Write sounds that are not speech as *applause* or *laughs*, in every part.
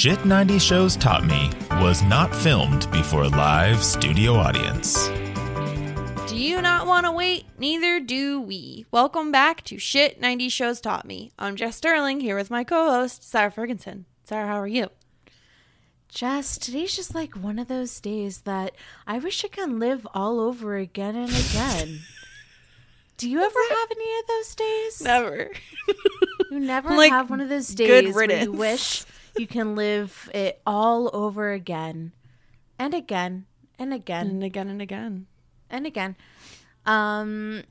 Shit 90 Shows Taught Me was not filmed before a live studio audience. Do you not want to wait? Neither do we. Welcome back to Shit 90 Shows Taught Me. I'm Jess Sterling here with my co host, Sarah Ferguson. Sarah, how are you? Jess, today's just like one of those days that I wish I could live all over again and again. *laughs* Do you ever have any of those days? Never. You never Like, have one of those good days where riddance. you wish you can live it all over again and again and again and again and again. and again. Um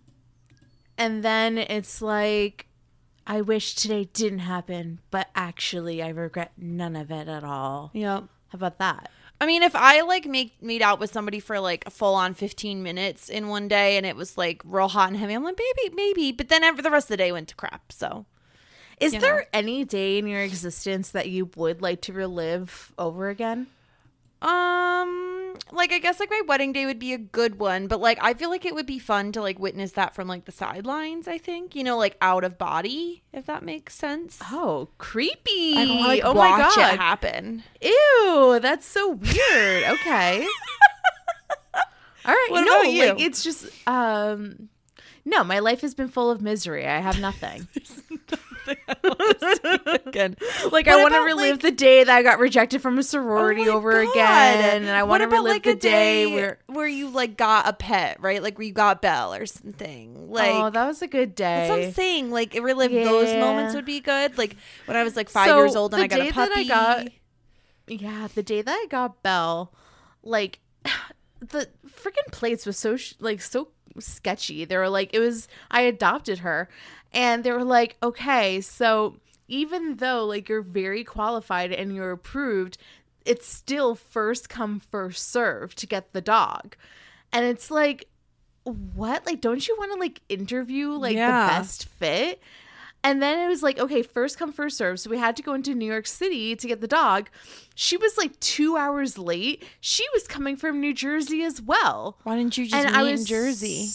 and then it's like I wish today didn't happen, but actually I regret none of it at all. Yep. How about that? I mean, if I like make meet out with somebody for like a full on 15 minutes in one day and it was like real hot and heavy, I'm like, maybe, maybe. But then ever the rest of the day went to crap. So Is You there know. any day in your existence that you would like to relive over again? Um, like I guess like my wedding day would be a good one, but like I feel like it would be fun to like witness that from like the sidelines. I think you know, like out of body, if that makes sense. Oh, creepy! I don't wanna, like oh my god! it happen. Ew, that's so weird. okay. *laughs* All right. What no, about you? like it's just um no, my life has been full of misery. I have nothing. *laughs* Again, Like What I want to relive like- the day that I got rejected from a sorority Oh over God. again, and I want to relive like, the day, day where where you like got a pet, right? Like where you got Belle or something. Like oh, that was a good day. That's what I'm saying. Like relive those moments would be good. Like when I was like five So, years old and I got a puppy. I got- Yeah, the day that I got Belle, like *sighs* the freaking place was so sh- like so sketchy. They were like it was I adopted her and they were like, "Okay, so even though like you're very qualified and you're approved, it's still first come first serve to get the dog." And it's like what? Like don't you want to like interview like Yeah. the best fit? And then it was like, okay, first come, first serve. So we had to go into New York City to get the dog. She was like two hours late. She was coming from New Jersey as well. Why didn't you just and I in was Jersey?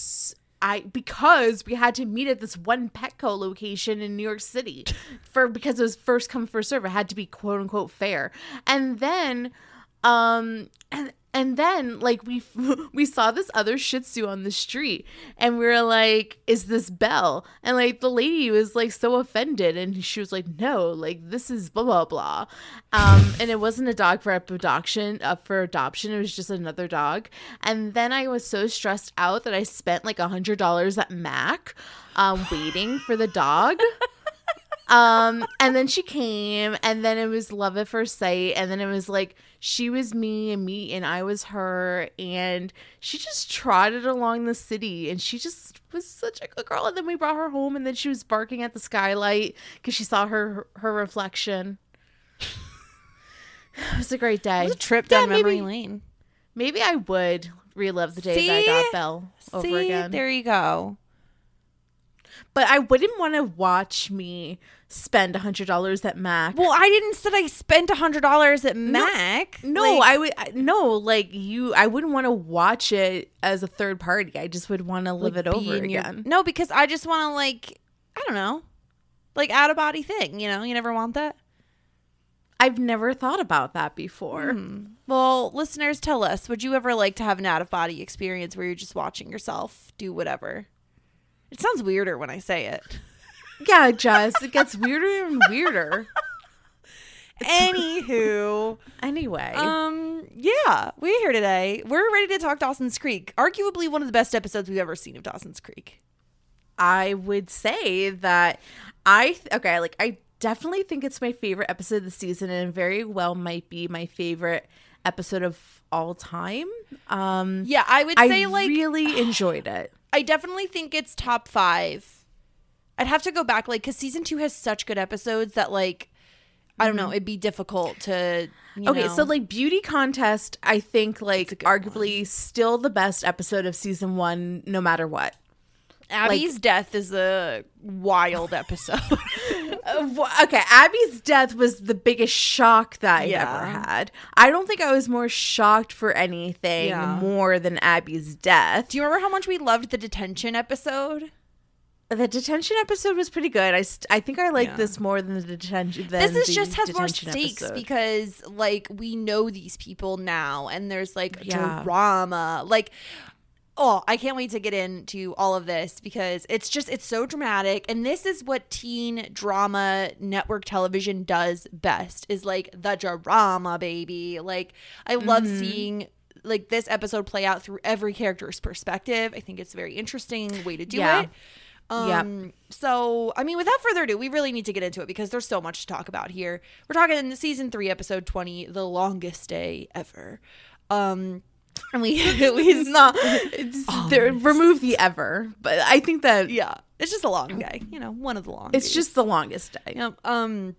I because we had to meet at this one Petco location in New York City *laughs* for because it was first come first serve. It had to be quote unquote fair. And then um and and then like we *laughs* we saw this other Shih Tzu on the street, and we were like, "Is this Belle?" And like the lady was like so offended, and she was like, "No, like this is blah blah blah," um, and it wasn't a dog for adoption. Up for adoption, it was just another dog. And then I was so stressed out that I spent like a hundred dollars at Mac, um, waiting for the dog. *laughs* um and then she came and then it was love at first sight and then it was like she was me and me and i was her and she just trotted along the city and she just was such a good girl. And then we brought her home and then she was barking at the skylight because she saw her her reflection. *sighs* It was a great day. It was a trip Yeah, down memory maybe- lane. maybe i would relive the day that i got belle over See, again. There you go. But i wouldn't want to watch me spend a hundred dollars at mac Well, I didn't said I spent a hundred dollars at Mac. No, Like, I would no like you. I wouldn't want to watch it as a third party. I just would want to live like, it over in your- again. no, because I just want to like I don't know, like out of body thing. You know, you never want that. I've never thought about that before. Hmm. Well, listeners, tell us: Would you ever like to have an out of body experience where you're just watching yourself do whatever? It sounds weirder when I say it. Yeah, Jess, it gets weirder and weirder. *laughs* Anywho, Anyway, um, yeah, we're here today. We're ready to talk Dawson's Creek. Arguably one of the best episodes we've ever seen of Dawson's Creek. I would say that I okay, like I definitely think it's my favorite episode of the season, and very well might be my favorite episode of all time. Um, Yeah, I would I say like really enjoyed it. I definitely think it's top five. I'd have to go back, like, because season two has such good episodes that, like, I don't know, it'd be difficult to. You Mm-hmm. Okay, know- so like beauty contest, I think like arguably still the best episode of season one, no matter what. Abby's death is a wild episode. *laughs* Okay, Abby's death was the biggest shock that I Yeah. ever had. I don't think I was more shocked for anything Yeah. more than Abby's death. Do you remember how much we loved the detention episode? The detention episode was pretty good. I, st- I think I like Yeah. this more than the detention. Than This is just has more stakes episode. because, like, we know these people now, and there's like drama. Like, oh, I can't wait to get into all of this because it's just it's so dramatic, and this is what teen drama network television does best is like the drama, baby. Like, I love Mm-hmm. seeing. Like this episode play out through every character's perspective. I think it's a very interesting way to do Yeah. it. Um, so I mean, without further ado, we really need to get into it because there's so much to talk about here. We're talking in the season three, episode twenty, the longest day ever. Um, and we *laughs* we not it's, there, remove the ever, but I think that yeah, it's just a long day. You know, one of the long. it's days. just the longest day. Yep. Um,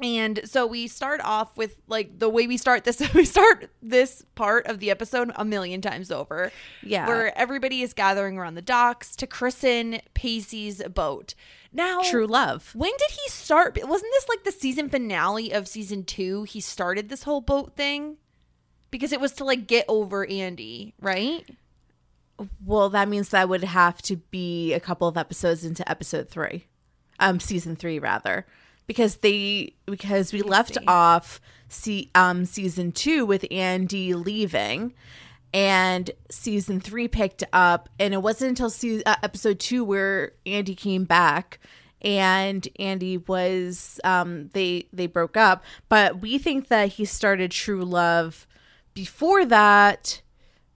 and so we start off with like the way we start this. *laughs* We start this part of the episode a million times over. Yeah. where everybody is gathering around the docks to christen Pacey's boat. Now, True love. When did he start? Wasn't this like the season finale of season two? He started this whole boat thing because it was to like get over Andy, right? Well, that means that would have to be a couple of episodes into episode three, um, season three rather, because they because we left see. off see um season two with Andy leaving, and season three picked up, and it wasn't until se- uh, episode two where Andy came back. And Andy was um they they broke up, but we think that he started true love before that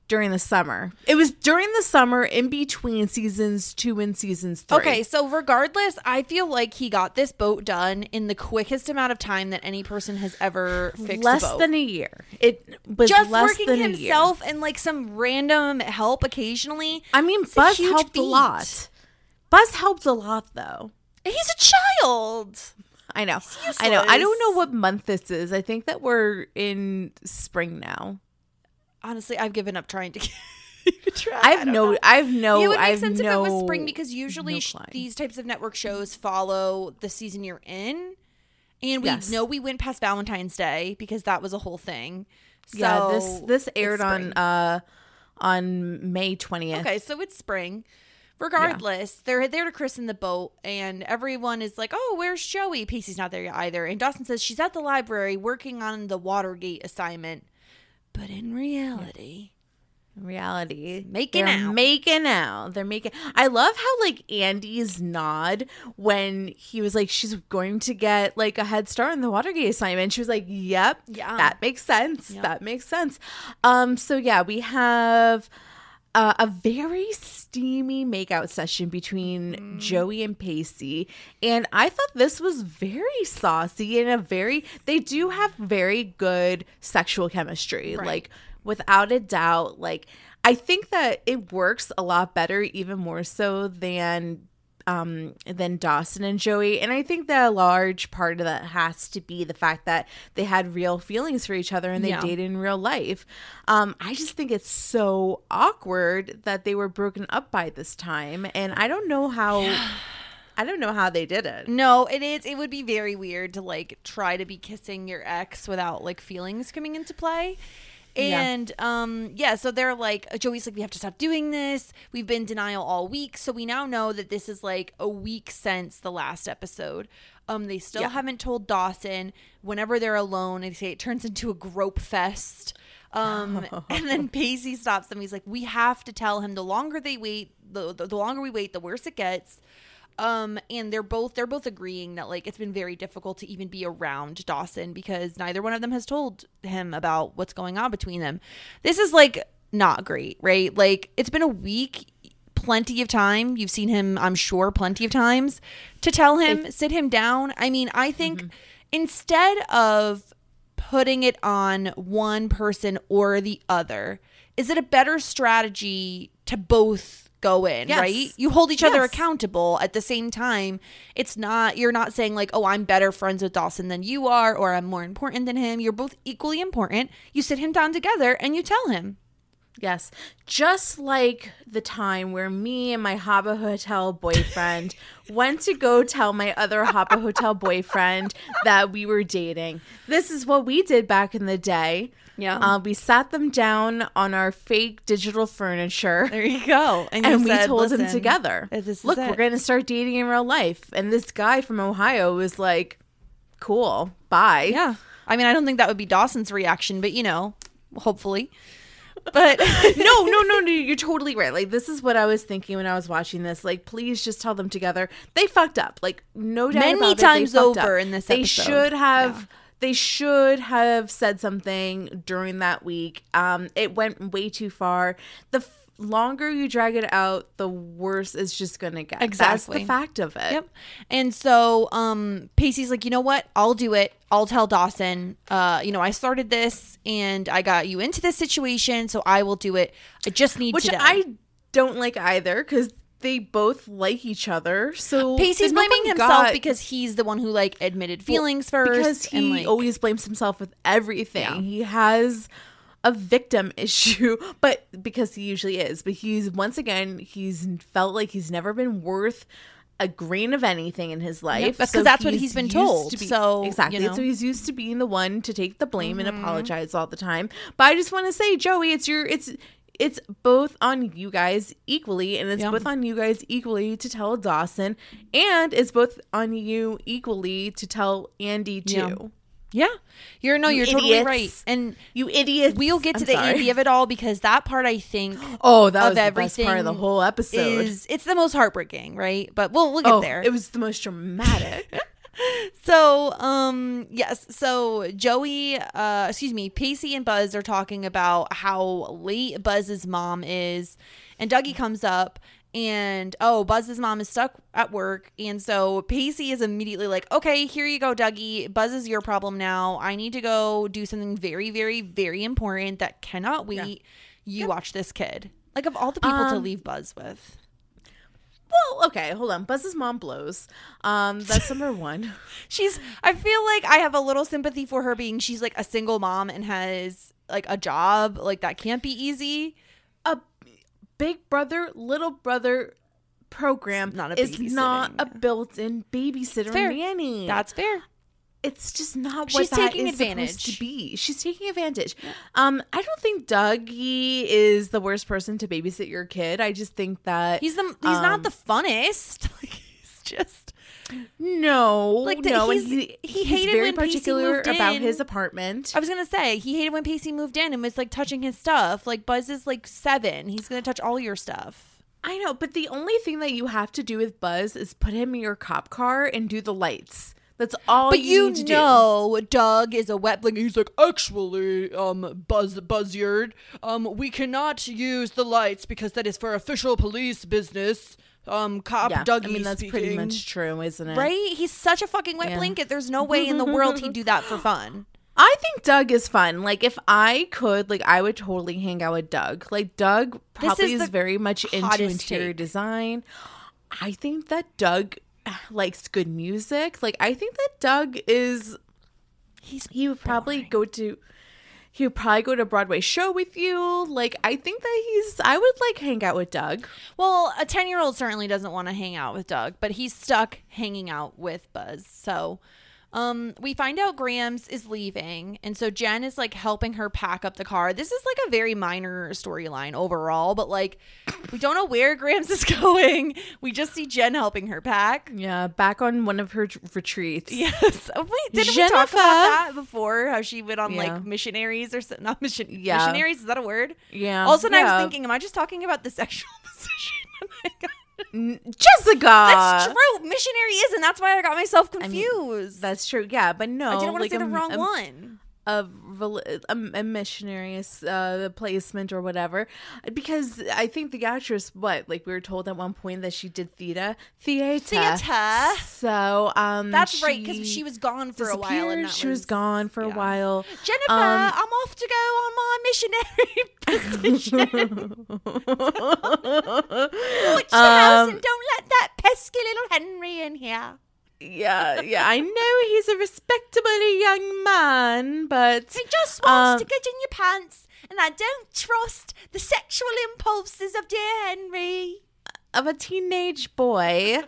during the summer. It was during the summer in between seasons two and seasons three. Okay, so regardless, I feel like he got this boat done in the quickest amount of time that any person has ever fixed less a boat. than a year. It was just working himself and like some random help occasionally. I mean, It's Buzz huge helped a lot. Buzz helped a lot, though. He's a child. I know. I know. I don't know what month this is. I think that we're in spring now. Honestly, I've given up trying to *laughs* keep track. I I have don't no. know. I've no. it would make I've sense no, if it was spring because usually no sh- these types of network shows follow the season you're in, and we Yes. know we went past Valentine's Day because that was a whole thing. So yeah. This this aired on uh on May twentieth. Okay, so it's spring. Regardless, they're there to christen the boat, and everyone is like, "Oh, where's Joey?" Pacey's not there yet either, and Dawson says she's at the library working on the Watergate assignment. But in reality, reality Making out. making out they're making i love how like andy's nod when he was like she's going to get like a head start on the watergate assignment she was like yep Yeah. that makes sense that makes sense um so yeah we have uh, a very steamy makeout session between Mm. Joey and Pacey, and I thought this was very saucy and a very. They do have very good sexual chemistry, like without a doubt. Like I think that it works a lot better, even more so than um than Dawson and Joey. And I think that a large part of that has to be the fact that they had real feelings for each other and they Yeah. dated in real life. Um I just think it's so awkward that they were broken up by this time and I don't know how *sighs* I don't know how they did it. no, it is. It would be very weird to like try to be kissing your ex without like feelings coming into play. Yeah. And um yeah, so they're like Joey's like we have to stop doing this. We've been in denial all week, so we now know that this is like a week since the last episode. Um they still Yeah. haven't told Dawson whenever they're alone they say it turns into a grope fest. Um *laughs* and then Pacey stops them. He's like we have to tell him the longer they wait, the the, the longer we wait, the worse it gets um and they're both they're both agreeing that like it's been very difficult to even be around Dawson because neither one of them has told him about what's going on between them. This is like not great, right? Like it's been a week, plenty of time. You've seen him, I'm sure, plenty of times to tell him, sit him down. I mean, I think instead of putting it on one person or the other, is it a better strategy to both go in, Yes. right? You hold each other accountable at the same time. It's not you're not saying like, "Oh, I'm better friends with Dawson than you are or I'm more important than him." You're both equally important. You sit him down together and you tell him. Yes. Just like the time where me and my Habbo Hotel boyfriend *laughs* went to go tell my other Habbo Hotel boyfriend that we were dating. This is what we did back in the day. Yeah. Uh, we sat them down on our fake digital furniture. There you go. *laughs* And you we said, told them together, this look, we're going to start dating in real life. And this guy from Ohio was like, cool, bye. Yeah. I mean, I don't think that would be Dawson's reaction, but you know, hopefully. But *laughs* no, no, no, no. You're totally right. Like this is what I was thinking when I was watching this. Like, please just tell them together. They fucked up. Like, no doubt Many about it, times over up. in this They episode. should have. Yeah. They should have said something during that week. Um, it went way too far. The f- longer you drag it out, the worse it's just gonna get. That's Exactly. the fact of it. Yep. And so um Pacey's like, you know what? I'll do it. I'll tell Dawson. Uh, you know, I started this and I got you into this situation, so I will do it. I just need Which to Which I don't like either because they both like each other. So Pacey's blaming himself got- because he's the one who like admitted feelings first. because he and, like, always blames himself with everything. Yeah. He has a victim *laughs* issue, but because he usually is, but he's once again he's felt like he's never been worth a grain of anything in his life. that's 'cause that's what he's been told. to be- So, you exactly, know. Mm-hmm. so he's used to being the one to take the blame and apologize all the time. But I just want to say, Joey, it's your it's. It's both on you guys equally, and it's Yeah. both on you guys equally to tell Dawson, and it's both on you equally to tell Andy too. Yeah. yeah. You're no, You you're totally right. And You idiots. we'll get to I'm the sorry. Andy of it all because that part I think *gasps* Oh, that of was the best part of the whole episode. is it's the most heartbreaking, right? But we'll we'll get oh, there. it was the most dramatic. *laughs* So, um, yes. So Joey, uh, excuse me, Pacey and Buzz are talking about how late Buzz's mom is, and Dougie comes up. And oh, Buzz's mom is stuck at work. And so Pacey is immediately like, okay, here you go, Dougie. Buzz is your problem now. I need to go do something very, very, very important that cannot wait. You watch this kid. Like, of all the people to Um, leave Buzz with. Well, okay, hold on. Buzz's mom blows. Um, that's *laughs* number one. She's I feel like I have a little sympathy for her being she's like a single mom and has like a job. Like that can't be easy. A big brother, little brother program not a is not a built-in babysitter nanny. That's fair. It's just not what She's that taking is supposed advantage. to be. She's taking advantage. Um, I don't think Dougie is the worst person to babysit your kid. I just think that He's the he's not Um, the funnest. *laughs* Like, he's just No, Like, the- no, and he, he hated very when Pacey particular moved about in. his apartment. I was gonna say he hated when Pacey moved in and was like touching his stuff. Like Buzz is like seven. He's gonna touch all your stuff. I know, but the only thing that you have to do with Buzz is put him in your cop car and do the lights. That's all But you, you need to do. know, Doug is a wet blanket. He's like, actually, um, Buzz Buzzyard, um, we cannot use the lights because that is for official police business. Um, cop Yeah, Dougie I mean that's pretty much true, isn't it? right. He's such a fucking wet Yeah. blanket. There's no way in the world he'd do that for *laughs* fun. I think Doug is fun. Like if I could, like I would totally hang out with Doug. Like Doug probably is is, very much into interior take. design. I think that Doug *sighs* likes good music. Like I think that Doug is He's he would probably go to he would probably go to a Broadway show with you. Like I think that he's I would like hang out with Doug. Well, a 10 year old certainly doesn't want to hang out with Doug, but he's stuck hanging out with Buzz. So um, we find out Grams is leaving. And so Jen is like helping her pack up the car. This is like a very minor storyline overall, but like we don't know where Grams is *laughs* going. We just see Jen helping her pack. Yeah, back on one of her retreats. Yes. Oh, *laughs* Wait, didn't we talk about that before? How she went on Yeah. like missionaries or something? Not *laughs* mission. Yeah. Missionaries? Is that a word? Yeah. all of a Also, I was thinking, am I just talking about the sexual position? Jessica. That's true. Missionary is, and that's why I got myself mean, confused. That's true. Yeah, but no, I didn't want like to say the a- wrong a- one. A, rel- a, a missionary uh, placement or whatever because i think the actress what like we were told at one point that she did theater theater Theater. so um That's right, because she was gone for a while. And she was gone for yeah. a while Jennifer, Um, I'm off to go on my missionary *laughs* position. *laughs* Watch the house Um, and don't let that pesky little Henry in here. Yeah yeah i know he's a respectable young man but He just wants Um, to get in your pants, and I don't trust the sexual impulses of dear Henry. of a teenage boy.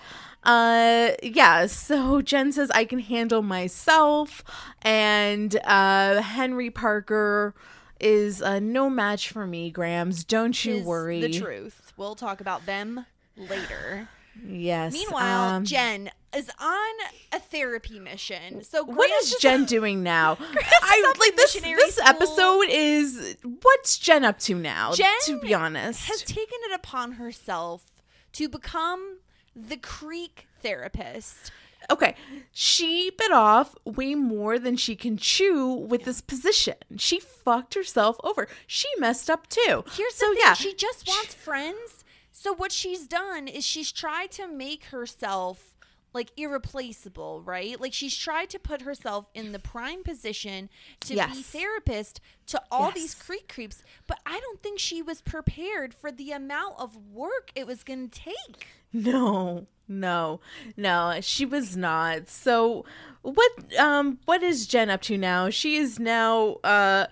Uh yeah, so Jen says I can handle myself and uh Henry Parker is uh, no match for me, Grams. Don't you worry. The truth. We'll talk about them later. Yes. Meanwhile, um, Jen is on a therapy mission. So what is just- Jen *laughs* doing now? I like this this school. episode is what's Jen up to now? Jen to be honest. has taken it upon herself to become the Creek therapist. okay, she bit off way more than she can chew with this position. She fucked herself over. She messed up too. Here's so the thing: yeah, she just wants friends. So what she's done is she's tried to make herself like irreplaceable, right? Like she's tried to put herself in the prime position to be therapist to all these Yes. creek creeps, but I don't think she was prepared for the amount of work it was going to take. No, no, no, she was not. So what um what is Jen up to now? She is now uh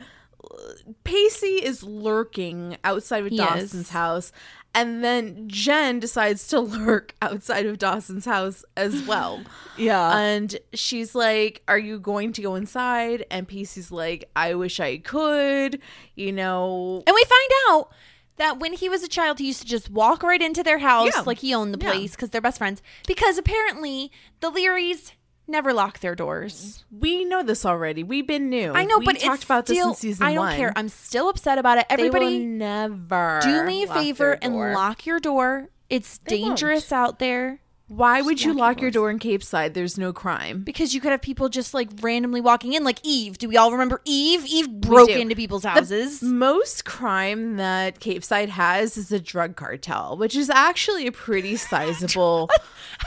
Pacey is lurking outside of He Dawson's is. house. And then Jen decides to *laughs* lurk outside of Dawson's house as *sighs* well. Yeah. And she's like, Are you going to go inside? And Pacey's like, I wish I could. You know, And we find out that when he was a child, he used to just walk right into their house Yeah. like he owned the place because they're best friends. Because apparently the Learys never lock their doors. we know this already. We've been new. I know, we but talked about still, this in season I don't one. care. I'm still upset about it. Everybody, never do me a favor and lock your door. It's They dangerous out there Why would you lock your lock your doors. door in Capeside? There's no crime. because you could have people just like randomly walking in, like Eve. Do we all remember Eve? Eve broke into people's The houses. most crime that Capeside has is a drug cartel, which is actually a pretty *laughs* sizable.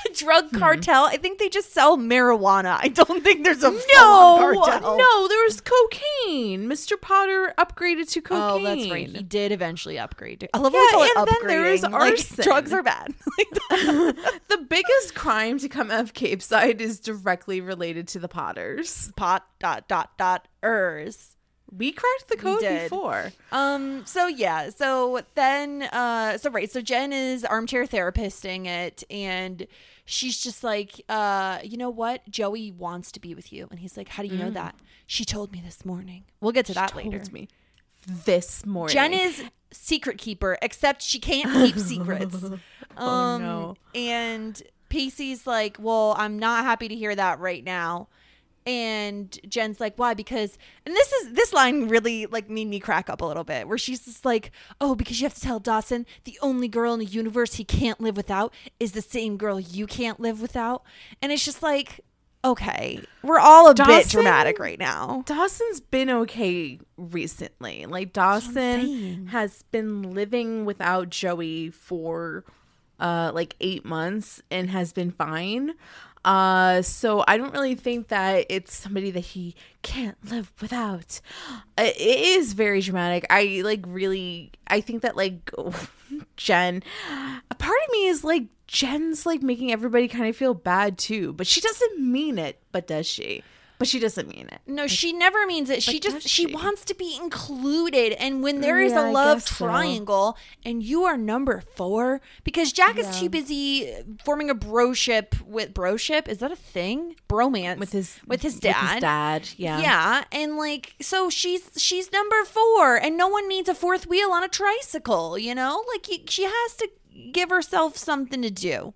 a drug hmm. cartel. I think they just sell marijuana. I don't think there's a no, cartel. no, there was cocaine. Mr. Potter upgraded to cocaine. Oh, that's right. He did eventually upgrade. to- I love Yeah, when we call it and then there is upgrading. Like, *laughs* drugs are bad. *laughs* the biggest crime to come out of Capeside is directly related to the Potters. Pot dot dot dot ers. We cracked the code before. Um. So yeah. So then. Uh. So right. So Jen is armchair therapisting it, and she's just like, uh, you know what? Joey wants to be with you, and he's like, how do you know that? She told me this morning. We'll get to that later. Me this morning. Jen is secret keeper, except she can't keep *laughs* secrets. Um, no. And Pacey's like, "Well, I'm not happy to hear that right now." And Jen's like, "Why?" Because and this is this line really like made me crack up a little bit where she's just like, "Oh, because you have to tell Dawson the only girl in the universe he can't live without is the same girl you can't live without." And it's just like, "Okay, we're all a bit dramatic right now." Dawson's been okay recently. Like Dawson has been living without Joey for uh like 8 months and has been fine. Uh so I don't really think that it's somebody that he can't live without. Uh, It is very dramatic. I like really I think that like *laughs* Jen a part of me is like Jen's like making everybody kind of feel bad too, but she doesn't mean it, but does she? But she doesn't mean it. No, she never means it. She just she she? wants to be included. And when there mm, is Yeah, a love guess so. triangle and you are number four, because Jack is too busy forming a broship with broship. Is that a thing? Bromance with his with his dad. dad, yeah. Yeah, and like so she's she's number four, and no one needs a fourth wheel on a tricycle. You know, like she has to give herself something to do.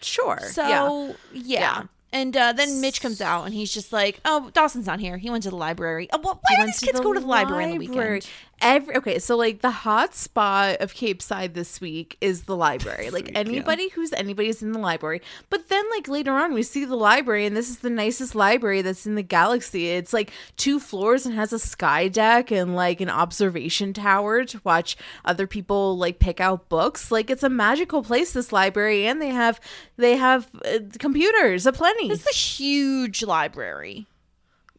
Sure. So yeah. yeah. Yeah. And uh, then Mitch comes out and he's just like, "Oh, Dawson's not here. He went to the library. Oh, well, why He do these to kids go to the library on the weekend? Every okay, so like the hot spot of Cape Side this week is the library. Like anybody who's anybody's in the library. But then like later on we see the library and this is the nicest library that's in the galaxy. It's like two floors and has a sky deck and like an observation tower to watch other people like pick out books. Like it's a magical place this library and they have they have uh, computers aplenty. It's a huge library.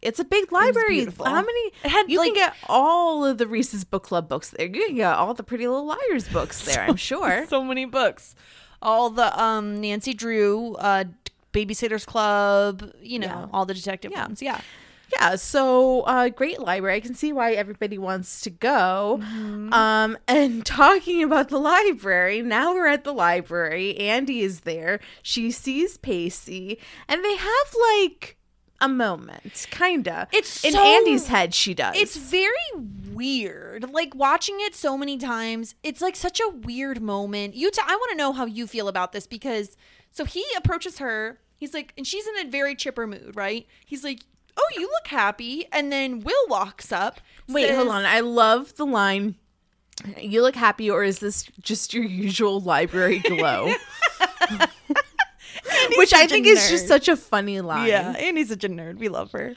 It's a big library. How many? It had, you like- can get all of the Reese's Book Club books there. You can get all the Pretty Little Liars books there. I'm *laughs* sure. So many books. All the um Nancy Drew, uh Babysitters Club, you know, Yeah. all the detective Yeah. ones. Yeah. yeah. So uh, great library. I can see why everybody wants to go. Mm-hmm. Um, and *laughs* talking about the library, now we're at the library. Andy is there. She sees Pacey, and they have like a moment, kinda. It's in so- Andy's head. She does. It's very weird. Like watching it so many times, it's like such a weird moment. You t- I want to know how you feel about this because so he approaches her. He's like and she's in a very chipper mood, right? He's like, "Oh, you look happy." And then Will walks up. Wait, says- hold on. I love the line. You look happy, or is this just your usual library glow? *laughs* Which I think is just such a funny line. Yeah, Andy's such a nerd. We love her.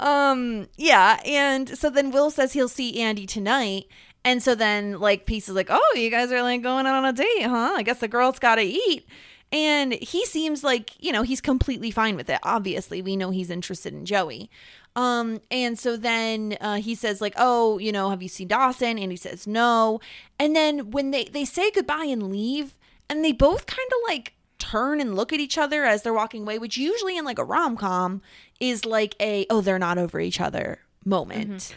Um, yeah, and so then Will says he'll see Andy tonight. And so then like Peace is like, Oh, you guys are like going out on a date, huh? I guess the girl's gotta eat. And he seems like, you know, he's completely fine with it. Obviously, we know he's interested in Joey. Um, and so then uh, he says, like, oh, you know, have you seen Dawson? And he says no. And then when they they say goodbye and leave, and they both kind of like turn and look at each other as they're walking away, which usually in like a rom com is like a oh they're not over each other moment. Mm-hmm.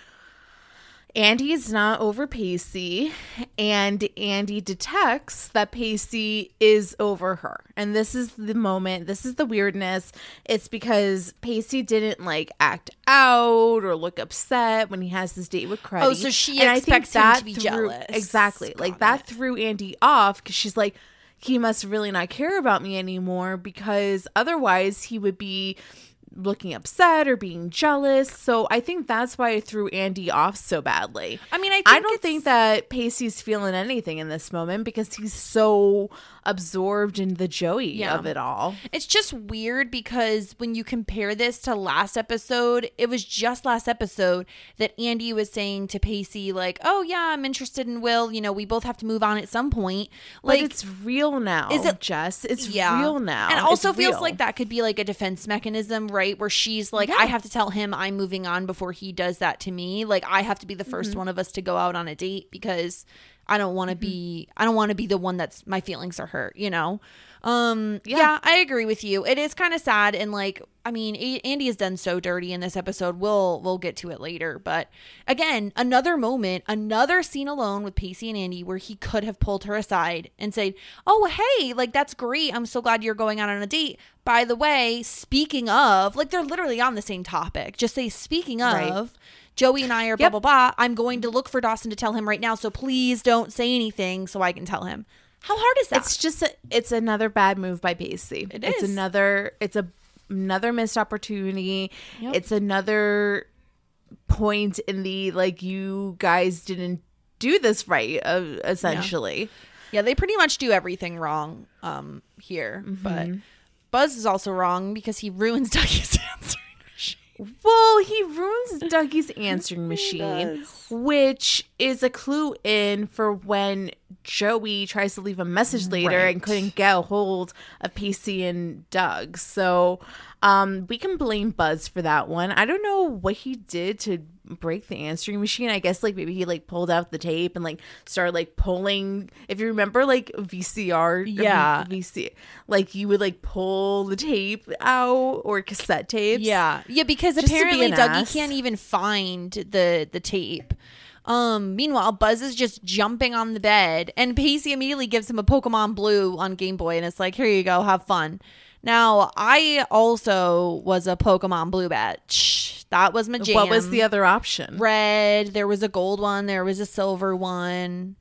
Andy is not over Pacey, and Andy detects that Pacey is over her. And this is the moment, this is the weirdness. It's because Pacey didn't like act out or look upset when he has this date with Creddy. Oh, so she And I think expects him to be threw- jealous. Exactly. Like Got that threw Andy off because she's like, he must really not care about me anymore because otherwise he would be looking upset or being jealous. So I think that's why it threw Andy off so badly. I mean, I I don't it's- think that Pacey's feeling anything in this moment because he's so absorbed in the Joey Yeah. of it all. It's just weird because when you compare this to last episode, it was just last episode that Andy was saying to Pacey, like, oh, yeah, I'm interested in Will. You know, we both have to move on at some point. Like Like, it's real now. Is it- Jess? It's yeah. real now. And also feels real. like that could be like a defense mechanism, right? Where she's like, I have to tell him I'm moving on before he does that to me. Like, I have to be the 1st Mm-hmm. one of us to go out on a date because I don't want to be, I don't want to be the one that's my feelings are hurt, you know? Um, yeah. I agree with you. It is kind of sad. And like, I mean, A- Andy has done so dirty in this episode. We'll, we'll get to it later. But again, another moment, another scene alone with Pacey and Andy where he could have pulled her aside and said, Oh, hey, like that's great. I'm so glad you're going out on a date. By the way, speaking of, like they're literally on the same topic. Just say, speaking of, Right. Joey and I are blah, Yep. blah, blah. I'm going to look for Dawson to tell him right now. So please don't say anything so I can tell him. How hard is that? It's just a, it's another bad move by Pacey. It it's is. another it's a another missed opportunity. Yep. It's another point in the like you guys didn't do this right uh, essentially. yeah, they pretty much do everything wrong um here, but Buzz is also wrong because he ruins *laughs* Dougie's machine. Well, he ruins Dougie's *laughs* answering machine, which is a clue in for when Joey tries to leave a message later and couldn't get a hold of Pacey and Doug. So um, we can blame Buzz for that one. I don't know what he did to break the answering machine. I guess like maybe he like pulled out the tape and like started like pulling. If you remember like VCR, Yeah. VC, like you would like pull the tape out or cassette tapes. Yeah, yeah, because Just be apparently an Dougie ass. can't even find the the tape. Um, meanwhile, Buzz is just jumping on the bed, and Pacey immediately gives him a Pokemon Blue on Game Boy, and it's like, "Here you go, have fun." Now, I also was a Pokemon Blue batch. That was my jam. What was the other option? red? There was a gold one. There was a silver one.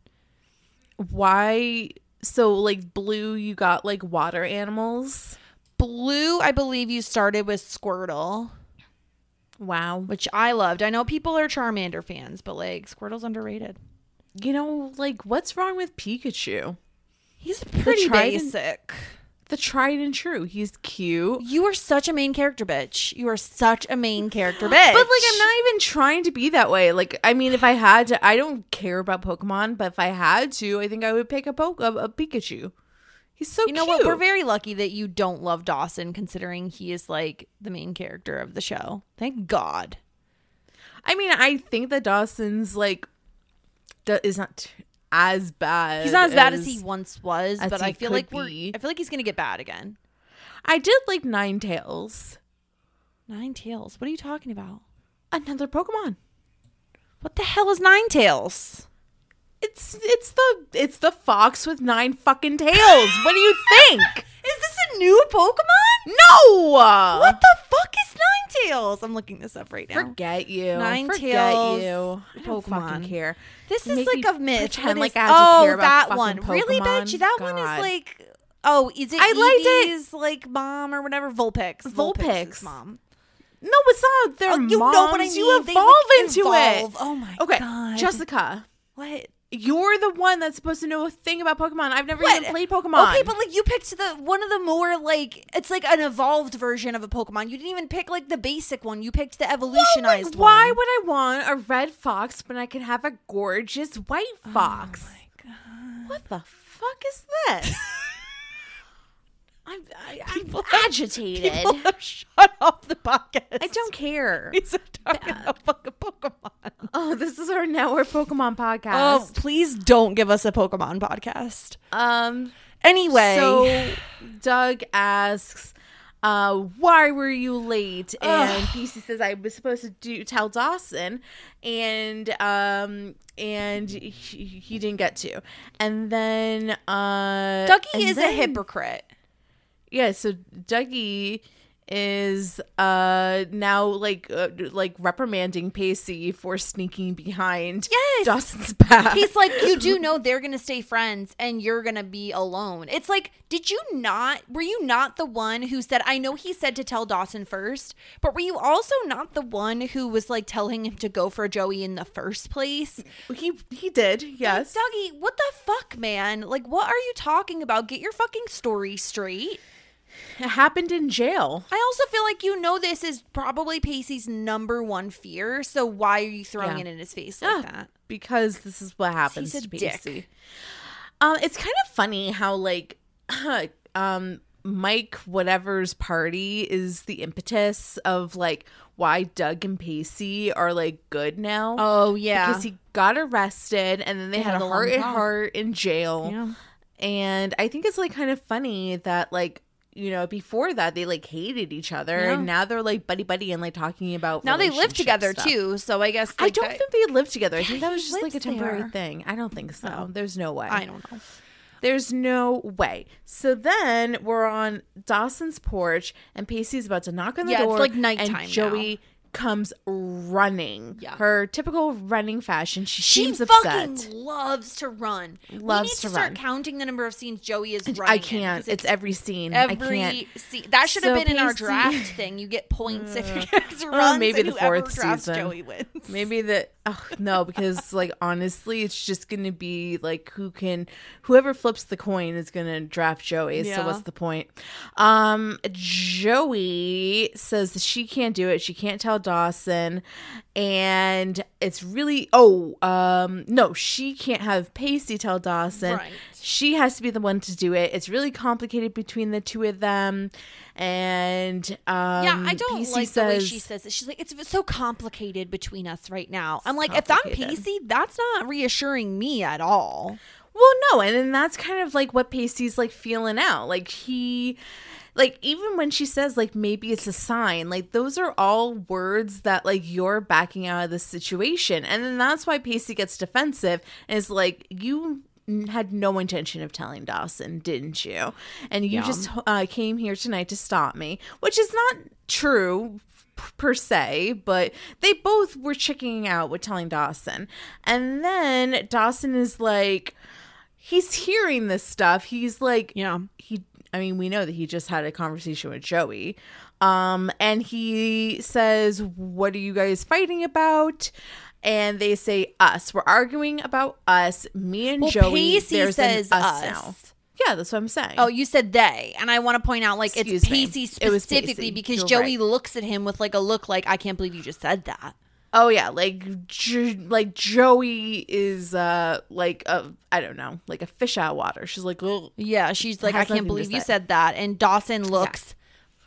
Why? So like blue, you got like water animals. Blue, I believe you started with Squirtle, Wow. which I loved. I know people are Charmander fans, but like Squirtle's underrated. You know, like what's wrong with Pikachu? He's pretty tried and- basic. The tried and true. He's cute. You are such a main character bitch. You are such a main character bitch. But like I'm not even trying to be that way. Like I mean if I had to I don't care about Pokemon, but if I had to, I think I would pick a poke a, a Pikachu. He's so cute. You know cute. what? We're very lucky that you don't love Dawson, considering he is like the main character of the show. Thank God. I mean, I think that Dawson's like is not as bad. He's not as bad as he once was, as but I feel like we're. be. I feel like he's gonna get bad again. I did like Ninetales. Nine Tails. What are you talking about? Another Pokemon. What the hell is Ninetales? It's it's the it's the fox with nine fucking tails. what do you *laughs* think? Is this a new Pokemon? No. What the fuck is Ninetales? I'm looking this up right now. Forget you. Nine Forget Tails you. I don't Pokemon. fucking care. This You is make like a myth. Pretend like I oh, care about that fucking one. Really, Pokemon. bitch? That one God. is like. Oh, is it? I liked it. Eevee's, like mom or whatever. Vulpix. Vulpix. mom. No, it's not. They're Oh, you moms. know what I You mean. They, evolve like, into evolve. it. Oh my god. okay, God. Jessica. What? You're the one that's supposed to know a thing about Pokemon. I've never What? even played oh, Pokemon. Okay, but like you picked the one of the more like it's like an evolved version of a Pokemon. You didn't even pick like the basic one. You picked the Well, evolutionized like, why one. would I want a red fox when I can have a gorgeous white oh fox? Oh my god. What the fuck is this? *laughs* I'm, I, I'm *laughs* agitated. People have shut off the podcast. I don't care. He's talking about fucking Pokemon. Oh, this is our now our Pokemon Oh, podcast. please don't give us a Pokemon podcast. um. Anyway, So Doug asks, uh, "Why were you late?" And Pacey says, "I was supposed to do tell Dawson, and um, and he, he didn't get to." And then uh, Dougie and is a hypocrite. Yeah, so Dougie is uh now like uh, like reprimanding Pacey for sneaking behind Yes. Dawson's back. He's like, you do *laughs* know they're gonna stay friends and you're gonna be alone. It's like, did you not? Were you not the one who said? I know he said to tell Dawson first, but were you also not the one who was like telling him to go for Joey in the first place? he he did yes. Dougie, what the fuck, man? Like, what are you talking about? Get your fucking story straight. It happened in jail. I also feel like you know this is probably Pacey's number one fear. So why are you throwing Yeah. it in his face like Yeah, that? because this is what happens to dick. Pacey. Um, it's kind of funny how like, *laughs* um, Mike whatever's party is the impetus of like why Doug and Pacey are like good now. Oh yeah, because he got arrested and then they, They had, had a a heart and heart in jail. Yeah. And I think it's like kind of funny that like you know before that they like hated each other Yeah. and now they're like buddy buddy and like talking about now they live together stuff. too. So I guess I don't that- think they live together. I think that was just like a temporary there. thing. I don't think so. There's no way. I don't know. There's no way. So then we're on Dawson's porch, and Pacey's about to knock on the Yeah, it's like nighttime and Joey comes running. Yeah. Her typical running fashion. She, She seems fucking upset. loves to run. we Loves need to to start run. counting the number of scenes Joey is running. I in, can't. 'cause It's, every scene. I every scene. That should have So been in our draft thing. You get points if you Oh, runs, maybe the fourth season. Joey wins. Maybe the oh, no, because like honestly, it's just gonna be like who can whoever flips the coin is gonna draft Joey. So what's the point? Um Joey says she can't do it. She can't tell Dawson. And it's really oh, um no, she can't have Pacey tell Dawson. Right. She has to be the one to do it. It's really complicated between the two of them. And um Yeah, I don't Pacey like the way she says it. She's like, it's so complicated between us right now. I'm like, if I'm. Pacey, that's not reassuring me at all. Well, no, and then that's kind of like what Pacey's like feeling out. Like he like even when she says like maybe it's a sign, like those are all words that like you're backing out of the situation. And then that's why Pacey gets defensive and is like you had no intention of telling Dawson, didn't you? And you just uh, came here tonight to stop me, which is not true p- per se, but they both were checking out with telling Dawson. And then Dawson is like, he's hearing this stuff. He's like, Yeah. he, I mean, we know that he just had a conversation with Joey. Um, and he says, What are you guys fighting about? And they say us. We're arguing about us. Me and Well, Joey. Pacey there's says us. Now, Yeah, that's what I'm saying. Oh, you said they, and I want to point out like Excuse it's me. Pacey It was specifically Pacey. because You're Joey right. looks at him with like a look like I can't believe you just said that. Oh yeah, like jo- like Joey is uh like a I don't know, like a fish out of water. She's like, Ugh. Yeah, she's like, I can't believe you said that. And Dawson looks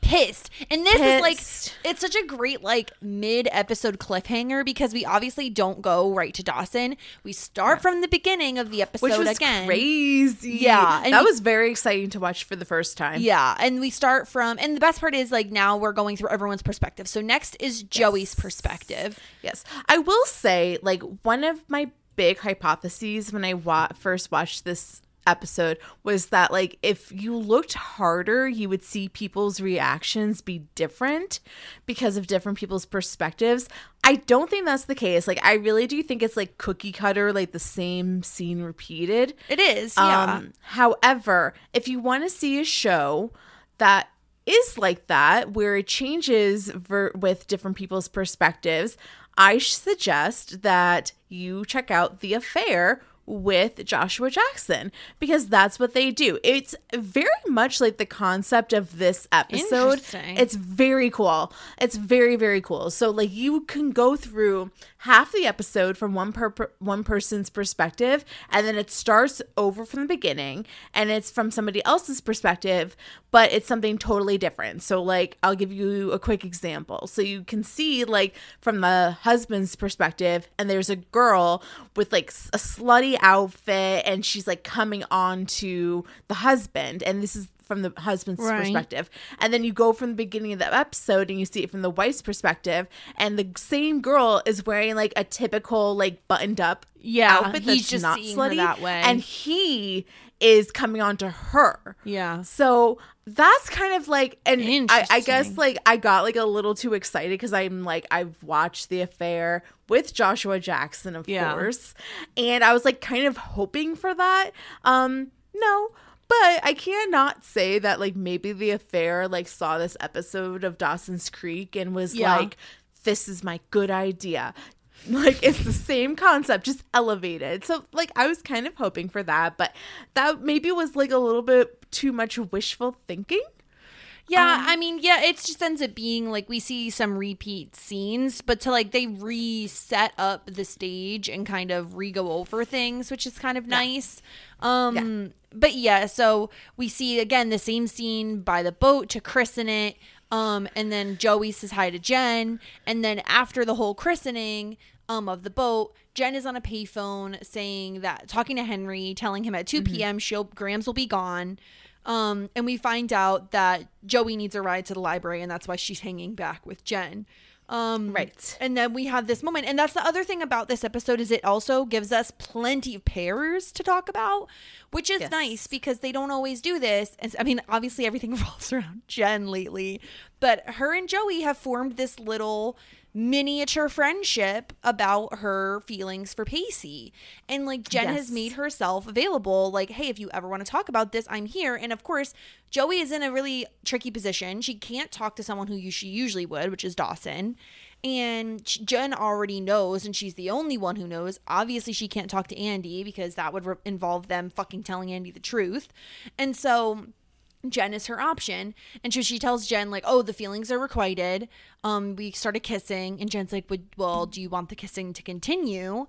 pissed. And this is like it's such a great like mid episode cliffhanger because we obviously don't go right to Dawson. We start from the beginning of the episode which was again. crazy. Yeah, and that we- was very exciting to watch for the first time. Yeah, and we start from, and the best part is like now we're going through everyone's perspective. So next is Joey's perspective. Yes. I will say, like, one of my big hypotheses when I wa- first watched this episode was that, like, if you looked harder, you would see people's reactions be different because of different people's perspectives. I don't think that's the case. Like, I really do think it's like cookie cutter, like the same scene repeated. It is, yeah. Um, however, if you want to see a show that is like that, where it changes ver- with different people's perspectives, I suggest that you check out The Affair with Joshua Jackson because that's what they do. It's very much like the concept of this episode. It's very cool. It's very very cool. So like you can go through half the episode from one per, one person's perspective and then it starts over from the beginning and it's from somebody else's perspective but it's something totally different. So like I'll give you a quick example. So you can see like from the husband's perspective and there's a girl with like a slutty outfit and she's like coming on to the husband and this is from the husband's Right. perspective. And then you go from the beginning of the episode and you see it from the wife's perspective and the same girl is wearing like a typical like buttoned up Yeah, outfit he's that's just not seeing her slutty that way. and he is coming on to her. Yeah. So that's kind of like, and I, I guess like I got like a little too excited because I'm like I've watched The Affair with Joshua Jackson, of Yeah. course, and I was like kind of hoping for that. Um, no. But I cannot say that like maybe the affair like saw this episode of Dawson's Creek and was Yeah. like, this is my good idea. Like it's the same concept, just elevated. So like I was kind of hoping for that, but that maybe was like a little bit too much wishful thinking. Yeah, Um, I mean, yeah, it just ends up being like we see some repeat scenes, but to like they reset up the stage and kind of re go over things, which is kind of nice. Um but yeah, so we see again the same scene by the boat to christen it. Um and then Joey says hi to Jen, and then after the whole christening um of the boat, Jen is on a payphone saying that talking to Henry, telling him at 2 p.m. she'll Grams will be gone. Um, and we find out that Joey needs a ride to the library, and that's why she's hanging back with Jen. Um, Right. And then we have this moment, and that's the other thing about this episode is it also gives us plenty of pairs to talk about, which is Yes. nice because they don't always do this. And I mean, obviously everything *laughs* revolves around Jen lately, but her and Joey have formed this little miniature friendship about her feelings for Pacey. And like Jen has made herself available like, hey, if you ever want to talk about this, I'm here. And of course, Joey is in a really tricky position. She can't talk to someone who she usually would, which is Dawson. And Jen already knows, and she's the only one who knows. Obviously, she can't talk to Andy because that would re- involve them fucking telling Andy the truth. And so Jen is her option. And so she tells Jen, like, oh, the feelings are requited. Um, we started kissing. And Jen's like, well, do you want the kissing to continue?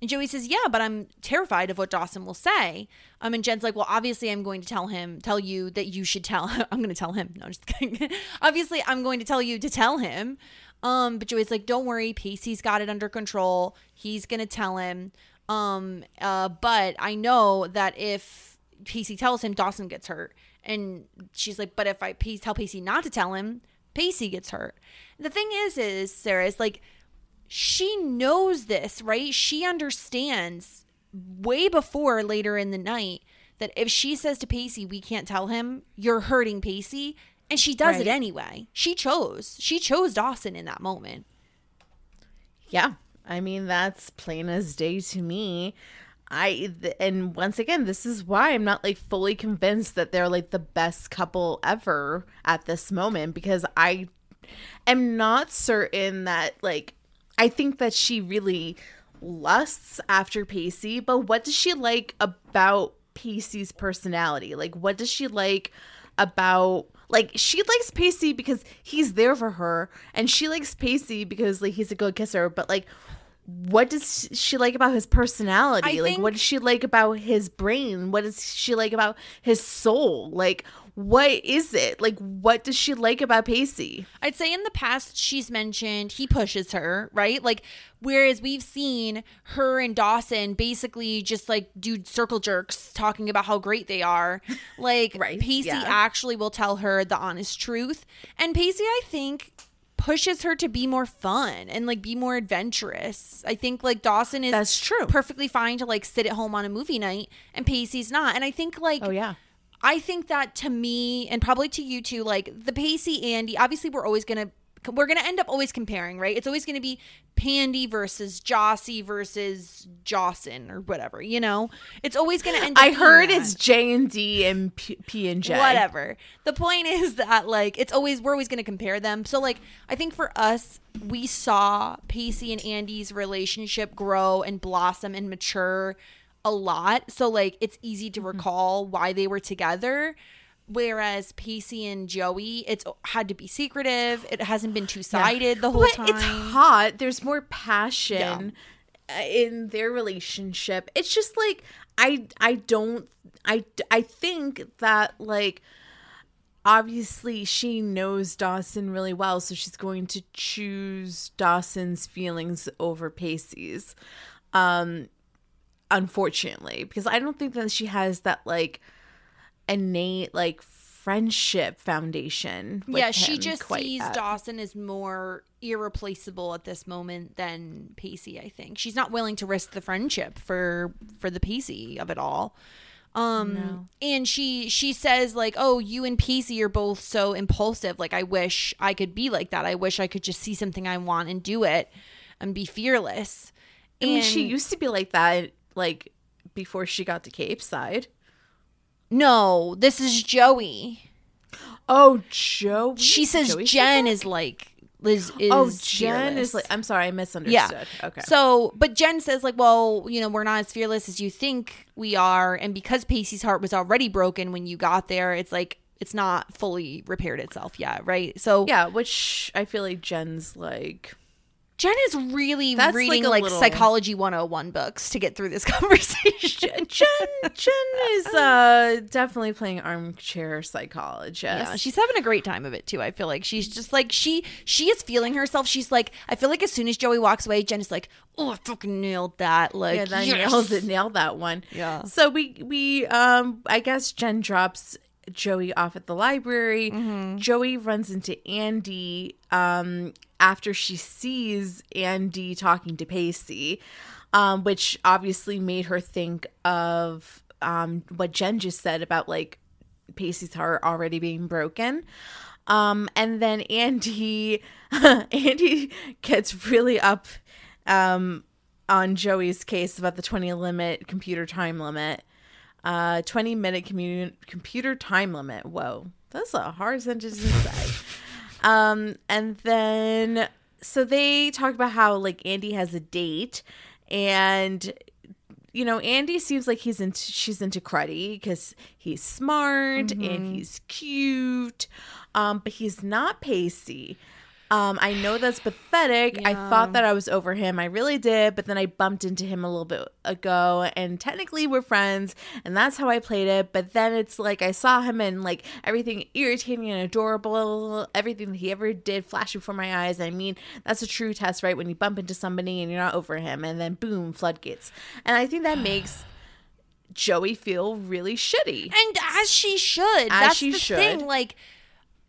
And Joey says, yeah, but I'm terrified of what Dawson will say. Um, and Jen's like, well, obviously I'm going to tell him, tell you that you should tell *laughs* I'm going to tell him. No, just kidding. *laughs* obviously I'm going to tell you to tell him. Um, but Joey's like, don't worry. Pacey's got it under control. He's going to tell him. Um, uh, but I know that if Pacey tells him, Dawson gets hurt. And she's like, but if I tell Pacey not to tell him, Pacey gets hurt. The thing is, is Sarah is like, she knows this, right? She understands way before later in the night that if she says to Pacey, we can't tell him, you're hurting Pacey. And she does it anyway. She chose. She chose Dawson in that moment. Yeah. I mean, that's plain as day to me. I th- and once again, this is why I'm not like fully convinced that they're like the best couple ever at this moment because I am not certain that like I think that she really lusts after Pacey, but what does she like about Pacey's personality? Like what does she like about like she likes Pacey because he's there for her and she likes Pacey because like he's a good kisser, but like what does she like about his personality? I like what does she like about his brain? What does she like about his soul? Like what is it? Like what does she like about Pacey? I'd say in the past she's mentioned he pushes her, right? Like whereas we've seen her and Dawson basically just like do circle jerks talking about how great they are. *laughs* Like Right, Pacey yeah. actually will tell her the honest truth. And Pacey I think pushes her to be more fun and like be more adventurous. I think like Dawson is That's true. perfectly fine to like sit at home on a movie night and Pacey's not. And I think like Oh yeah. I think that to me and probably to you too, like the Pacey Andy, obviously we're always gonna we're gonna end up always comparing, right? It's always gonna be Pandy versus Jossie versus Jawson or whatever, you know? It's always gonna end up I heard that. it's J and D and P, P and J. Whatever. The point is that like it's always we're always going to compare them. So like I think for us we saw Pacey and Andy's relationship grow and blossom and mature a lot. So like it's easy Mm-hmm. to recall why they were together. Whereas Pacey and Joey, it's had to be secretive. It hasn't been two sided the whole But time. it's hot. There's more passion uh in their relationship. It's just like I I don't I I think that like obviously she knows Dawson really well, so she's going to choose Dawson's feelings over Pacey's. Um unfortunately, because I don't think that she has that like innate like friendship foundation. yeah, she just sees yet. Dawson as more irreplaceable at this moment than Pacey. I think she's not willing to risk the friendship for for the Pacey of it all. Um, and she she says like, "Oh, you and Pacey are both so impulsive. Like, I wish I could be like that. I wish I could just see something I want and do it, and be fearless." I mean, she used to be like that, like before she got to Capeside. No, this is Joey. Oh, Joey. She says Joey Jen is like Liz is. Oh, Jen fearless. is like. I'm sorry, I misunderstood. Yeah. misunderstood. Okay. So, but Jen says, like, well, you know, we're not as fearless as you think we are. And because Pacey's heart was already broken when you got there, it's like, it's not fully repaired itself yet. Right. So, yeah, which I feel like Jen's like. Jen is really That's reading like like, little- psychology 101 books to get through this *laughs* conversation. *laughs* Jen, Jen is uh definitely playing armchair psychologist. Yeah, she's having a great time of it too. I feel like she's just like she she is feeling herself. She's like I feel like as soon as Joey walks away, Jen is like, "Oh, I fucking nailed that!" Like, yeah, that yes. nailed it, nailed that one. Yeah. So we we um I guess Jen drops Joey off at the library. Mm-hmm. Joey runs into Andy um after she sees Andy talking to Pacey, um, which obviously made her think of um what Jen just said about like Pacey's heart already being broken. Um, and then Andy, *laughs* Andy gets really up, um, on Joey's case about the 20 limit computer time limit. Uh, 20 minute commu- computer time limit. Whoa, that's a hard sentence to say. *laughs* um, and then so they talk about how like Andy has a date, and you know Andy seems like he's into she's into Cruddy because he's smart and he's cute, um, but he's not Pacey. Um, I know that's pathetic. I thought that I was over him. I really did, but then I bumped into him a little bit ago, and technically we're friends, and that's how I played it. But then it's like I saw him and like everything irritating and adorable, everything that he ever did flash before my eyes. I mean, that's a true test, right? When you bump into somebody and you're not over him, and then boom, floodgates. And I think that makes Joey feel really shitty. And as she should. That's she the should. thing. Like,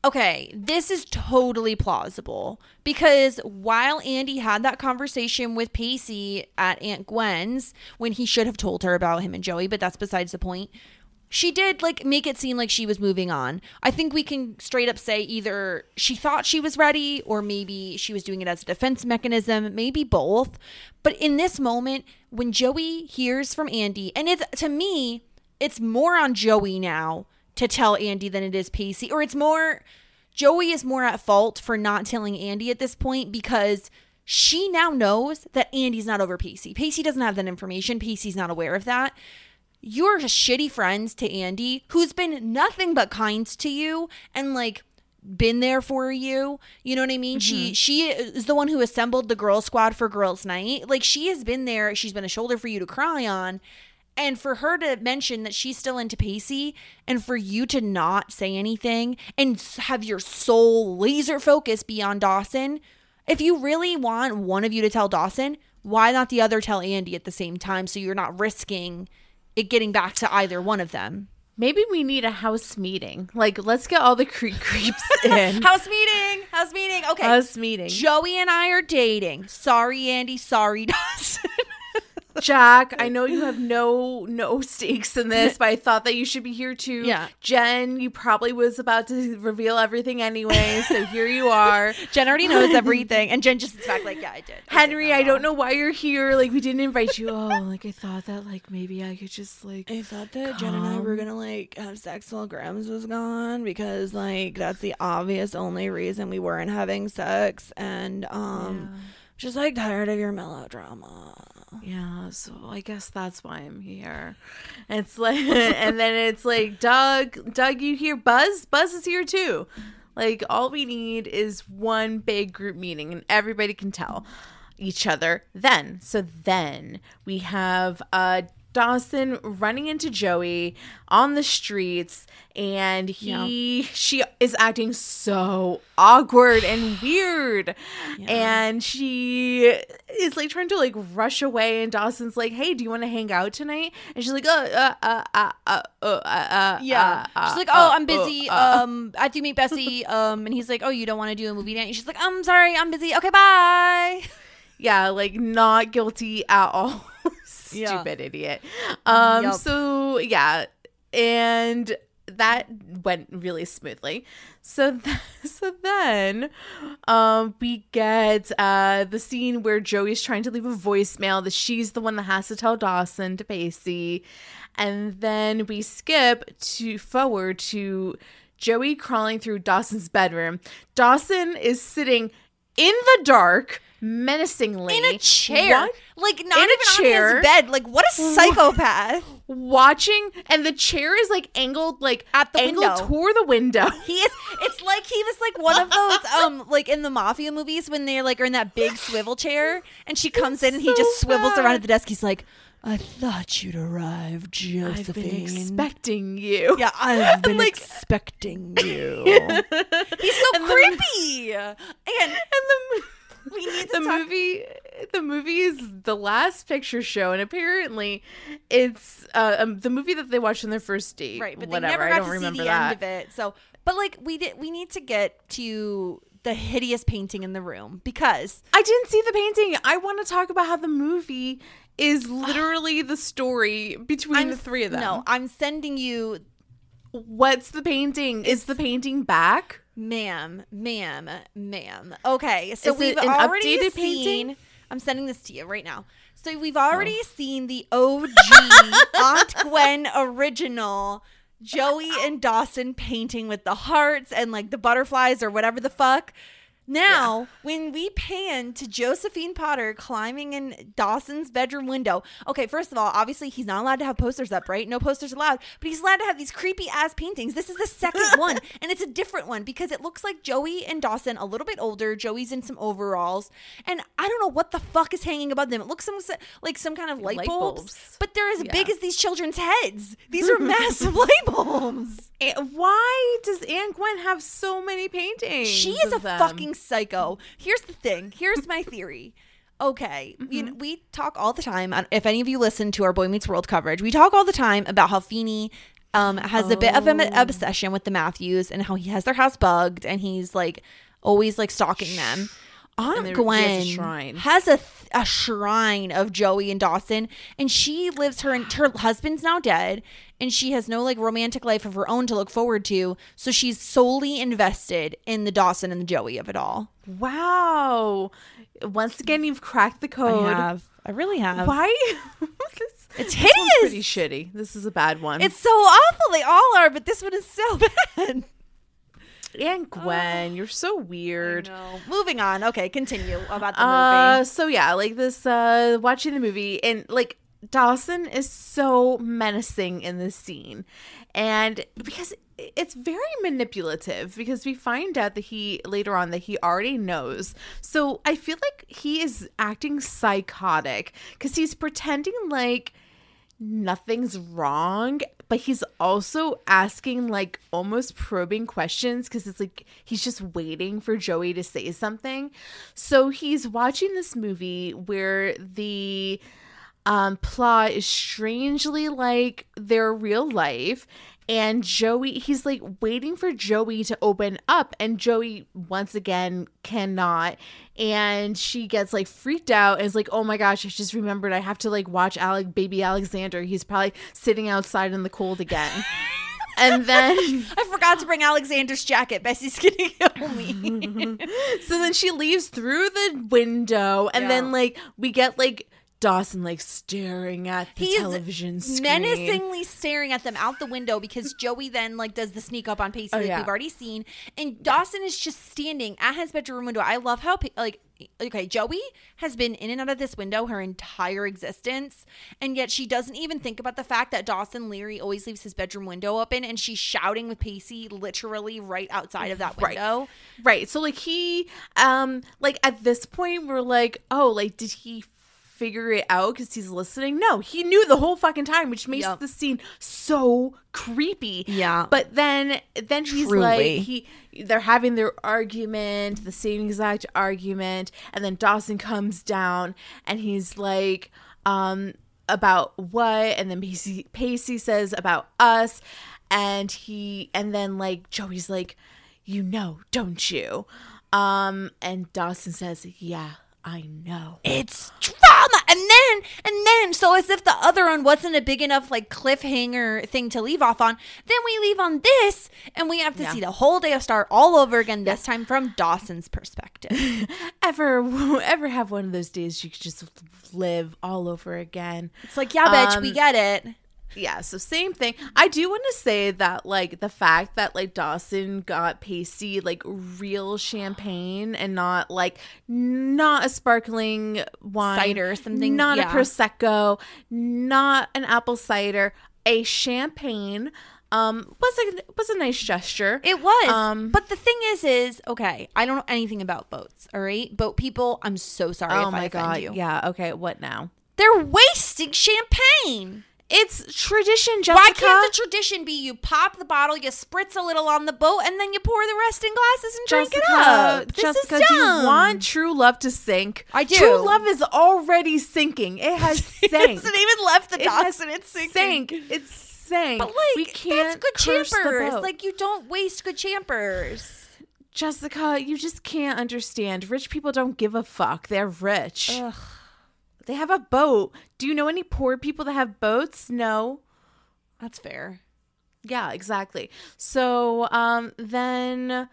okay, this is totally plausible because while Andy had that conversation with Pacey at Aunt Gwen's when he should have told her about him and Joey, but that's besides the point. She did like make it seem like she was moving on. I think we can straight up say either she thought she was ready or maybe she was doing it as a defense mechanism, maybe both. But in this moment, when Joey hears from Andy, and it's to me, it's more on Joey now to tell Andy than it is Pacey, or it's more Joey is more at fault for not telling Andy at this point because she now knows that Andy's not over Pacey. Pacey doesn't have that information. Pacey's not aware of that. You're just shitty friends to Andy, who's been nothing but kind to you and like been there for you. You know what I mean? She mm-hmm. she is the one who assembled the girl squad for girls' night. Like she has been there. She's been a shoulder for you to cry on. And for her to mention that she's still into Pacey and for you to not say anything and have your soul laser focus be on Dawson, if you really want one of you to tell Dawson, why not the other tell Andy at the same time so you're not risking it getting back to either one of them? Maybe we need a house meeting. Like, let's get all the cre- *laughs* creeps in. House meeting, house meeting. Okay. house meeting. Joey and I are dating. Sorry, Andy. Sorry, *laughs* Dawson. Jack, I *laughs* know you have no no stakes in this, but I thought that you should be here too. Yeah. Jen, you probably was about to reveal everything anyway, so here you are. *laughs* Jen already knows everything, and Jen just sits back like, "Yeah, I did." I did Henry, that I don't know why you're here. Like we didn't invite you. Oh, like I thought that like maybe I could just like I thought that Jen and I were gonna like have sex while Grams was gone because like that's the obvious only reason we weren't having sex, and um, just like tired of your melodrama. Yeah, so I guess that's why I'm here. It's like, *laughs* and then it's like, Doug, Doug, you hear Buzz? Buzz is here too. Like, all we need is one big group meeting, and everybody can tell each other. Then, so then we have uh Dawson running into Joey on the streets, and he she is acting so awkward and *sighs* weird, and she is like trying to like rush away, and Dawson's like, "Hey, do you want to hang out tonight?" And she's like, "Uh, uh, uh, uh, uh, uh, uh Yeah, uh, she's like, uh, "Oh, I'm uh, busy. uh." Um, I have to meet Bessie." *laughs* Um, and he's like, "Oh, you don't want to do a movie night?" And she's like, "I'm sorry, I'm busy. Okay, bye." yeah, like not guilty at all. *laughs* Yeah. Stupid idiot. Um Yup. so yeah, and that went really smoothly. So *laughs* th- so then um we get uh the scene where Joey's trying to leave a voicemail that she's the one that has to tell Dawson to Pacey. And then we skip to forward to Joey crawling through Dawson's bedroom. Dawson is sitting in the dark menacingly In a chair, What? like not In a even chair. on his bed. Like, what a psychopath! watching and the chair is like angled like At the angled window. toward the window He is. It's like he was like one of those, *laughs* um, like in the mafia movies when they're like are in that big swivel chair, and she comes in and he so just swivels bad. around at the desk. He's like, "I thought you'd arrive, Josephine." i've been expecting you Yeah, I've *laughs* been Like- expecting you. *laughs* He's so And the- creepy. and and the we need to the talk- movie the movie is the last picture show and apparently it's uh, um, the movie that they watched on their first date right, but whatever. they never i got don't to see the that. end of it. So, but like we did, we need to get to the hideous painting in the room because i didn't see the painting. I want to talk about how the movie is literally the story between the three of them No, I'm sending you What's the painting? Is the painting back? Ma'am, ma'am, ma'am. Okay, so Is we've already seen. painting? I'm sending this to you right now. So we've already oh. seen the OG *laughs* Aunt Gwen original Joey and Dawson painting with the hearts and like the butterflies or whatever the fuck. Now, when we pan to Josephine Potter climbing in Dawson's bedroom window, okay, first of all, obviously he's not allowed to have posters up, right? No posters allowed, but he's allowed to have these creepy ass paintings. This is the second *laughs* one, and it's a different one because it looks like Joey and Dawson a little bit older. Joey's in some overalls, and I don't know what the fuck is hanging above them. It looks some, like some kind of light, Light bulbs, bulbs. but they're as Yeah. big as these children's heads. These are *laughs* massive light bulbs. Why does Aunt Gwen have so many paintings? She is a them? fucking psycho. Here's the thing. Here's my theory. Okay, you know, we talk all the time. If any of you listen to our Boy Meets World coverage, we talk all the time about how Feeney um, has a bit of an obsession with the Matthews and how he has their house bugged and he's like always like stalking them. Aunt there- he has a Gwen shrine. has a, th- a shrine of Joey and Dawson, and she lives her and her husband's now dead, and she has no like romantic life of her own to look forward to. So she's solely invested in the Dawson and the Joey of it all. Wow. Once again, you've cracked the code. I really have. Why? *laughs* this, It's this one's hideous. pretty shitty. This is a bad one. It's so awful. They all are, but this one is so *laughs* bad. Aunt *sighs* Gwen. You're so weird. Moving on. Okay, continue about the Uh, movie. so yeah, like this, uh, watching the movie and like Dawson is so menacing in this scene, and because it's very manipulative because we find out that he later on that he already knows. So I feel like he is acting psychotic because he's pretending like nothing's wrong but he's also asking like almost probing questions because it's like he's just waiting for joey to say something. So he's watching this movie where the um, plot is strangely like their real life and joey he's like waiting for joey to open up and joey once again cannot and she gets like freaked out and is like oh my gosh i just remembered i have to like watch alec baby alexander he's probably sitting outside in the cold again *laughs* and then I forgot to bring Alexander's jacket. Bessie's *laughs* gonna kill me. *laughs* so then she leaves through the window and Yeah. then like we get like Dawson like staring at the He's television screen. menacingly staring at them out the window because Joey then like does the sneak up on Pacey Oh, like yeah. we've already seen, and Dawson is just standing at his bedroom window. I love how like okay Joey has been in and out of this window her entire existence, and yet she doesn't even think about the fact that Dawson Leary always leaves his bedroom window open, and she's shouting with Pacey literally right outside of that Right. window. Right. So like he um like at this point we're like, "Oh, like did he figure it out cuz he's listening?" No, he knew the whole fucking time, which makes Yep. the scene so creepy. Yeah. But then then he's Truly. like he they're having their argument, the same exact argument, and then Dawson comes down and he's like um about what and then Pacey, Pacey says about us and he and then like Joey's like you know don't you um and Dawson says yeah I know. It's drama and then and then so as if the other one wasn't a big enough like cliffhanger thing to leave off on then we leave on this and we have to Yeah. see the whole day of Star all over again this time from dawson's perspective. *laughs* Ever *laughs* ever have one of those days you could just live all over again? It's like yeah bitch we Um, get it yeah so same thing. I do want to say that like the fact that like dawson got Pacey like real champagne and not like not a sparkling wine Cider or something, not yeah. a prosecco not an apple cider a champagne um was a was a nice gesture. It was. Um, but the thing is is okay i don't know anything about boats all right? Boat people i'm so sorry oh if my i god. you. Yeah okay what now? They're wasting champagne it's tradition jessica Why can't the tradition be you pop the bottle, you spritz a little on the boat, and then you pour the rest in glasses and drink Jessica, it up? This Jessica, is do you want true love to sink? I do. True love is already sinking. It has *laughs* sank. It hasn't even left the It docks has and it's sinking. sank. It's sank. But like, we can't that's good champers. Like you don't waste good champers. Jessica, you just can't understand. Rich people don't give a fuck. They're rich. Ugh. They have a boat. Do you know any poor people that have boats? No. That's fair. Yeah, exactly. So um then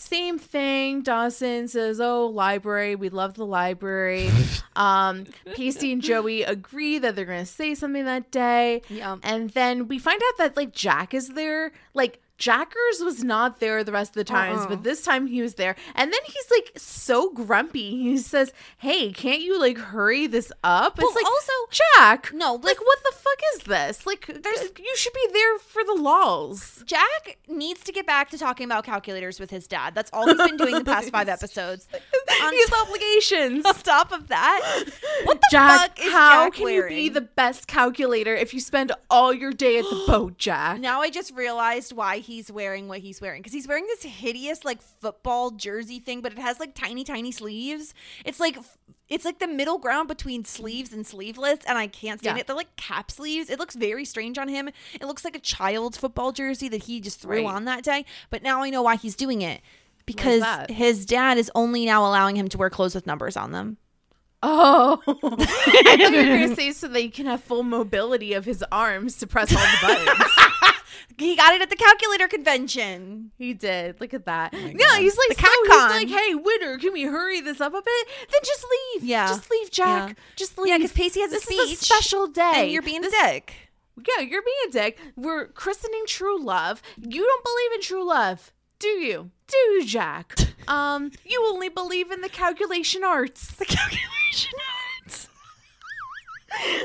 same thing. Dawson says, "Oh, library. We love the library." *laughs* um, Pacey and Joey agree that they're going to say something that day. Yeah. And then we find out that like Jack is there. Like Jackers was not there the rest of the times, Uh-uh. but this time he was there. And then he's like so grumpy. He says, "Hey, can't you like hurry this up?" Well, it's oh, like also- Jack. No, like listen- what the fuck is this? Like, there's uh, you should be there for the laws. Jack needs to get back to talking about calculators with his dad. That's all he's been doing the past five *laughs* episodes. *laughs* On he has obligations. on *laughs* top of that, what the Jack, fuck is how Jack can wearing? you be the best calculator if you spend all your day at the *gasps* boat, Jack? Now I just realized why he's wearing what he's wearing because he's wearing this hideous like football jersey thing, but it has like tiny, tiny sleeves. It's like it's like the middle ground between sleeves and sleeveless, and I can't stand Yeah. it. They're like cap sleeves. It looks very strange on him. It looks like a child's football jersey that he just threw Right. on that day. But now I know why he's doing it because his dad is only now allowing him to wear clothes with numbers on them. Oh, *laughs* I thought you were gonna say so that he can have full mobility of his arms to press all the buttons. *laughs* He got it at the calculator convention. he did. Look at that. Oh yeah, he's like, The so he's like, hey, winner, can we hurry this up a bit? Then just leave. Yeah. just leave, Jack. Yeah. Just leave. Yeah, because Pacey has a this speech. is a special day. And you're being This- a dick. Yeah, you're being a dick. We're christening true love. You don't believe in true love, do you? Do you, Jack? *laughs* um, you only believe in the calculation arts. The calculation arts.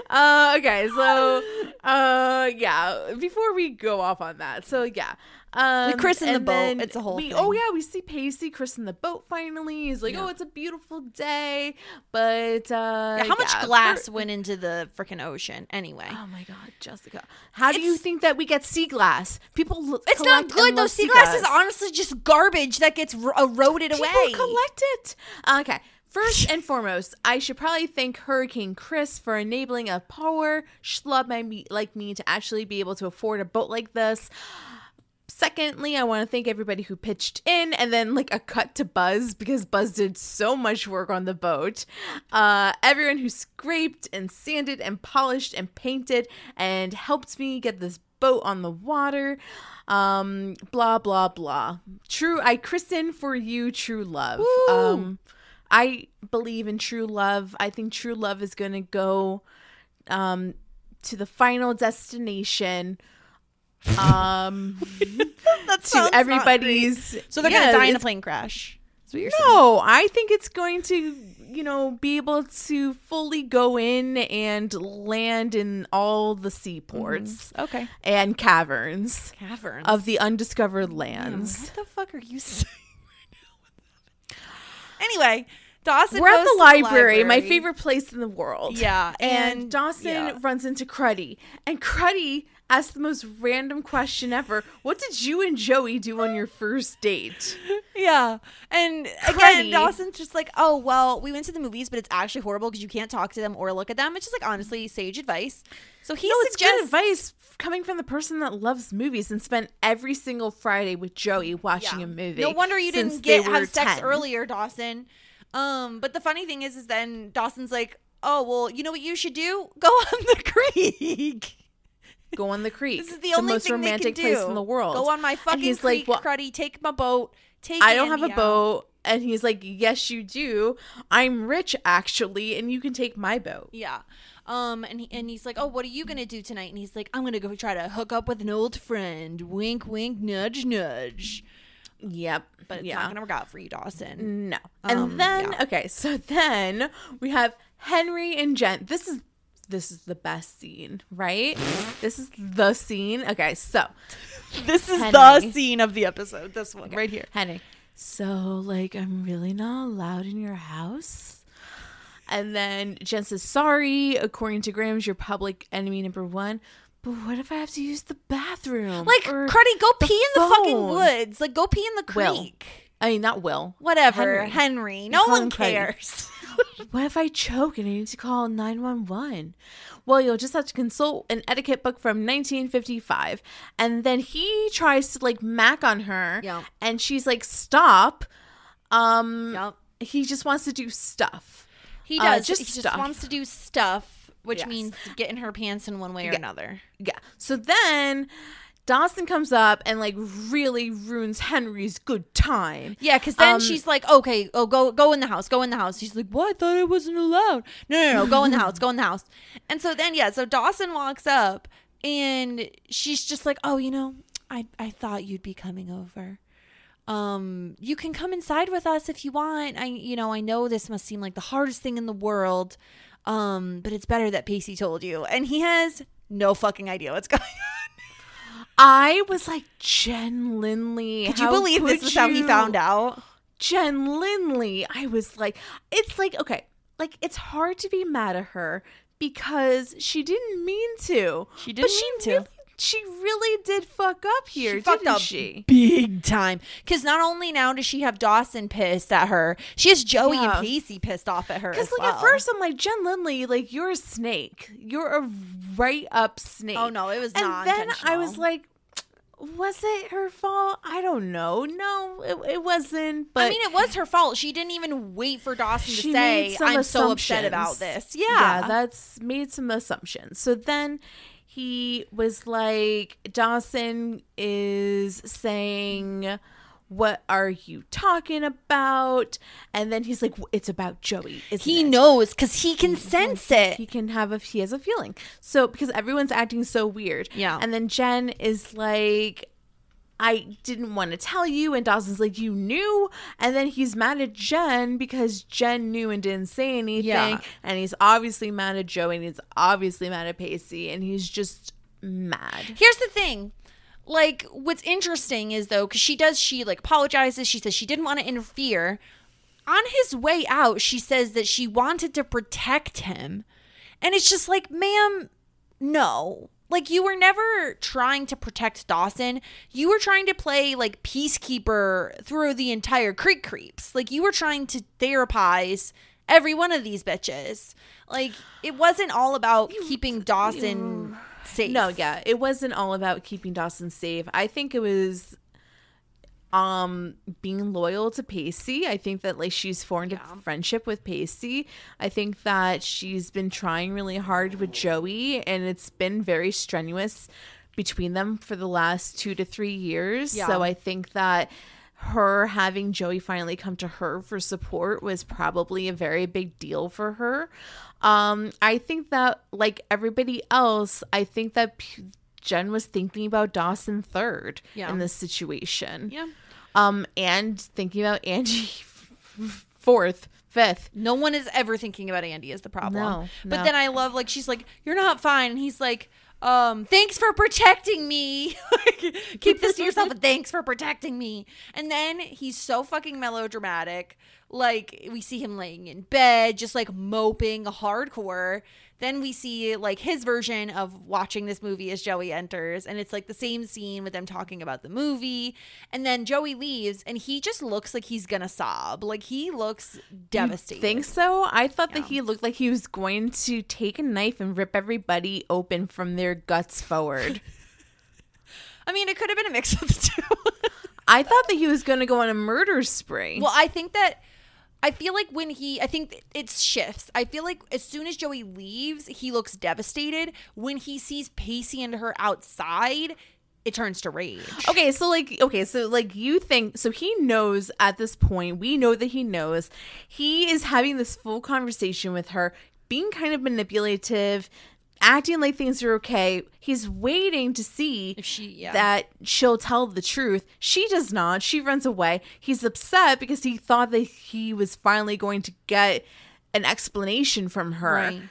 Uh, okay, so, *laughs* uh, yeah. Before we go off on that, so yeah. Um, We christen the boat. It's a whole we, thing. Oh yeah, we see Pacey christen the boat finally. He's like, Yeah. "Oh, it's a beautiful day," but uh, Yeah, how much yeah, glass for- went into the freaking ocean anyway? Oh my god, Jessica. How do you think that we get sea glass? People it's not good. Those sea glass is honestly just garbage that gets ro- eroded People away. collect it. Okay. First and foremost, I should probably thank Hurricane Chris for enabling a poor schlub like me to actually be able to afford a boat like this. Secondly, I want to thank everybody who pitched in, and then like a cut to Buzz because Buzz did so much work on the boat. Uh, everyone who scraped and sanded and polished and painted and helped me get this boat on the water. Um, blah blah blah. True, I christen for you, true love. Um, I believe in true love. I think true love is gonna go um to the final destination um *laughs* That to everybody's. So they're Yeah, gonna die in a plane crash. That's what you're saying. no i think it's going to you know be able to fully go in and land in all the seaports Okay. and caverns Caverns of the undiscovered lands What the fuck are you *laughs* saying right now? with that? Anyway, Dawson. we're at the library, my library. favorite place in the world. Yeah, And, and- Dawson yeah. runs into Cruddy. And Cruddy asks the most random question ever. What did you and Joey do on your first date? Yeah. And again, Cruddy. Dawson's just like, oh, well, we went to the movies, but it's actually horrible because you can't talk to them or look at them. It's just like, honestly, sage advice. So he No, it's suggests. good advice coming from the person that loves movies and spent every single Friday with Joey watching Yeah. a movie. No wonder you since didn't they get were have sex 10. earlier, Dawson. Um, but the funny thing is, is then Dawson's like, oh, well, you know what you should do? Go *laughs* on the creek. Go on the creek. This is the, only most romantic they can do. place in the world. Go on my And fucking he's creek, like, well, cruddy. Take my boat. Take. I don't have a out." boat. And he's like, Yes, you do. I'm rich, actually, and you can take my boat. Yeah. Um, and he, and he's like, "Oh, what are you gonna do tonight?" And he's like, "I'm gonna go try to hook up with an old friend. Wink, wink, nudge, nudge." Yep. But it's yeah. not gonna work out for you, Dawson. No. And Um, then yeah. okay, so then we have Henry and Jen. This is this is the best scene, right? this is the scene. Okay, so This is Henry. scene of the episode. This one right here. Henry. So like I'm really not allowed in your house. And then Jen says, "Sorry, according to Grams, you're public enemy number one." But what if I have to use the bathroom? Like, Cruddy, go the pee in the fucking woods. Like, go pee in the Will. creek. I mean, not Will. Whatever, Henry. Henry. No one cares. What if I choke and I need to call 911? Well, you'll just have to consult an etiquette book from 1955. And then he tries to like mac on her. Yeah. And she's like, stop. Um, Yup. He just wants to do stuff. He Uh, does. just he just wants to do stuff, which Yes. means get in her pants in one way or Yeah. another. Yeah. So then Dawson comes up and like really ruins Henry's good time. Yeah, because then Um, she's like, "Okay, oh, go go in the house, go in the house." She's like, "What? I thought I wasn't allowed." No, no, no, go in the house, go in the house. And so then, yeah, so Dawson walks up, and she's just like, "Oh, you know, I I thought you'd be coming over. Um, you can come inside with us if you want. I, you know, I know this must seem like the hardest thing in the world, um, but it's better that Pacey told you." And he has no fucking idea what's *laughs* going on. I was like, Jen Lindley. Could you believe this is was how he found out? Jen Lindley. I was like, it's like, okay, like it's hard to be mad at her because she didn't mean to. She didn't she mean to. Really, she really did fuck up here, She fucked didn't up she? big time. Because not only now does she have Dawson pissed at her, she has Joey Yeah. and Pacey pissed off at her. Because like at first I'm like Jen Lindley, like you're a snake. You're a right up snake. Oh, no, it was And then I was like, was it her fault? I don't know. No, it, it wasn't. But I mean, it was her fault. She didn't even wait for Dawson to say, "I'm so upset about this." Yeah. yeah, that's made some assumptions. So then he was like, Dawson is saying, What are you talking about? And then he's like, It's about Joey. He it?" knows because he can sense it. He can have a he has a feeling. So because everyone's acting so weird. Yeah. And then Jen is like I didn't want to tell you and Dawson's like you knew and then he's mad at Jen because Jen knew and didn't say anything Yeah. and he's obviously mad at Joey and he's obviously mad at Pacey and he's just mad. Here's the thing. Like, what's interesting is though, because she does, she like apologizes. She says she didn't want to interfere. On his way out, she says that she wanted to protect him. And it's just like, ma'am, no. Like, you were never trying to protect Dawson. You were trying to play like peacekeeper through the entire Creek Creeps. Like, you were trying to therapize every one of these bitches. Like, it wasn't all about keeping Dawson safe. No, yeah, it wasn't all about keeping Dawson safe. I think it was um being loyal to Pacey. I think that like she's formed a friendship with Pacey. I think that she's been trying really hard with Joey and it's been very strenuous between them for the last 2 to 3 years. Yeah. So I think that her having Joey finally come to her for support was probably a very big deal for her. Um, I think that, like everybody else, I think that P- Jen was thinking about Dawson third Yeah. in this situation. Yeah. Um, and thinking about Angie *laughs* fourth, fifth. No one is ever thinking about Andy as the problem. No, But no. then I love like she's like, You're not fine. And he's like, um, thanks for protecting me. *laughs* Keep this to yourself, but thanks for protecting me. And then he's so fucking melodramatic. Like we see him laying in bed, just like moping hardcore. Then we see like his version of watching this movie as Joey enters, and it's like the same scene with them talking about the movie. And then Joey leaves, and he just looks like he's gonna sob. Like he looks devastated. Think so? I thought Yeah. that he looked like he was going to take a knife and rip everybody open from their guts forward. *laughs* I mean, it could have been a mix of the two. I thought that he was going to go on a murder spree. well, I think that I feel like when he, I think it shifts. I feel like as soon as Joey leaves, he looks devastated. When he sees Pacey and her outside, it turns to rage. Okay, so like okay, so like you think so he knows at this point, we know that he knows. He is having this full conversation with her, being kind of manipulative, acting like things are okay. He's waiting to see If she- yeah. that she'll tell the truth. She does not. She runs away. He's upset because he thought that he was finally going to get an explanation from her. Right.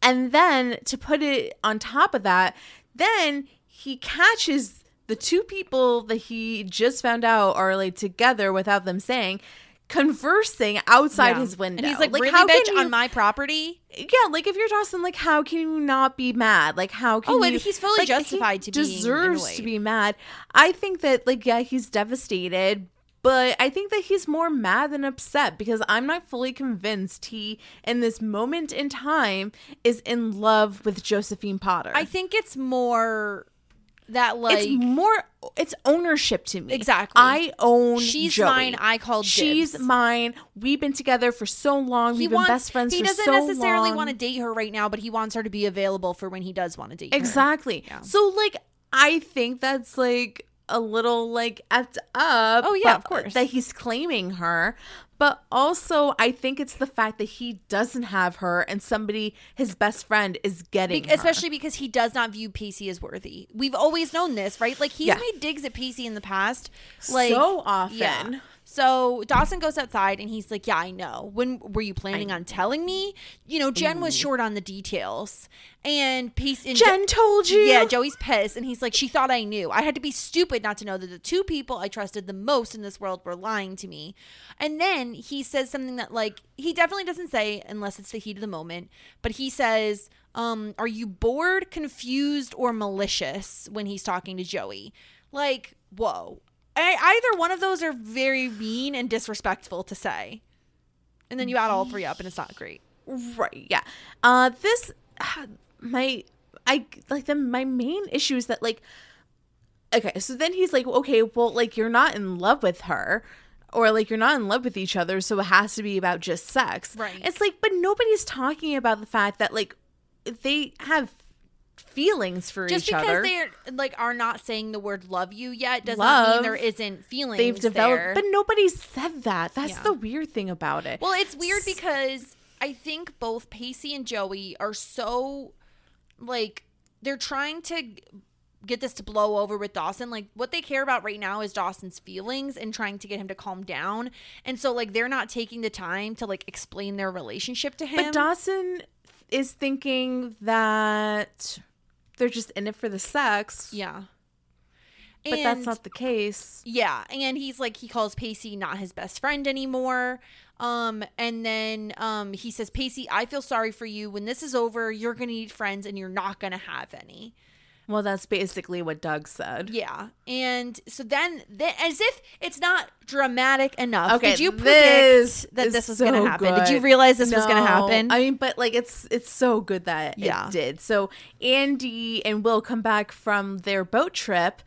And then to put it on top of that, then he catches the two people that he just found out are like together without them saying, conversing outside Yeah. his window. And he's like, really, how bitch, can you- on my property? yeah, like if you're Dawson, like how can you not be mad? Like how can Oh, and you? he's fully like, he justified to being deserves to be mad. I think that like yeah, he's devastated, but I think that he's more mad than upset because I'm not fully convinced he, in this moment in time, is in love with Josephine Potter. I think it's more that like it's more it's ownership to me. Exactly. I own She's Joey. mine, I called She's dibs. mine. We've been together for so long. We've been best friends He doesn't so necessarily long. want to date her right now, but he wants her to be available for when he does want to date her. Exactly. Yeah. So like I think that's like a little like effed up. Oh, yeah, of course. That he's claiming her. But also, I think it's the fact that he doesn't have her and somebody, his best friend, is getting Be- her. especially because he does not view Pacey as worthy. We've always known this, right? Like he's Yeah. made digs at Pacey in the past, like So often. Yeah. So Dawson goes outside and he's like, "Yeah, I know. When were you planning on telling me? You know, Jen was short on the details, and and Jen told you? Yeah, Joey's pissed, and he's like, "She thought I knew. I had to be stupid not to know that the two people I trusted the most in this world were lying to me." And then he says something that, like, he definitely doesn't say unless it's the heat of the moment, but he says, um, "Are you bored, confused, or malicious?" When he's talking to Joey, like, whoa. I, either one of those are very mean and disrespectful to say, and then you add all three up, and it's not great. Right. Yeah. Uh this *sighs* my I like the my main issue is that like okay, so then he's like, okay, well like you're not in love with her or like you're not in love with each other, so it has to be about just sex. Right. It's like but nobody's talking about the fact that like they have feelings for just each other. Just because they are like are not saying the word love you yet does not Love. mean there isn't feelings They've developed there. but nobody said that. That's Yeah. the weird thing about it. well it's weird because i think both pacey and joey are so like they're trying to get this to blow over with dawson like what they care about right now is dawson's feelings and trying to get him to calm down and so like they're not taking the time to like explain their relationship to him But Dawson is thinking that they're just in it for the sex. yeah But that's not the case. Yeah, and he's like he calls Pacey not his best friend anymore. Um and then um he says Pacey, I feel sorry for you. When this is over, you're going to need friends and you're not going to have any. Well, that's basically what Doug said. Yeah. And so then th- as if it's not dramatic enough. Okay, Did you predict this that is this was going to so happen? Did you realize this was going to happen? I mean, but like it's it's so good that Yeah. it did. So Andy and Will come back from their boat trip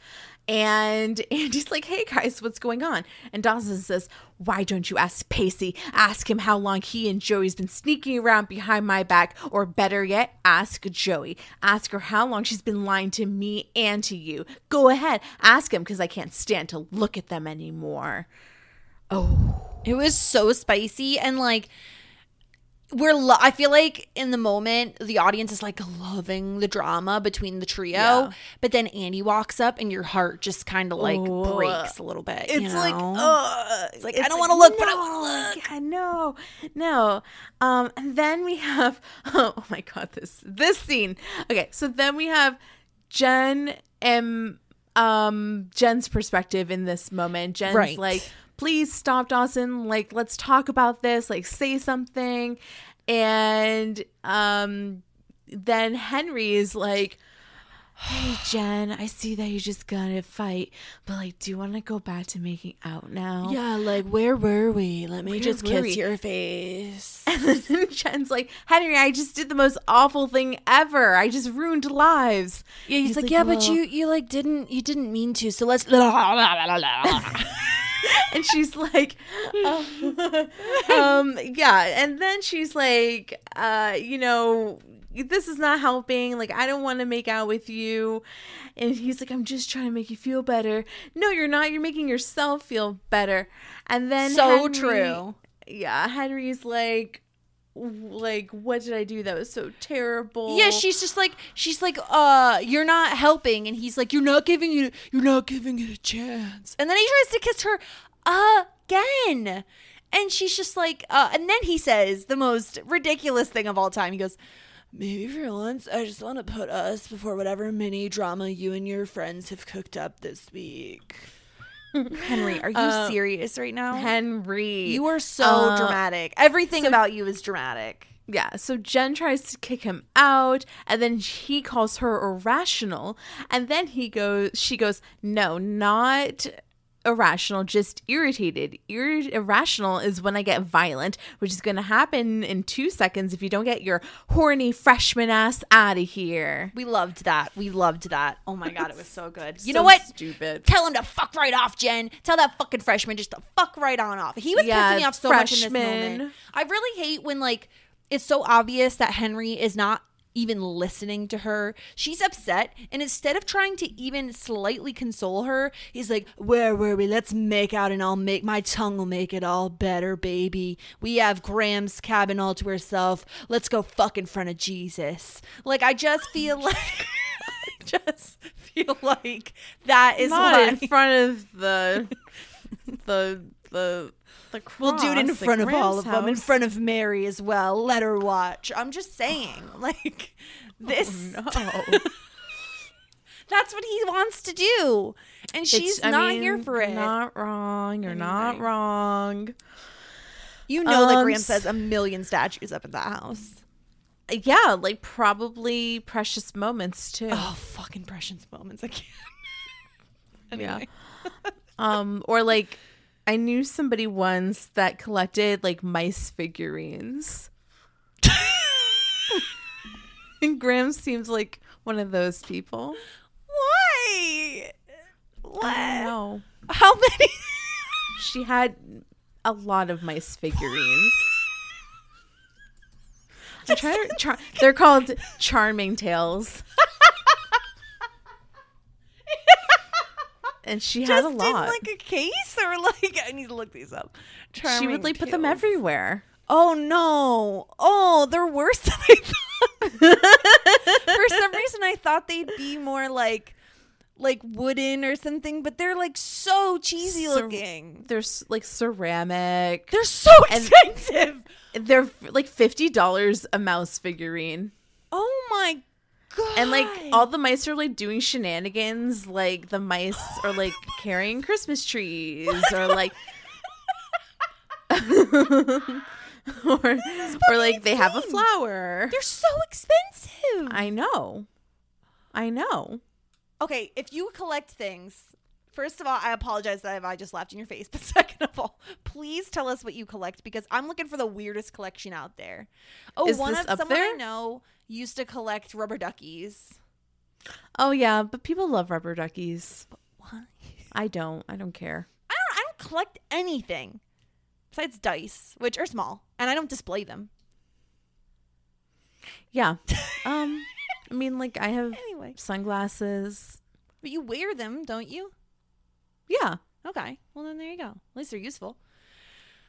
and *laughs* Andy's like, "Hey guys, what's going on?" And Dawson says, "Why don't you ask Pacey? Ask him how long he and Joey's been sneaking around behind my back, or better yet, ask Joey. Ask her how long she's been lying to me and to you. Go ahead, ask him because I can't stand to look at them anymore." Oh. It was so spicy and like we're lo- I feel like in the moment the audience is like loving the drama between the trio, Yeah. but then Andy walks up and your heart just kind of like Oh. breaks a little bit. It's you like, uh, It's like, I don't wanna look, but I wanna look. Yeah, no, no. Um, and then we have, *laughs* oh my god, this this scene. Okay, so then we have Jen and um Jen's perspective in this moment. Jen's Right. like, please stop, Dawson. Like, let's talk about this. Like, say something. And um, then Henry is like. Hey Jen, I see that you just got to fight, but like, do you want to go back to making out now? yeah, like where were we? Let me Where just kiss we? your *laughs* face. And then Jen's like, Henry, I just did the most awful thing ever. I just ruined lives. Yeah, he's, He's like, like, yeah, but you you like didn't you didn't mean to. So let's. *laughs* *laughs* *laughs* and she's like, *laughs* um, um, yeah. And then she's like, uh, you know, this is not helping. Like, I don't want to make out with you. And he's like, I'm just trying to make you feel better. No, you're not. You're making yourself feel better. And then So Henry- true. Yeah, Henry's like, like, what did I do that was so terrible? Yeah, she's just like she's like, uh, you're not helping, and he's like, you're not giving it, you're not giving it a chance. And then he tries to kiss her again, and she's just like, uh, and then he says the most ridiculous thing of all time. He goes, maybe for once, I just want to put us before whatever mini drama you and your friends have cooked up this week. Henry, are you serious right now? Henry. you are so Uh, dramatic. Everything about you is dramatic. Yeah, so Jen tries to kick him out, and then he calls her irrational, and then he goes, she goes, no, not irrational, just irritated. Ir- irrational is when I get violent, which is going to happen in two seconds if you don't get your horny freshman ass out of here. We loved that. We loved that. Oh my god, it was so good. *laughs* You So know what? Stupid. Tell him to fuck right off, Jen. Tell that fucking freshman just to fuck right on off. He was Yeah, pissing me off so much in this freshman. moment. I really hate when like it's so obvious that Henry is not even listening to her. She's upset. And instead of trying to even slightly console her, he's like, Where were we? Let's make out and I'll make my tongue will make it all better, baby. We have Grams' cabin all to herself. Let's go fuck in front of Jesus. Like, I just oh feel like. *laughs* I just feel like that is Not why. in front of the *laughs* the the the We'll do it in front of all of them, in front of Mary as well. Let her watch. I'm just saying, *sighs* like this. No. *laughs* That's what he wants to do, and she's not mean, here for it. Not wrong. You're not wrong. you know that Um, Grams says a million statues up at that house. Yeah, like probably precious moments too. Oh, fucking precious moments. I can't. *laughs* Anyway. *laughs* Um, or like I knew somebody once that collected like mice figurines. *laughs* and Grams seems like one of those people. Why? What? I don't know. How many? She had a lot of mice figurines. *laughs* Char- they're called charming tales. *laughs* and she had a lot. like a case, or like *laughs* I need to look these up. she would like put them everywhere. Oh no! Oh, they're worse *laughs* than I thought. For some *laughs* reason, I thought they'd be more like, like wooden or something, but they're like so cheesy Cer- looking. There's like ceramic. They're so And- expensive. They're like fifty dollars a mouse figurine, oh my god! and like all the mice are like doing shenanigans. Like the mice are like carrying Christmas trees, or like, *laughs* or, or like they have a flower. they're so expensive. I know, I know. okay, if you collect things, first of all, I apologize that I just laughed in your face. *laughs* But second of all, please tell us what you collect because I'm looking for the weirdest collection out there. Oh, Is one of someone I know used to collect rubber duckies. Oh yeah, but people love rubber duckies. Why? I don't. I don't care. I don't. I don't collect anything besides dice, which are small, and I don't display them. Yeah. *laughs* Um. I mean, like I have Anyway, sunglasses. but you wear them, don't you? Yeah. Okay. Well, then there you go. At least they're useful.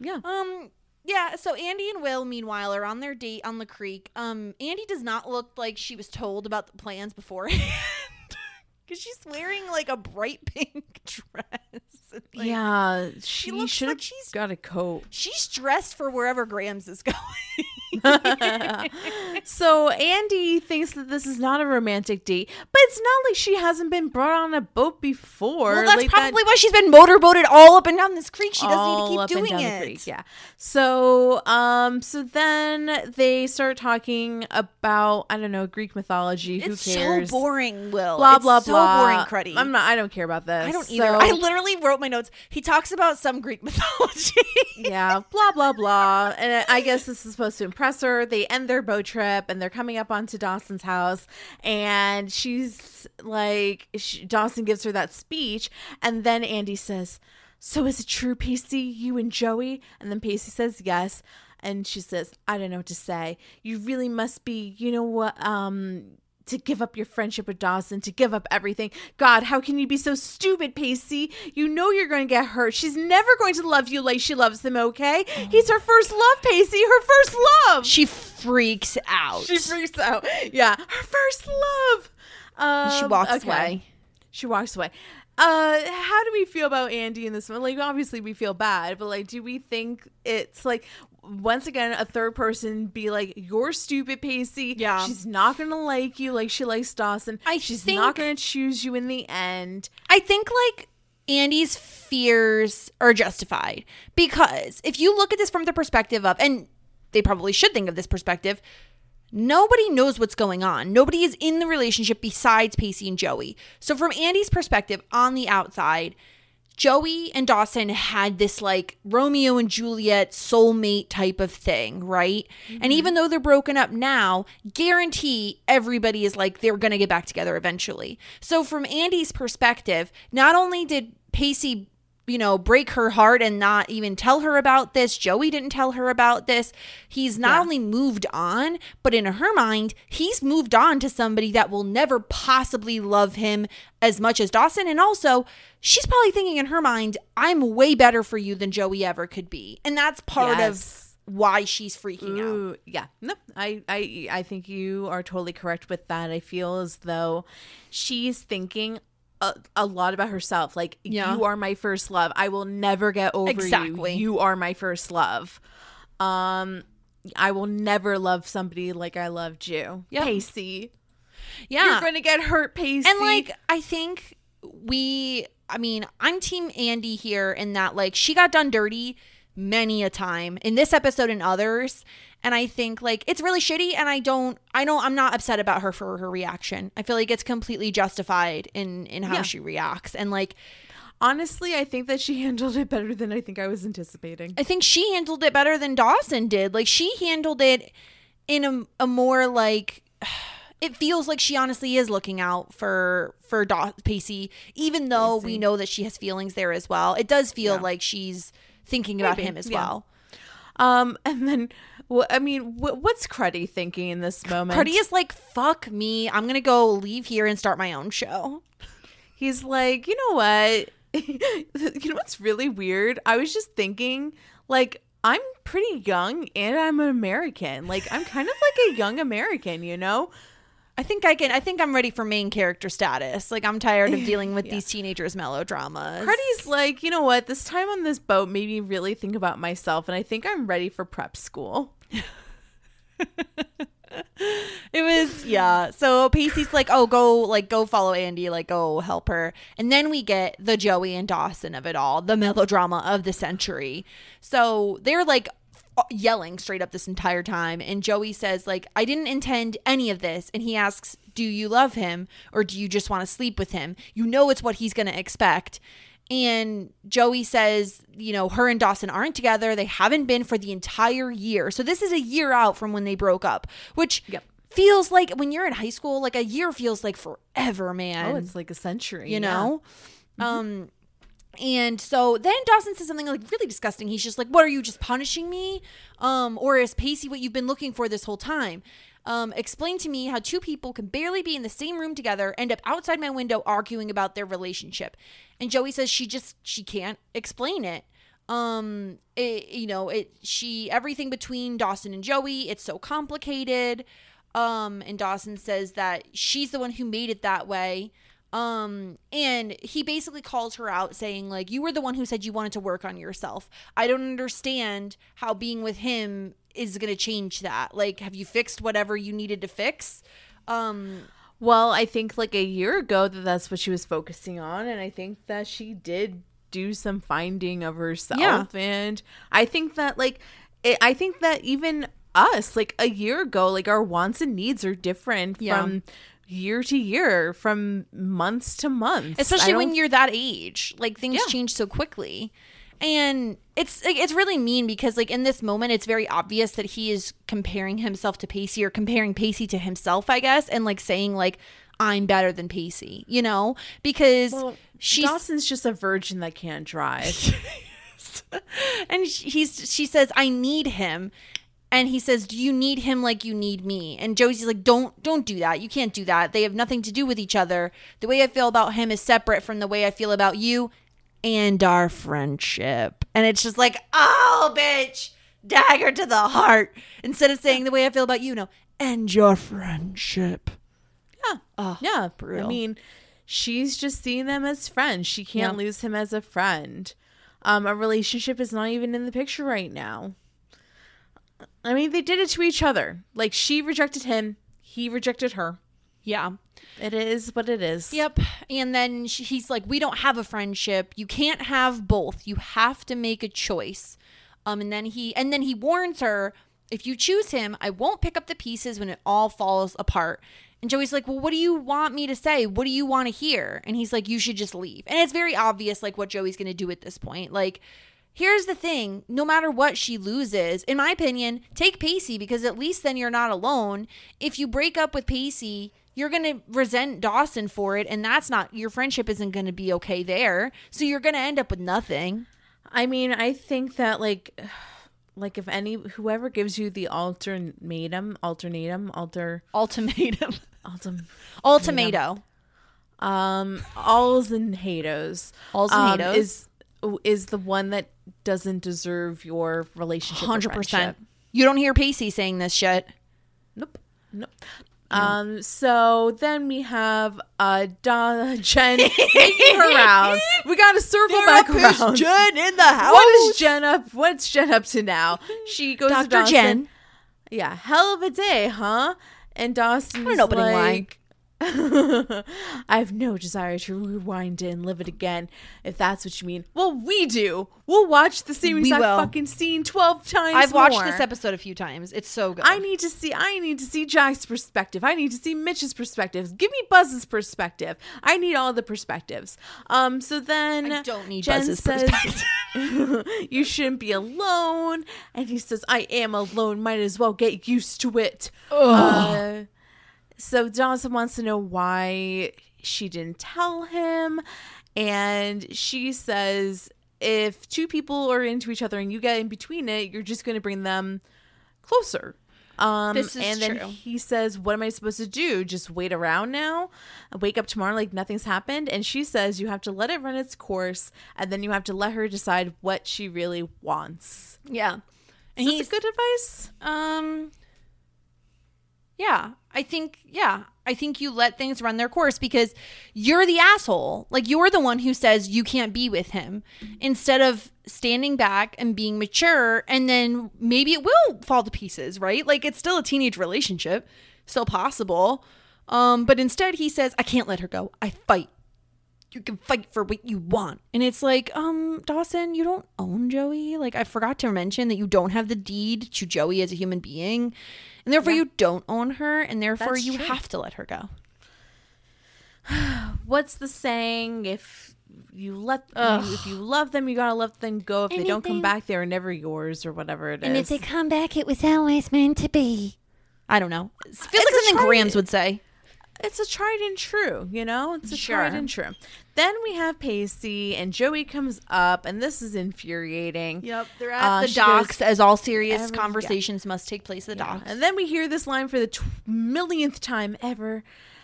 Yeah. Um. Yeah. So Andy and Will, meanwhile, are on their date on the creek. Um. Andy does not look like she was told about the plans beforehand. *laughs* Because she's wearing like a bright *laughs* pink dress. and, like, yeah. She looks should like she's- got a coat. She's dressed for wherever Grams is *laughs* going. *laughs* so Andy thinks that this is not a romantic date, but it's not like she hasn't been brought on a boat before. well, that's like that- probably why she's been motorboated all up and down this creek. She doesn't need to keep doing it. creek, Yeah. So, um, so then they start talking about I don't know Greek mythology. Who cares? so boring, Will. Blah It's blah so blah. boring, Cruddy. I'm not. I don't care about this. I don't either. So- I literally wrote my notes. He talks about some Greek *laughs* mythology. yeah, blah blah blah. And I guess this is supposed to impress her. They end their boat trip and they're coming up onto Dawson's house, and she's like, she, Dawson gives her that speech, and then Andy says, "So is it true, Pacey? You and Joey?" And then Pacey says, "Yes." And she says, "I don't know what to say. You really must be, you know what, um." To give up your friendship with Dawson, to give up everything. God, how can you be so stupid, Pacey? You know you're going to get hurt. She's never going to love you like she loves him, okay? He's her first love, Pacey. Her first love. she freaks out. She freaks out. Yeah, her first love. Um, she walks away. She walks away. Uh, how do we feel about Andy in this one? Like, obviously we feel bad, but like, do we think it's like once again a third person be like, "You're stupid, Pacey. Yeah. she's not gonna like you like she likes Dawson. I she's think- not gonna choose you in the end." I think like Andy's fears are justified because if you look at this from the perspective of, and they probably should think of this perspective, nobody knows what's going on. Nobody is in the relationship besides Pacey and Joey. So, from Andy's perspective on the outside, Joey and Dawson had this like Romeo and Juliet soulmate type of thing, right? And mm-hmm. even though they're broken up now, guarantee everybody is like they're going to get back together eventually. So from Andy's perspective, not only did Pacey you know, break her heart and not even tell her about this. Joey didn't tell her about this. He's not Yeah. only moved on, but in her mind, he's moved on to somebody that will never possibly love him as much as Dawson. And also, she's probably thinking in her mind, I'm way better for you than Joey ever could be. And that's part Yes. of why she's freaking out. Yeah. No, I, I, I think you are totally correct with that. I feel as though she's thinking a, a lot about herself. Like, Yeah. you are my first love. I will never get over Exactly. you. You are my first love. Um, I will never love somebody like I loved you. Yep. Pacey. Yeah. You're gonna get hurt, Pacey. And like, I think we, I mean, I'm Team Andy here in that, like, she got done dirty many a time in this episode and others. And I think like it's really shitty and I don't I don't I'm not upset about her for her reaction. I feel like it's completely justified in in how Yeah. she reacts. And like honestly, I think that she handled it better than I think I was anticipating. I think she handled it better than Dawson did. Like she handled it in a, a more like *sighs* it feels like she honestly is looking out for for Daw- Pacey, even though we know that she has feelings there as well. It does feel Yeah. like she's thinking about Maybe, him as yeah. well. Um, *laughs* and then, wh- I mean, wh- what's Cruddy thinking in this moment? Cruddy is like, "Fuck me, I'm gonna go leave here and start my own show." He's like, you know what? *laughs* you know what's really weird? I was just thinking, like, I'm pretty young and I'm an American. Like, I'm kind of like a young American, you know? I think I can. I think I'm ready for main character status. Like I'm tired of *laughs* dealing with these teenagers' melodramas. Cruddy's like, you know what? This time on this boat made me really think about myself, and I think I'm ready for prep school. *laughs* It was yeah. So Pacey's like, "Oh, go like go follow Andy, like go help her." And then we get the Joey and Dawson of it all, the melodrama of the century. So they're like yelling straight up this entire time and Joey says like, "I didn't intend any of this." And he asks, "Do you love him or do you just want to sleep with him?" You know it's what he's going to expect. And Joey says, you know, her and Dawson aren't together. They haven't been for the entire year. So this is a year out from when they broke up, which Yep. feels like when you're in high school, like a year feels like forever, man. Oh, it's like a century. you yeah. know? Um and so then Dawson says something like really disgusting. He's just like, "What are you just punishing me? Um or is Pacey what you've been looking for this whole time?" Um, explain to me how two people can barely be in the same room together, end up outside my window arguing about their relationship. And Joey says she just she can't explain it. Um, it, you know, it she everything between Dawson and Joey, it's so complicated. Um, and Dawson says that she's the one who made it that way. Um, and he basically calls her out saying, like, you were the one who said you wanted to work on yourself. I don't understand how being with him is going to change that. Like, have you fixed whatever you needed to fix? Um, Well, I think like a year ago that that's what she was focusing on, and I think that she did do some finding of herself. Yeah. And I think that like, it, I think that even us, like a year ago, like our wants and needs are different Yeah. from year to year, from months to months. especially when you're that age like things Yeah. change so quickly and it's like, it's really mean because like in this moment it's very obvious that he is comparing himself to Pacey or comparing Pacey to himself I guess and like saying like I'm better than Pacey you know because Well, she's Dawson's just a virgin that can't drive. *laughs* and he's she says I need him and he says do you need him like you need me and Joey's like don't don't do that you can't do that they have nothing to do with each other the way I feel about him is separate from the way I feel about you and our friendship and it's just like oh bitch dagger to the heart instead of saying the way I feel about you no and your friendship Yeah. oh yeah. brutal. I mean, she's just seeing them as friends. She can't Yeah. lose him as a friend. Um, a relationship is not even in the picture right now. I mean, they did it to each other. Like she rejected him, he rejected her. yeah It is what it is. Yep. And then she, he's like, "We don't have a friendship. You can't have both. You have to make a choice." Um, and then he and then he warns her, "If you choose him, I won't pick up the pieces when it all falls apart." And Joey's like, "Well, what do you want me to say? What do you want to hear?" And he's like, "You should just leave." And it's very obvious, like what Joey's going to do at this point. Like, here's the thing: no matter what she loses, in my opinion, take Pacey because at least then you're not alone. If you break up with Pacey, you're going to resent Dawson for it and that's not your friendship isn't going to be okay there. So you're going to end up with nothing. I mean, I think that like *sighs* like if any whoever gives you the alternatum, alternatum, alter Ultimatum. *laughs* ultim Ultimato. um alls and hatos. Alls and um, hatos. is is the one that doesn't deserve your relationship. 100%. You don't hear Pacey saying this shit. Nope. Nope. Um. So then we have uh Donna Jen *laughs* making her rounds. We got a circle back around. Jen in the house. *laughs* What is Jen up? What's Jen up to now? She goes to Dr. Dawson. Jen. Yeah, hell of a day, huh? And Dawson What an opening line. *laughs* I have no desire to rewind it and live it again, if that's what you mean. Well, we do. We'll watch the same exact will. fucking scene twelve times. I've watched this episode a few times. It's so good. I need to see. I need to see Jack's perspective. I need to see Mitch's perspectives. Give me Buzz's perspective. I need all the perspectives. Um. So then I don't need Jen Buzz's says, perspective. *laughs* you shouldn't be alone, and he says, "I am alone. Might as well get used to it." Uh, so Dawson wants to know why she didn't tell him, and she says, "If two people are into each other and you get in between it, you're just going to bring them closer." Um, This is and then true. he says, "What am I supposed to do? Just wait around now? Wake up tomorrow like nothing's happened?" And she says, "You have to let it run its course, and then you have to let her decide what she really wants." yeah. And Is he's this good advice? Um Yeah, I think yeah, I think you let things run their course because you're the asshole. Like you're the one who says you can't be with him instead of standing back and being mature and then maybe it will fall to pieces, right? Like it's still a teenage relationship, still possible. Um but instead he says I can't let her go. I fight. You can fight for what you want. And it's like, um, Dawson, you don't own Joey. Like, I forgot to mention that you don't have the deed to Joey as a human being. And therefore, you don't own her. And therefore, That's you true. have to let her go. *sighs* What's the saying? If you let you, if you love them, you gotta let them go. If they don't come back, they're never yours, or whatever it is. And if they come back, it was always meant to be. I don't know. It feels like It's a something Grams would say. It's a tried and true, you know? It's a tried and true. Then we have Pacey and Joey comes up and this is infuriating. Yep, they're at the the docks, docks, as all serious every- conversations must take place at the docks. And then we hear this line for the tw- millionth time ever.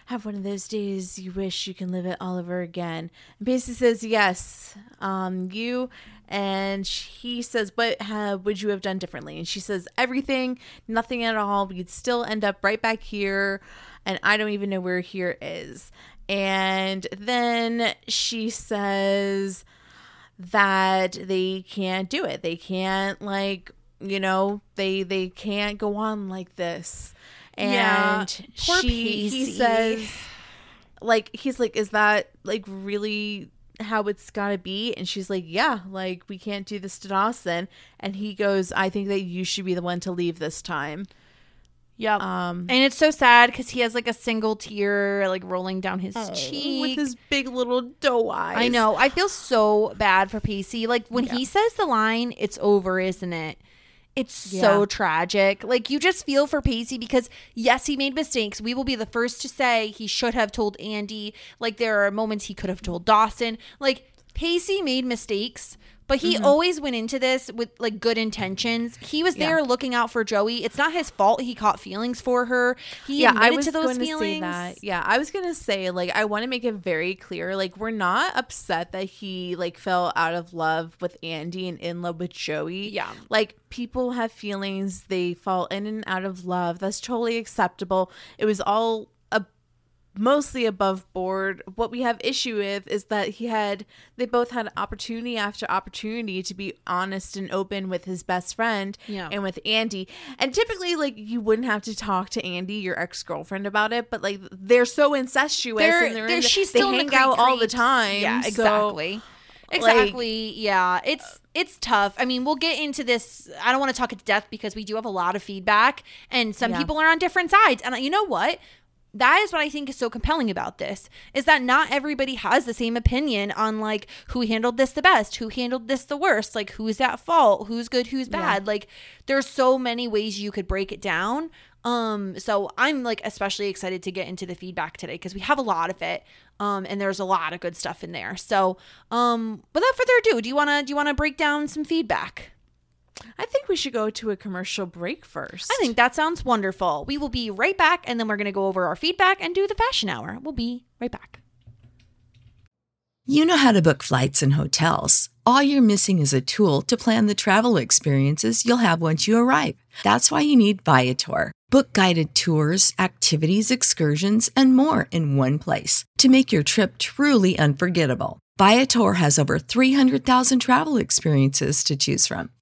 Have one of those days you wish you can live it all over again. And Pacey says, Yes, um, you. And he says, What ha- would you have done differently? And she says, Everything, nothing at all. We'd still end up right back here. And I don't even know where here is. And then she says, that they can't do it. They can't like, you know, they they can't go on like this. Yeah, And poor she he says like he's like is that like really how it's got to be and she's like yeah like we can't do this to Dawson and he goes I think that you should be the one to leave this time. Yep. Um and it's so sad because he has like a single tear like rolling down his cheek. with his big little doe eyes. I know. I feel so bad for Pacey. Like when he says the line, "It's over, isn't it?" It's so tragic. Like you just feel for Pacey because yes, he made mistakes. We will be the first to say he should have told Andy. Like there are moments he could have told Dawson. Like Pacey made mistakes, but he Mm-hmm. always went into this with like good intentions. He was there looking out for Joey. It's not his fault he caught feelings for her. He yeah, I was to those going to feelings. say that. Yeah, I was gonna say like I want to make it very clear. Like we're not upset that he like fell out of love with Andy and in love with Joey. Yeah. like people have feelings. They fall in and out of love. That's totally acceptable. It was all mostly above board. What we have issue with is that he had they both had opportunity after opportunity to be honest and open with his best friend Yeah. and with Andy. And typically like you wouldn't have to talk to Andy, your ex-girlfriend about it, but like they're so incestuous They're, and they're, they're in the- she's they still in hang the out creep all the time. Yeah, so- exactly. like- exactly. yeah, it's it's tough. I mean, we'll get into this. I don't want to talk it to death because we do have a lot of feedback, and some Yeah. people are on different sides. And you know what? That is what I think is so compelling about this is that not everybody has the same opinion on like who handled this the best, who handled this the worst, like who's at fault, who's good, who's bad. Like there's so many ways you could break it down. Um, so I'm like especially excited to get into the feedback today because we have a lot of it. Um, and there's a lot of good stuff in there. So, um, without further ado, do you wanna do you wanna break down some feedback? I think we should go to a commercial break first. I think that sounds wonderful. We will be right back, and then we're gonna go over our feedback and do the fashion hour. We'll be right back. You know how to book flights and hotels. All you're missing is a tool to plan the travel experiences you'll have once you arrive. That's why you need Viator. Book guided tours, activities, excursions, and more in one place to make your trip truly unforgettable. Viator has over 300,000 travel experiences to choose from.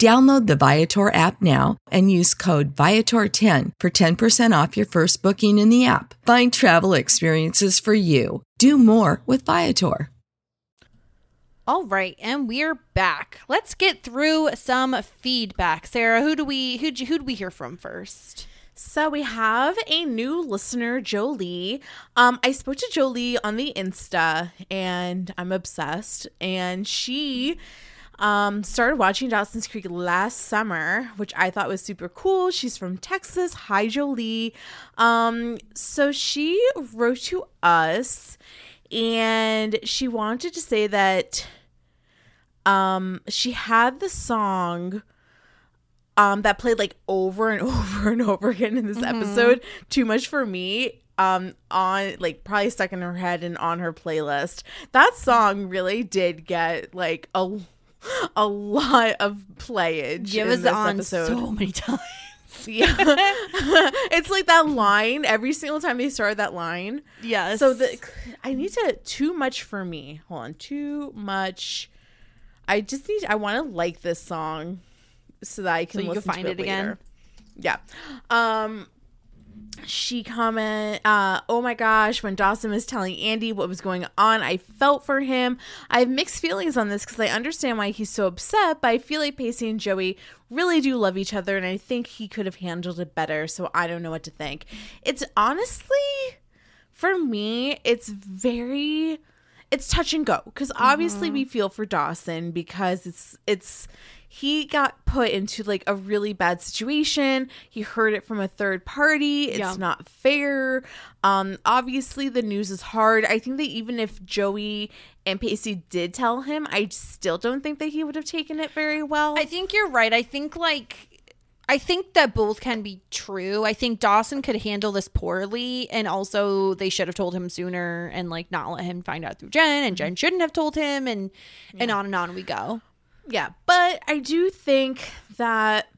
Download the Viator app now and use code Viator10 for 10% off your first booking in the app. Find travel experiences for you. Do more with Viator. All right, and we're back. Let's get through some feedback. Sarah, who do we who who do we hear from first? So we have a new listener, Jolie. Um, I spoke to Jolie on the Insta, and I'm obsessed. And she um, started watching Dawson's Creek last summer, which I thought was super cool. She's from Texas. Hi, Jolie. Um, so she wrote to us, and she wanted to say that um, she had the song um that played like over and *laughs* over and over again in this Mm-hmm. episode too much for me um on like probably stuck in her head and on her playlist that song really did get like a a lot of playage It in was on episode so many times. *laughs* yeah *laughs* it's like that line every single time they start that line Yes. so the i need to too much for me hold on too much i just need i want to like this song so that i can So you can find to it again? later. yeah um she comment uh oh my gosh when dawson was telling andy what was going on i felt for him. I have mixed feelings on this because i understand why he's so upset but i feel like pacey and joey really do love each other and i think he could have handled it better so i don't know what to think. It's honestly for me it's very it's touch and go because obviously we feel for dawson because it's it's he got put into like a really bad situation he heard it from a third party it's Yeah. not fair um obviously the news is hard i think that even if joey and pacey did tell him i still don't think that he would have taken it very well I think you're right. I think like I think that both can be true. I think Dawson could handle this poorly and also they should have told him sooner and like not let him find out through Jen and Jen shouldn't have told him and and on and on we go. Yeah, but I do think that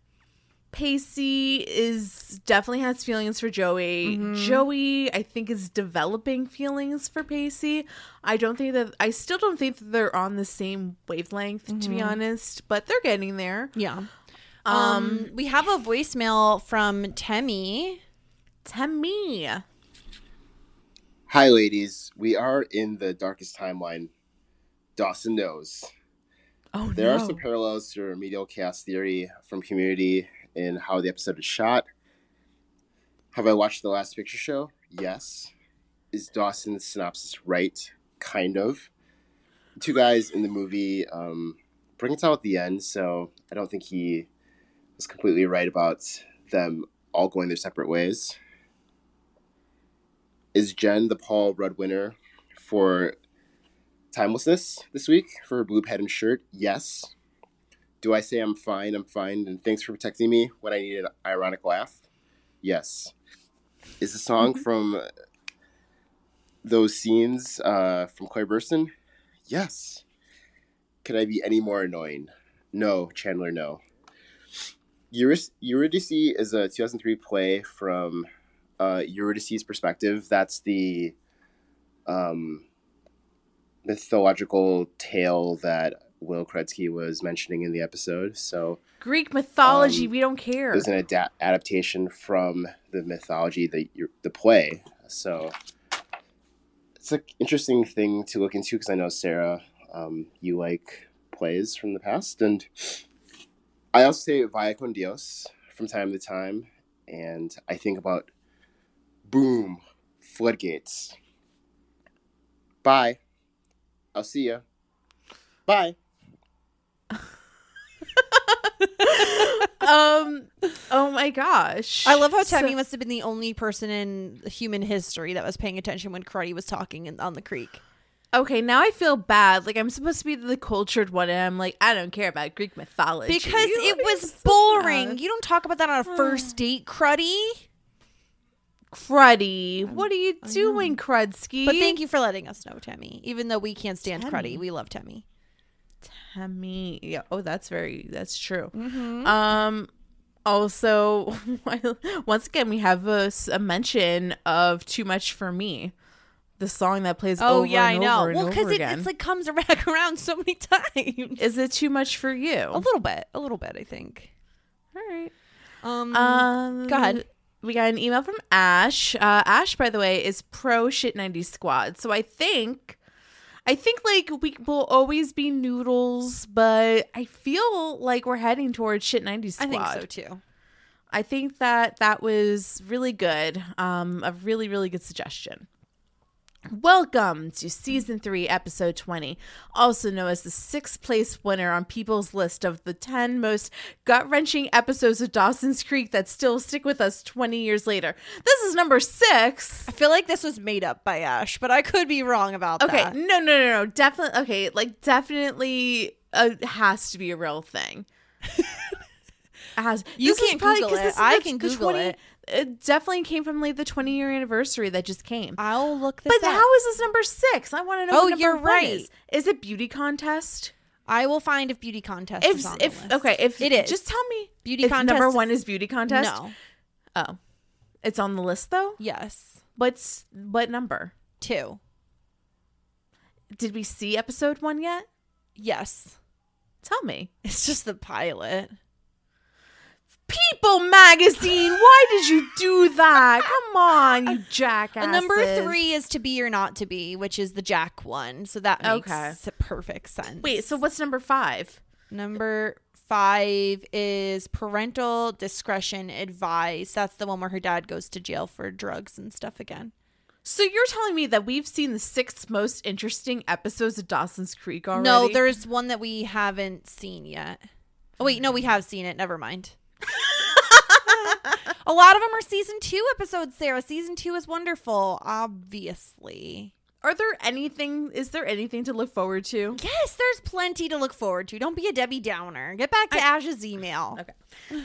Pacey is definitely has feelings for Joey. Mm-hmm. Joey, I think, is developing feelings for Pacey. I don't think that I still don't think that they're on the same wavelength, to be mm-hmm. honest, but they're getting there. Yeah. Um, um we have a voicemail from Temmie. Tammy. Hi, ladies. We are in the darkest timeline. Dawson knows. Oh There no. are some parallels to remedial chaos theory from Community in how the episode is shot. Have I watched the last picture show? Yes. Is Dawson's synopsis right? Kind of. Two guys in the movie um, bring it out at the end, so I don't think he was completely right about them all going their separate ways. Is Jen the Paul Rudd winner for timelessness this week for blue pattern shirt? Yes. Do I say I'm fine? I'm fine, and thanks for protecting me when I need an ironic laugh? Yes. Is the song from those scenes uh, from Claire Burson? Yes. Could I be any more annoying? No, Chandler, no. Eurydice is a 2003 play from uh, Eurydice's perspective. That's the um, mythological tale that Will Kretzky was mentioning in the episode. So Greek mythology, Um, we don't care. it was an ada- adaptation from the mythology, the the play. So it's an interesting thing to look into because I know Sarah, um, you like plays from the past, and I also say Vaya con Dios from time to time, and I think about boom, floodgates. Bye. I'll see ya. Bye. *laughs* um oh my gosh I love how So- must have been the only person in human history that was paying attention when Cruddy was talking in, on the creek. okay now i feel bad like i'm supposed to be the cultured one and i'm like i don't care about greek mythology Because What it was so boring. bad? You don't talk about that on a first date, Cruddy. Cruddy what are you doing crudsky But thank you for letting us know, Tammy. Even though we can't stand Tammy. Cruddy, we love Tammy. Tammy. Yeah. Oh, that's very. That's true. Mm-hmm. Um. Also, *laughs* once again, we have a mention of "Too Much for Me," the song that plays. Oh over yeah, I know. Well, because it, it's like comes *laughs* back around so many times. is it too much for you? a little bit, a little bit, I think. All right. Um, Um. go ahead. We got an email from Ash. Uh, Ash, by the way, is pro shit ninety squad. So I think. I think like we will always be noodles, but I feel like we're heading towards shit 90s I think so too. I think that that was really good. Um, a really, really good suggestion. Welcome to season three, episode 20, also known as the sixth place winner on people's list of the 10 most gut wrenching episodes of Dawson's Creek that still stick with us 20 years later. This is number six. I feel like this was made up by Ash, but I could be wrong about Okay, that. Okay, no, no, no, no. Definitely, okay, like, definitely uh, has to be a real thing. *laughs* Has. You can't Google it. I can Google it. It definitely came from like the 20 year anniversary that just came. I'll look this But up. how is this number six? I want to know. Oh, what you're right. Is. Is it beauty contest? I will find if beauty contest If is on the if list. okay, if it is, just tell me Beauty if contest number one is beauty contest. No. Oh, it's on the list though. Yes. What's what number? Two. Did we see episode one yet? Yes. Tell me. It's just the pilot. People magazine. Why did you do that? Come on, you jackass. *laughs* Number three is to be or not to be, which is the Jack one. So that makes Okay. perfect sense. Wait, so what's number five? Number five is parental discretion advice. That's the one where her dad goes to jail for drugs and stuff again. So you're telling me that we've seen the six most interesting episodes of Dawson's Creek already? No, there's one that we haven't seen yet. Oh wait, no, we have seen it. Never mind. *laughs* A lot of them are season two episodes, Sarah. Season two is wonderful, obviously. Are there anything? Is there anything to look forward to? Yes, there's plenty to look forward to. Don't be a Debbie Downer. Get back to Ash's email. Okay.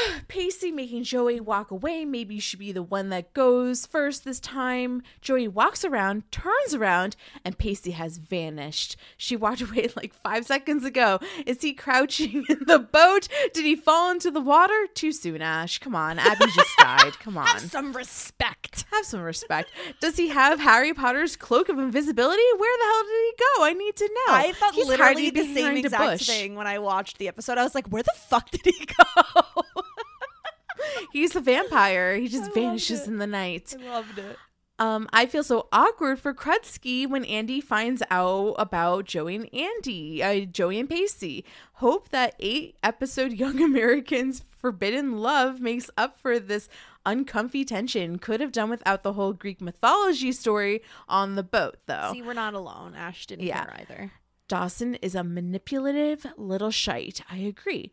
*gasps* Pacey making Joey walk away. Maybe you should be the one that goes first this time. Joey walks around, turns around, and Pacey has vanished. She walked *laughs* away like five seconds ago. Is he crouching *laughs* in the boat? Did he fall into the water? Too soon, Ash. Come on. Abby just *laughs* died. Come on. Have some respect. Have some respect. Does he have Harry Potter's cloak of invisibility? Where the hell did he go? I need to know. I thought He's literally the same exact bush. thing when I watched the episode. I was like, where the fuck did he go? *laughs* He's a vampire. He just vanishes in the night. I loved it. Um, I feel so awkward for Krudski when Andy finds out about Joey and Andy, uh, Joey and Pacey. Hope that eight episode *laughs* Young Americans Forbidden Love makes up for this uncomfy tension. Could have done without the whole Greek mythology story on the boat, though. See, we're not alone. Ash didn't Yeah. care either. Dawson is a manipulative little shite. I agree.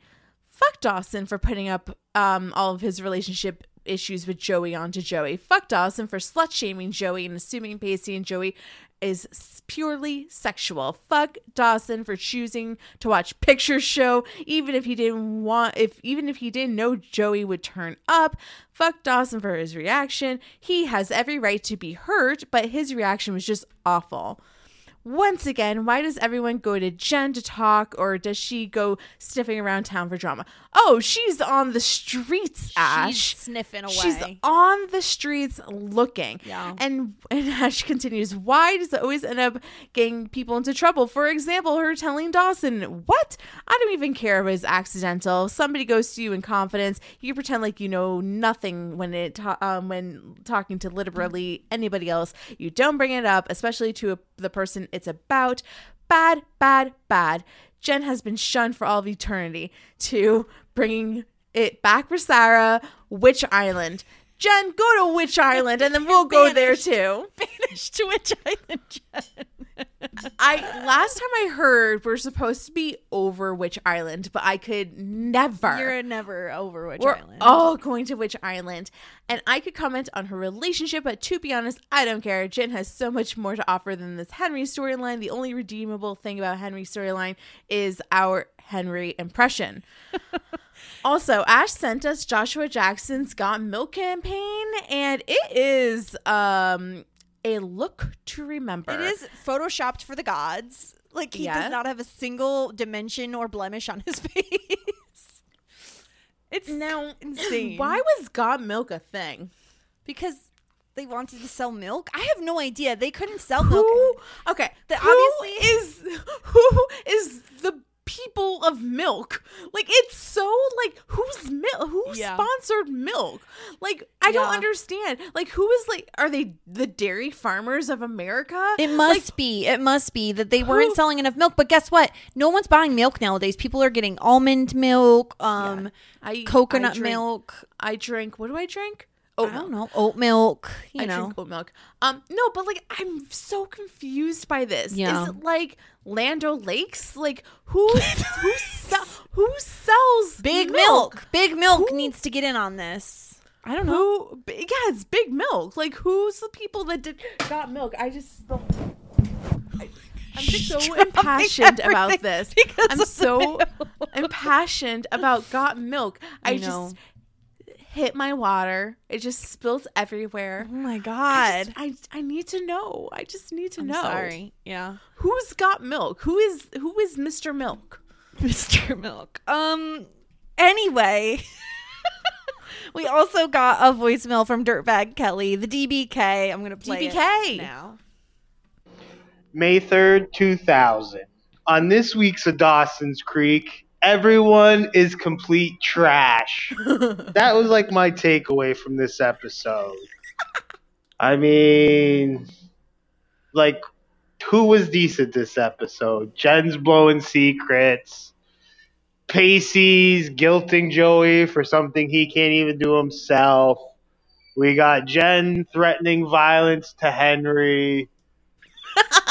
Fuck Dawson for putting up um, all of his relationship issues with Joey onto Joey. Fuck Dawson for slut shaming Joey and assuming Pacey and Joey is purely sexual. Fuck Dawson for choosing to watch picture show even if he didn't want if even if he didn't know Joey would turn up. Fuck Dawson for his reaction. He has every right to be hurt, but his reaction was just awful. Once again, why does everyone go to Jen to talk, or does she go sniffing around town for drama? Oh, she's on the streets, Ash. She's sniffing away. She's on the streets looking. Yeah. And and Ash continues, why does it always end up getting people into trouble? For example, her telling Dawson, What? I don't even care if it's accidental. Somebody goes to you in confidence. You pretend like you know nothing when it ta- um, when talking to literally anybody else. You don't bring it up, especially to a, the person it's about. Bad, bad, bad. Jen has been shunned for all of eternity to bringing it back for Sarah, Witch Island. Jen, go to Witch Island and then we'll go *laughs* there too. banished to Witch Island. Jen. I last time I heard we're supposed to be over Witch Island, but I could never. You're never over Witch we're Island. all going to Witch Island. And I could comment on her relationship, but to be honest, I don't care. Jen has so much more to offer than this Henry storyline. The only redeemable thing about Henry's storyline is our Henry impression. *laughs* also, Ash sent us Joshua Jackson's Got Milk campaign, and it is um a look to remember. It is photoshopped for the gods. Like he Yeah. does not have a single dimension or blemish on his *laughs* face. It's now *clears throat* insane. Why was Got Milk a thing? Because they wanted to sell milk. I have no idea. They couldn't sell milk. Okay, The- who obviously- is *laughs* who is the people of milk? Like it's so like who's milk? Who Yeah. sponsored milk? Like I don't understand. Like who is like are they the dairy farmers of America? It must Like, be. It must be that they weren't Who- selling enough milk. But guess what? No one's buying milk nowadays. People are getting almond milk, um, I coconut I drink- milk. I drink. What do I drink? I Oat don't milk. know, oat milk. You I know, drink oat milk. Um, no, but like I'm so confused by this. Yeah. Is it like Land O'Lakes? Like who *laughs* who sell, who sells big milk. Big milk needs to get in on this. I don't know. Who? Yeah, it's big milk. Like who's the people that did got milk? I just. I, I'm just so *laughs* impassioned about this. I'm so impassioned about got milk. I, I know. just hit my water. It just spilled everywhere. Oh my I, god. just- I I need to know. I just need to I'm know. sorry. Yeah. Who's got milk? Who is who is Mr. Milk? *laughs* Mr. Milk. Um anyway, *laughs* we also got a voicemail from Dirtbag Kelly, the DBK. I'm going to play DBK. it now. May 3rd, 2000. On this week's of Dawson's Creek, everyone is complete trash. *laughs* that was like my takeaway from this episode. I mean, like, who was decent this episode? Jen's blowing secrets. Pacey's guilting Joey for something he can't even do himself. We got Jen threatening violence to Henry. *laughs*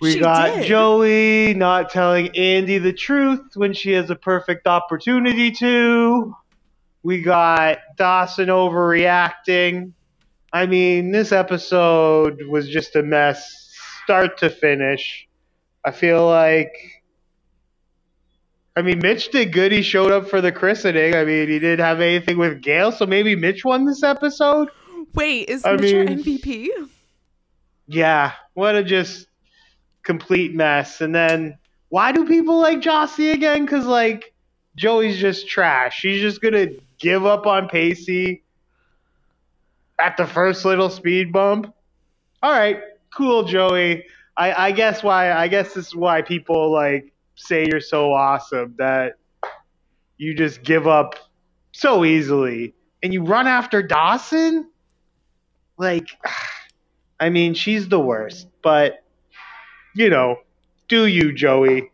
We She got did. Joey not telling Andy the truth when she has a perfect opportunity to. We got Dawson overreacting. I mean, this episode was just a mess, start to finish. I feel like. I mean, Mitch did good. He showed up for the christening. I mean, he didn't have anything with Gail, so maybe Mitch won this episode. Wait, is I Mitch your mean- MVP? Yeah, what a just complete mess. And then why do people like Jossie again? Because like Joey's just trash. She's just gonna give up on Pacey at the first little speed bump. All right, cool, Joey. I, I guess why I guess this is why people like say you're so awesome that you just give up so easily and you run after Dawson. Like. *sighs* I mean, she's the worst, but you know, do you, Joey?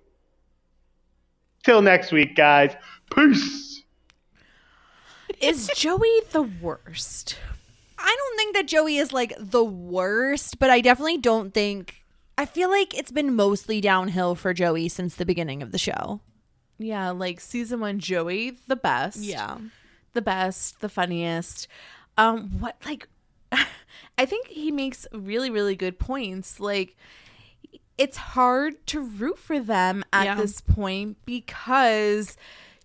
Till next week, guys. Peace. Is Joey the worst? I don't think that Joey is like the worst, but I definitely don't think. I feel like it's been mostly downhill for Joey since the beginning of the show. Yeah, like season one Joey, the best. Yeah. The best, the funniest. Um, what like *laughs* I think he makes really, really good points. Like it's hard to root for them at Yeah. this point because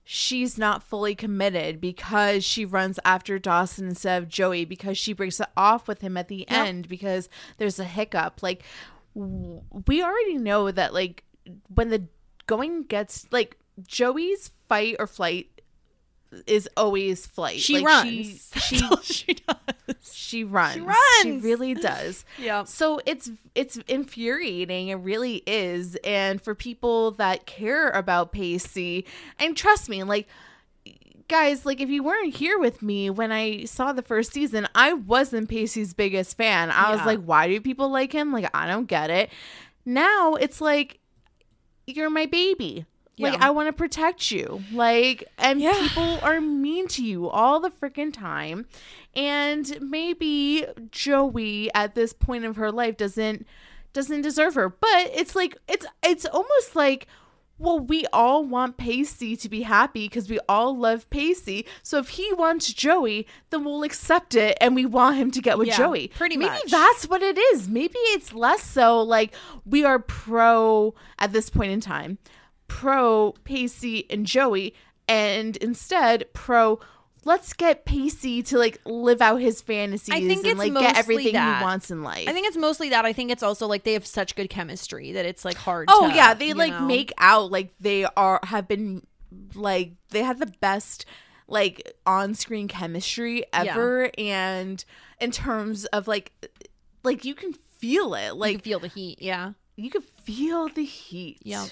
she's not fully committed because she runs after Dawson instead of Joey because she breaks it off with him at the end because there's a hiccup. Like w- we already know that like when the going gets like Joey's fight or flight is always flight. She Like, runs. *laughs* She all she does. she runs. She runs. really *laughs* does. Yeah. So it's it's infuriating. It really is. And for people that care about Pacey, and trust me, like guys, like if you weren't here with me when I saw the first season, I wasn't Pacey's biggest fan. I was like, why do people like him? Like I don't get it. Now it's like you're my baby. Like I want to protect you. Like and Yeah. people are mean to you all the freaking time. And maybe Joey at this point of her life doesn't doesn't deserve her. But it's like it's it's almost like well, we all want Pacey to be happy because we all love Pacey. So if he wants Joey, then we'll accept it and we want him to get with Yeah, Joey. pretty Maybe much. that's what it is. Maybe it's less so like we are pro at this point in time, pro Pacey and Joey, and instead pro let's get Pacey to like live out his fantasies I think and it's like mostly get everything that. he wants in life. I think it's mostly that. I think it's also like they have such good chemistry that it's like hard. Oh to, yeah, they like know? make out like they are have been like they had the best like on-screen chemistry ever and in terms of like like you can feel it You like can feel the heat. Yeah. you can feel the heat. Yeah.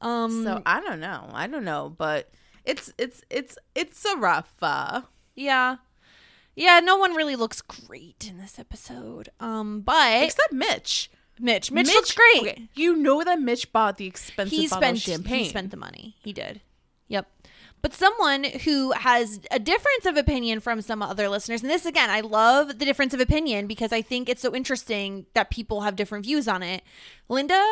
Um. So I don't know. I don't know, but it's it's it's it's a rough uh yeah. Yeah. No one really looks great in this episode. Um. But except Mitch. Mitch. Mitch, looks great. okay, You know that Mitch bought the expensive he bottle spent of champagne. he spent the money. He did. Yep. But someone who has a difference of opinion from some other listeners, and this again, I love the difference of opinion because I think it's so interesting that people have different views on it. Linda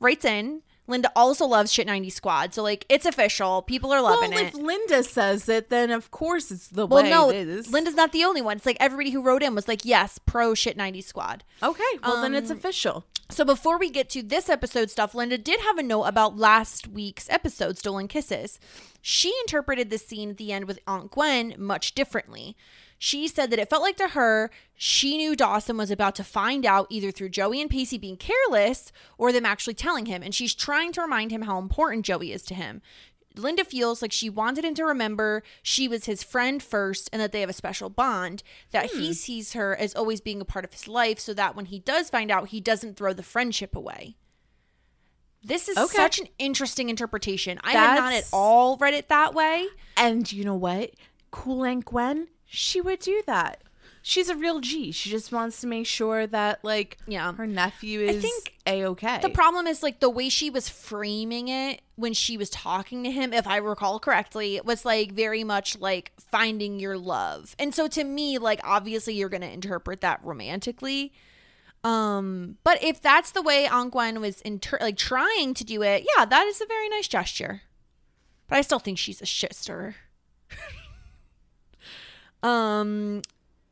writes in. Linda also loves Shit 90 Squad. So, like, it's official. People are loving well, it. if Linda says it, then of course it's the well, way no, it is. Linda's not the only one. It's like everybody who wrote in was like, yes, pro Shit 90 Squad. Okay, well then it's Um, official. So before we get to this episode stuff, Linda did have a note about last week's episode, Stolen Kisses. She interpreted the scene at the end with Aunt Gwen much differently. She said that it felt like to her, she knew Dawson was about to find out either through Joey and Pacey being careless or them actually telling him, and she's trying to remind him how important Joey is to him. Linda feels like she wanted him to remember she was his friend first and that they have a special bond, that he hmm. sees her as always being a part of his life so that when he does find out, he doesn't throw the friendship away. This is Okay. such an interesting interpretation. I had not at all read it that way. And you know what? Cool Aunt Gwen, she would do that. She's a real G. She just wants to make sure that like Yeah. her nephew is think a okay. The problem is like the way she was framing it when she was talking to him, if I recall correctly, was like very much like finding your love. And so to me, like obviously you're gonna interpret that romantically. Um, but if that's the way Aunt Gwen was inter- like trying to do it, yeah, that is a very nice gesture. But I still think she's a shit stirrer. *laughs* um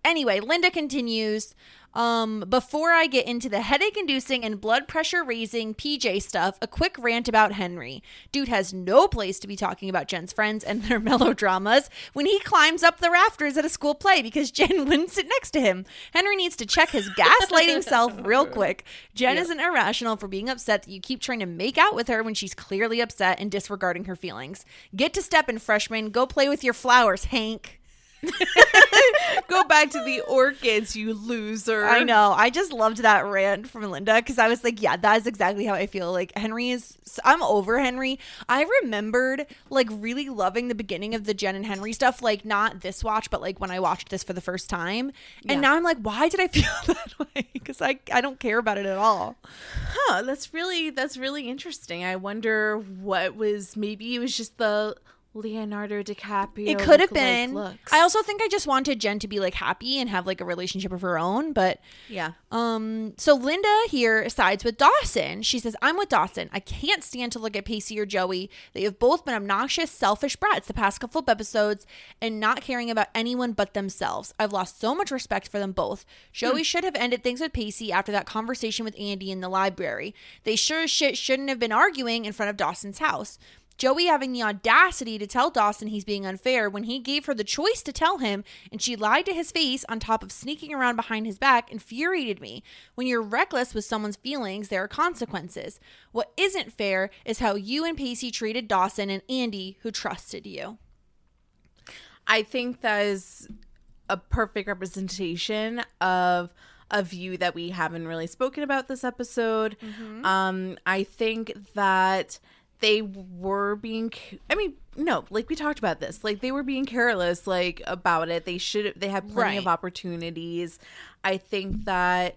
Anyway, Linda continues. Um, before I get into the headache inducing and blood pressure raising PJ stuff, a quick rant about Henry. Dude has no place to be talking about Jen's friends and their *laughs* melodramas when he climbs up the rafters at a school play because *laughs* Jen wouldn't sit next to him. Henry needs to check his gaslighting *laughs* self real quick. Jen isn't irrational for being upset that you keep trying to make out with her when she's clearly upset and disregarding her feelings. Get to step in, freshman. Go play with your flowers, Hank. *laughs* Go back to the orchids, you loser. I know. I just loved that rant from Linda because I was like, yeah, that is exactly how I feel. Like Henry is. I'm over Henry. I remembered like really loving the beginning of the Jen and Henry stuff. Like not this watch, but like when I watched this for the first time. And now I'm like, why did I feel *laughs* that way? Because I I don't care about it at all. Huh, that's really that's really interesting. I wonder what was maybe it was just the Leonardo DiCaprio. It could have been. Looks. I also think I just wanted Jen to be like happy and have like a relationship of her own, but yeah. Um, so Linda here sides with Dawson. She says, I'm with Dawson. I can't stand to look at Pacey or Joey. They have both been obnoxious, selfish brats the past couple of episodes and not caring about anyone but themselves. I've lost so much respect for them both. Joey should have ended things with Pacey after that conversation with Andy in the library. They sure as shit shouldn't have been arguing in front of Dawson's house. Joey having the audacity to tell Dawson he's being unfair when he gave her the choice to tell him and she lied to his face on top of sneaking around behind his back infuriated me. When you're reckless with someone's feelings, there are consequences. What isn't fair is how you and Pacey treated Dawson and Andy, who trusted you. I think that is a perfect representation of a view that we haven't really spoken about this episode. Um, I think that they were being i mean, no, like we talked about this. Like they were being careless like about it. They should they had plenty of opportunities. I think that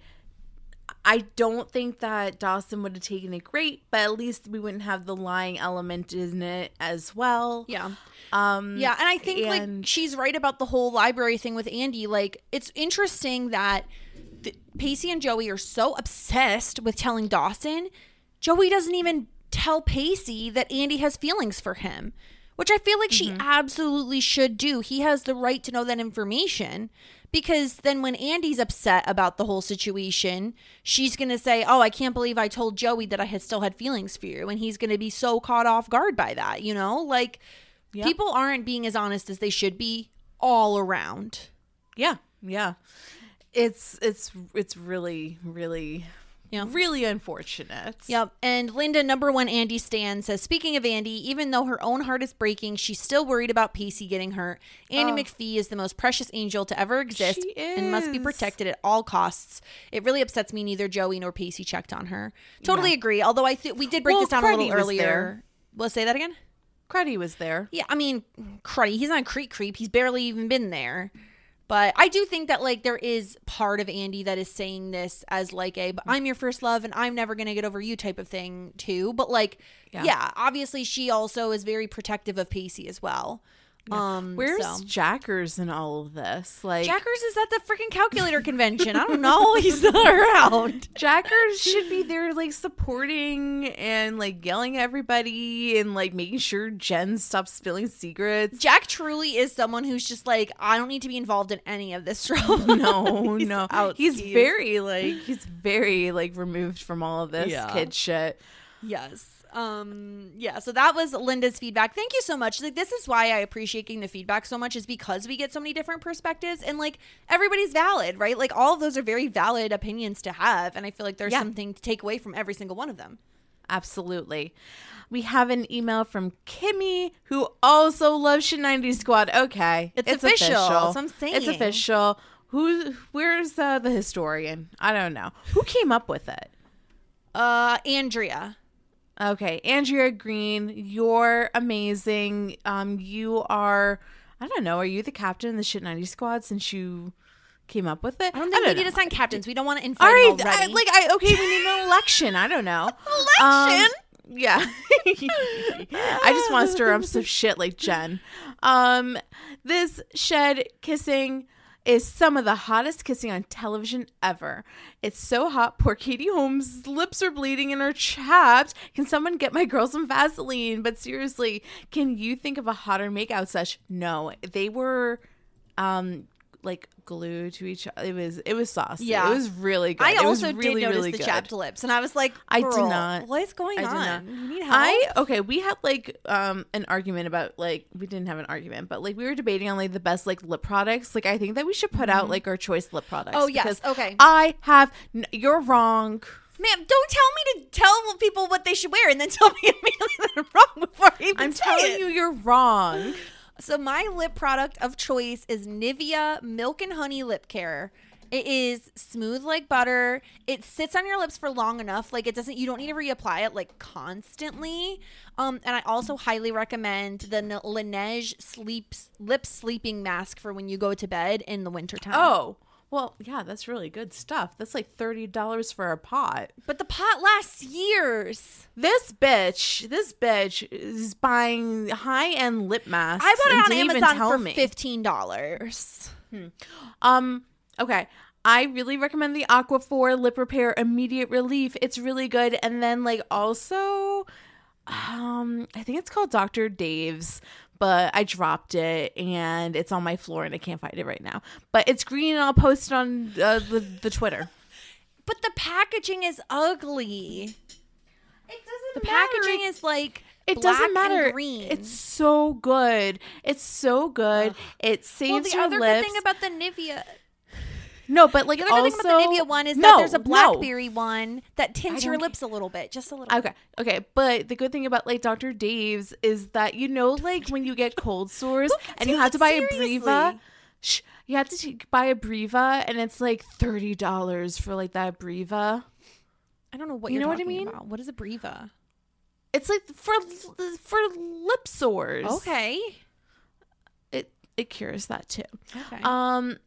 I don't think that Dawson would have taken it great, but at least we wouldn't have the lying element in it as well. Yeah. Um Yeah, and I think and- like she's right about the whole library thing with Andy. Like it's interesting that th- Pacey and Joey are so obsessed with telling Dawson. Joey doesn't even tell Pacey that Andy has feelings for him, which I feel like she mm-hmm. absolutely should do. He has the right to know that information because then when Andy's upset about the whole situation, she's going to say, "Oh, I can't believe I told Joey that I had still had feelings for you." And he's going to be so caught off guard by that, you know? Like people aren't being as honest as they should be all around. Yeah, yeah. It's it's it's really really Yeah. really unfortunate. Yep. And Linda, number one Andy Stan, says, Speaking of Andy, even though her own heart is breaking, she's still worried about Pacey getting hurt. Andy McPhee is the most precious angel to ever exist and must be protected at all costs. It really upsets me neither Joey nor Pacey checked on her. Totally agree. Although I think we did break Well, this down a little earlier. Well, say that again? Cruddy was there. Yeah, I mean, cruddy. He's not a creep creep. He's barely even been there. But I do think that like there is part of Andy that is saying this as like a "But I'm your first love and I'm never gonna get over you type of thing too. But like, yeah, Yeah. obviously she also is very protective of Pacey as well. Um, Where's so. Jackers in all of this? Like Jackers is at the freaking calculator convention. I don't know. *laughs* He's not around. Jackers should be there like supporting and like yelling at everybody and like making sure Jen stops spilling secrets. Jack truly is someone who's just like, I don't need to be involved in any of this trouble. *laughs* no, *laughs* He's no. out He's very like he's very like removed from all of this Yeah. kid shit. Yes. Um yeah, so that was Linda's feedback. Thank you so much. Like this is why I appreciate getting the feedback so much is because we get so many different perspectives and like everybody's valid, right? Like all of those are very valid opinions to have and I feel like there's Yeah. something to take away from every single one of them. Absolutely. We have an email from Kimmy who also loves 90 Squad. Okay. It's official. So I'm saying. It's official. Who where's uh, the historian? I don't know. Who came up with it? Uh Andrea. Okay, Andrea Green, you're amazing. Um you are I don't know, are you the captain of the Shit 90 Squad since you came up with it? I don't think we need to sign captains. We don't want to invite All right, already. I, like I okay, we need an *laughs* election. I don't know. *laughs* Election? Um, yeah. *laughs* I just want to stir up some shit like Jen. Um, this shed kissing is some of the hottest kissing on television ever. It's so hot, poor Katie Holmes' lips are bleeding and are chapped. Can someone get my girl some Vaseline? But seriously, can you think of a hotter makeout sesh? No, they were um like glued to each other. It was it was saucy. Yeah. it was really good. I It was also really, did notice really the good. chapped lips and I was like, I did not. What's going I did on? not. You need help? I okay, we had like um an argument about like we didn't have an argument, but like we were debating on like the best like lip products. Like I think that we should put out like our choice lip products. Mm-hmm. Oh, yes. Okay. I have. N- you're wrong. Ma'am, don't tell me to tell people what they should wear and then tell me *laughs* immediately that I'm wrong before I even I'm telling it. you, you're wrong. So my lip product of choice is Nivea Milk and Honey Lip Care. It is smooth like butter. It sits on your lips for long enough. Like it doesn't you don't need to reapply it like constantly. Um and I also highly recommend the Laneige sleeps lip sleeping mask for when you go to bed in the wintertime. Oh. Well, yeah, that's really good stuff. That's like thirty dollars for a pot. But the pot lasts years. This bitch, this bitch is buying high end lip masks. I bought it on Amazon for me. fifteen dollars. Um, okay. I really recommend the Aquaphor lip repair immediate relief. It's really good. And then like also um I think it's called Dr. Dan's, but I dropped it and it's on my floor and I can't find it right now. But it's green and I'll post it on uh, the the Twitter. But the packaging is ugly. It doesn't The packaging is like It black doesn't matter. And green. It's so good. It's so good. It saves well, the your other lips. good thing about the Nivea, no, but like the other also, thing about the Nivea one is no, that there's a no. blackberry one that tints your lips a little bit, just a little. Okay, okay, but the good thing about like Dr. Dan's is that you know, like when you get *laughs* cold sores and you have to buy a seriously? Breva, shh, you have to take, buy a Breva, and it's like thirty dollars for like that Breva. I don't know what You you're know what I mean? about. What is a Breva? It's like for for lip sores. Okay. it it cures that too. Okay. Um.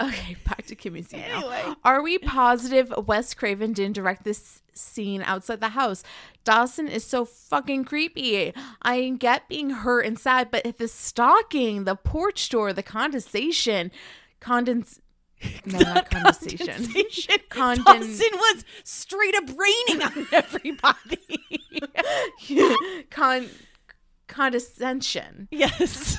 Okay, *laughs* back to Kimmy's email. Anyway. Are we positive Wes Craven didn't direct this scene outside the house? Dawson is so fucking creepy. I get being hurt and sad, but the stalking, the porch door, the condensation, condens. No, not *laughs* condensation. Conden- *laughs* Dawson was straight up raining on everybody. Con- condescension. yes.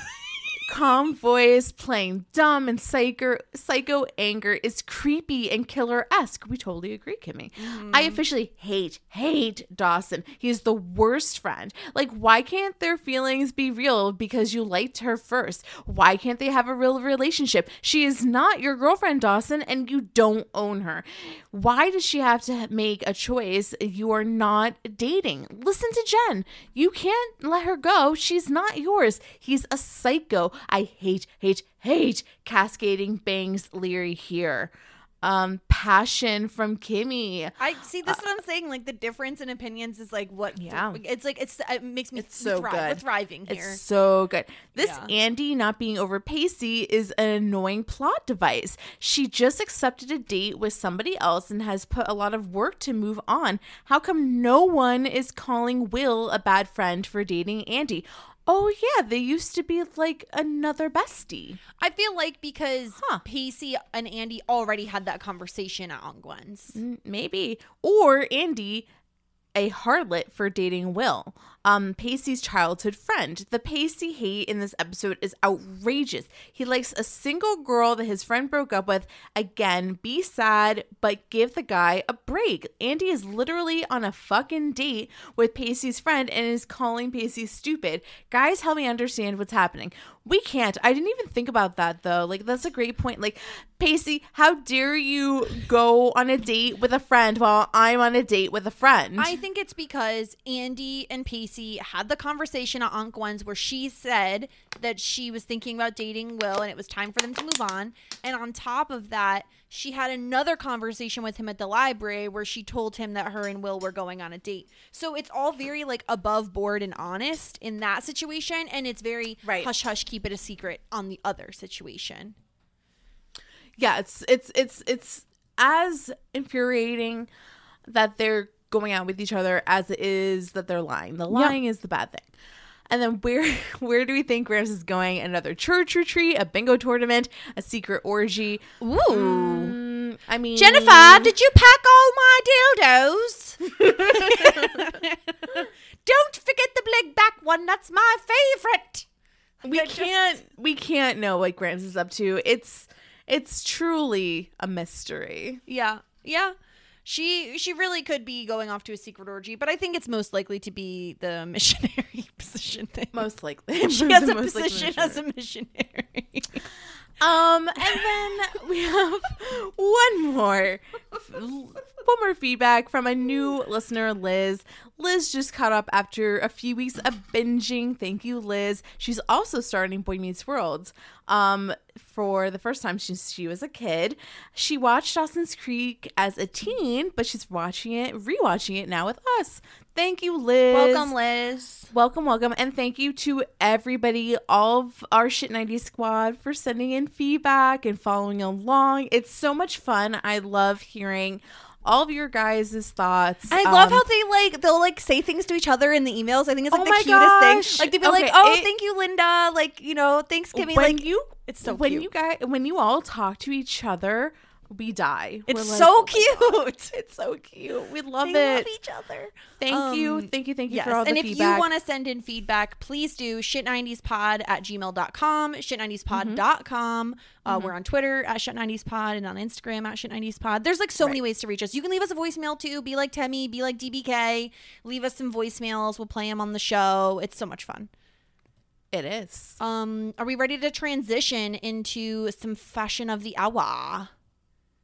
Calm voice playing dumb and psycho psycho anger is creepy and killer-esque. We totally agree kimmy. I mm-hmm. officially hate hate dawson. He's the worst friend. Like why can't their feelings be real because you liked her first? Why can't they have a real relationship? She is not your girlfriend dawson and you don't own her. Why does she have to make a choice? You are not dating. Listen to jen. You can't let her go. She's not yours. He's a psycho i hate hate hate cascading bangs leery here um passion from kimmy I see. This is what I'm saying. Like the difference in opinions is like what. Yeah. It's like it's it makes me. It's so thrive. good. We're thriving here. It's so good. This Yeah. Andy not being over Pacey is an annoying plot device. She just accepted a date with somebody else and has put a lot of work to move on. How come no one is calling Will a bad friend for dating Andy? Oh yeah, they used to be like another bestie. I feel like because Huh. Pacey and Andy already had that conversation at Aunt Gwen's. Mm, Maybe. Or Andy, a harlot for dating Will, um, Pacey's childhood friend. The Pacey hate in this episode is outrageous. He likes a single girl that his friend broke up with. Again, be sad, but give the guy a break. Andy is literally on a fucking date with Pacey's friend and is calling Pacey stupid. Guys, help me understand what's happening. We can't. I didn't even think about that though. Like, that's a great point. Like, Pacey, how dare you go on a date with a friend while I'm on a date with a friend? I think it's because Andy and Pacey had the conversation at Aunt Gwen's where she said that she was thinking about dating Will and it was time for them to move on. And on top of that, she had another conversation with him at the library where she told him that her and Will were going on a date. So it's all very like above board and honest in that situation. And it's very Right. hush hush, keep it a secret on the other situation. yeah, it's it's it's it's as infuriating that they're going out with each other as it is that they're lying. The lying is the bad thing. And then where *laughs* where do we think Grams is going? Another church retreat, a bingo tournament, a secret orgy. Ooh. Mm, I mean, Jennifer, did you pack all my dildos? *laughs* *laughs* Don't forget the big back one. That's my favorite. we can't we can't know what Grams is up to. It's it's truly a mystery. Yeah, yeah. She she really could be going off to a secret orgy, but I think it's most likely to be the *laughs* missionary position thing. Most likely, she *laughs* has a position as a missionary. *laughs* Um, and then we have one more, one more feedback from a new listener, Liz. Liz just caught up after a few weeks of binging. Thank you, Liz. She's also starting Boy Meets World. Um, for the first time since she was a kid, she watched Dawson's Creek as a teen, but she's watching it, rewatching it now with us. Thank you, Liz. Welcome, Liz. Welcome, welcome, and thank you to everybody, all of our Shit 90 squad, for sending in feedback and following along. It's so much fun. I love hearing all of your guys' thoughts. I love Um, how they like they'll like say things to each other in the emails. I think it's like Oh the my cutest gosh. thing. Like they'd be like, "Oh, it- thank you, Linda." Like you know, thanks, Kimmy. when like you it's so when cute. you guys when you all talk to each other we die. It's like, so "Oh cute. *laughs* It's so cute. We love They it. love each other. Thank you. Um, Thank you. Thank you Yes. for all the feedback. and if you want to send in feedback, please do shit90spod at gmail.com, shit90spod.com. Uh, Mm-hmm. We're on Twitter at shit90spod and on Instagram at shit90spod. There's like so many ways to reach us. You can leave us a voicemail too. Be like Temmie, be like DBK. Leave us some voicemails. We'll play them on the show. It's so much fun. it is. Um, are we ready to transition into some fashion of the hour?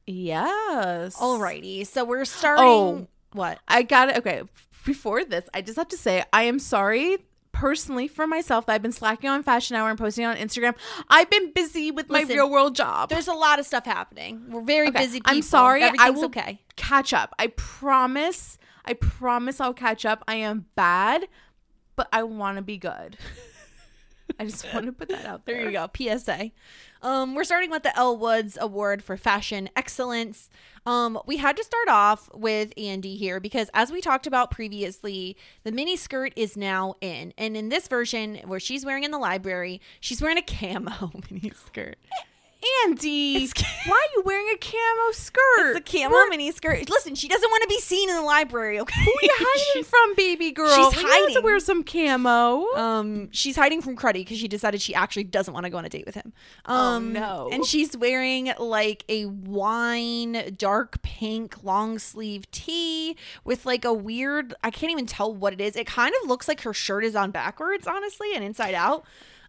Yes. Alrighty. So we're oh, starting. Oh. What? I got it. Okay. Before this, I just have to say I am sorry personally for myself that I've been slacking on Fashion Hour and posting on Instagram. I've been busy with my real world job. There's a lot of stuff happening. We're very Okay, busy people. I'm sorry. I will okay. catch up. I promise. I promise I'll catch up. I am bad, but I want to be good. *laughs* I just want to put that out there. There you go. PSA. Um, we're starting with the Elle Woods Award for Fashion Excellence. Um, we had to start off with Andy here because, as we talked about previously, the mini skirt is now in, and in this version where she's wearing in the library, she's wearing a camo *laughs* mini skirt. Andy, why are you wearing a camo skirt? It's a camo mini skirt. Listen, she doesn't want to be seen in the library. Okay, Who are you *laughs* hiding from, baby girl? she's You have to wear some camo. Um, she's hiding from Cruddy because she decided she actually doesn't want to go on a date with him. Um, no. And she's wearing like a wine dark pink long sleeve tee with like a weird. I can't even tell what it is. It kind of looks like her shirt is on backwards, honestly, and inside out.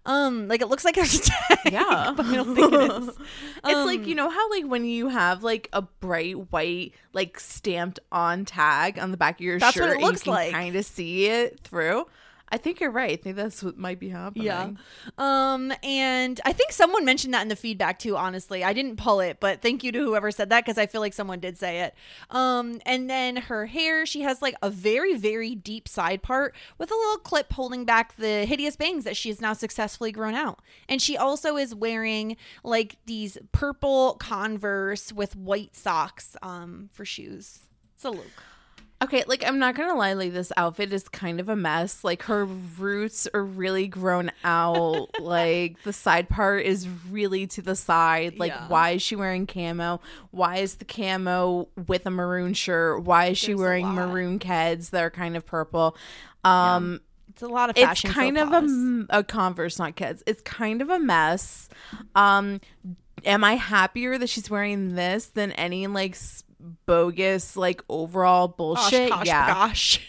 Um, like it looks like there's a tag. *laughs* Yeah. but I don't think it is. *laughs* it's Um, like you know how like when you have like a bright white like stamped on tag on the back of your That's shirt what it looks you like. can kind of see it through. I think you're right. I think that's what might be happening. Yeah. Um, and I think someone mentioned that in the feedback too, honestly. I didn't pull it, but thank you to whoever said that because I feel like someone did say it. Um, and then her hair, she has like a very, very deep side part with a little clip holding back the hideous bangs that she has now successfully grown out. And she also is wearing like these purple Converse with white socks um for shoes. It's a look. Okay, like I'm not gonna lie, like this outfit is kind of a mess. Like her roots are really grown out. *laughs* like the side part is really to the side. Like Yeah. why is she wearing camo? Why is the camo with a maroon shirt? Why is she There's wearing maroon keds that are kind of purple? Um It's a lot of it's kind of a, a converse not kids it's kind of a mess um am i happier that she's wearing this than any like bogus like overall bullshit Gosh, gosh, yeah gosh.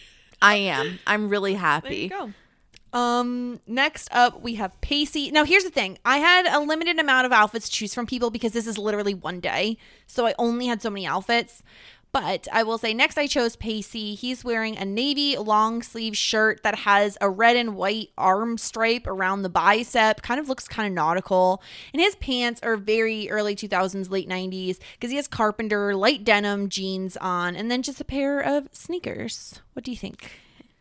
i am i'm really happy. Um, next up we have Pacey. Now here's the thing. I had a limited amount of outfits to choose from people because this is literally one day. So I only had so many outfits. But I will say next I chose Pacey. He's wearing a navy long sleeve shirt that has a red and white arm stripe around the bicep. Kind of looks kind of nautical. And his pants are very early 2000s, late 90s because he has carpenter light denim jeans on and then just a pair of sneakers. What do you think?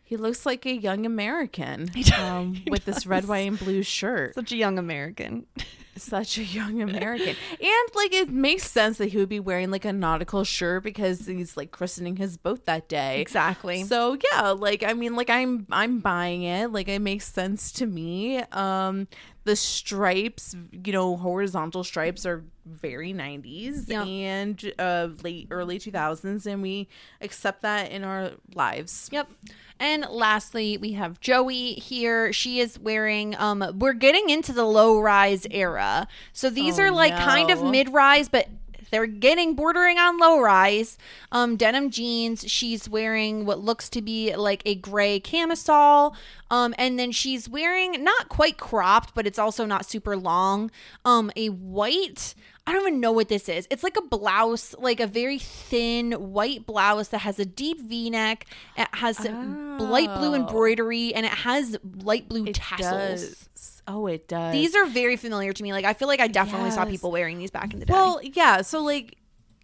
he looks like a young american *laughs* um, with this red white and blue shirt Such a young American. *laughs* such a young american and like it makes sense that he would be wearing like a nautical shirt because he's like christening his boat that day Exactly. So yeah, like I mean, like I'm I'm buying it. Like it makes sense to me. Um, the stripes, you know, horizontal stripes are very 90s Yeah. and uh, late early 2000s, and we accept that in our lives. Yep. And lastly, we have Joey here. She is wearing um we're getting into the low rise era. So these Oh, are like kind of mid rise but they're getting bordering on low rise. Um denim jeans. She's wearing what looks to be like a gray camisole. Um and then she's wearing not quite cropped, but it's also not super long. Um a white I don't even know what this is. It's like a blouse, like a very thin white blouse that has a deep V neck. It has light blue Oh. embroidery and it has light blue It tassels. does. Oh, it does. These are very familiar to me. Like I feel like I definitely saw people wearing these back in the day. Well, yeah. So like,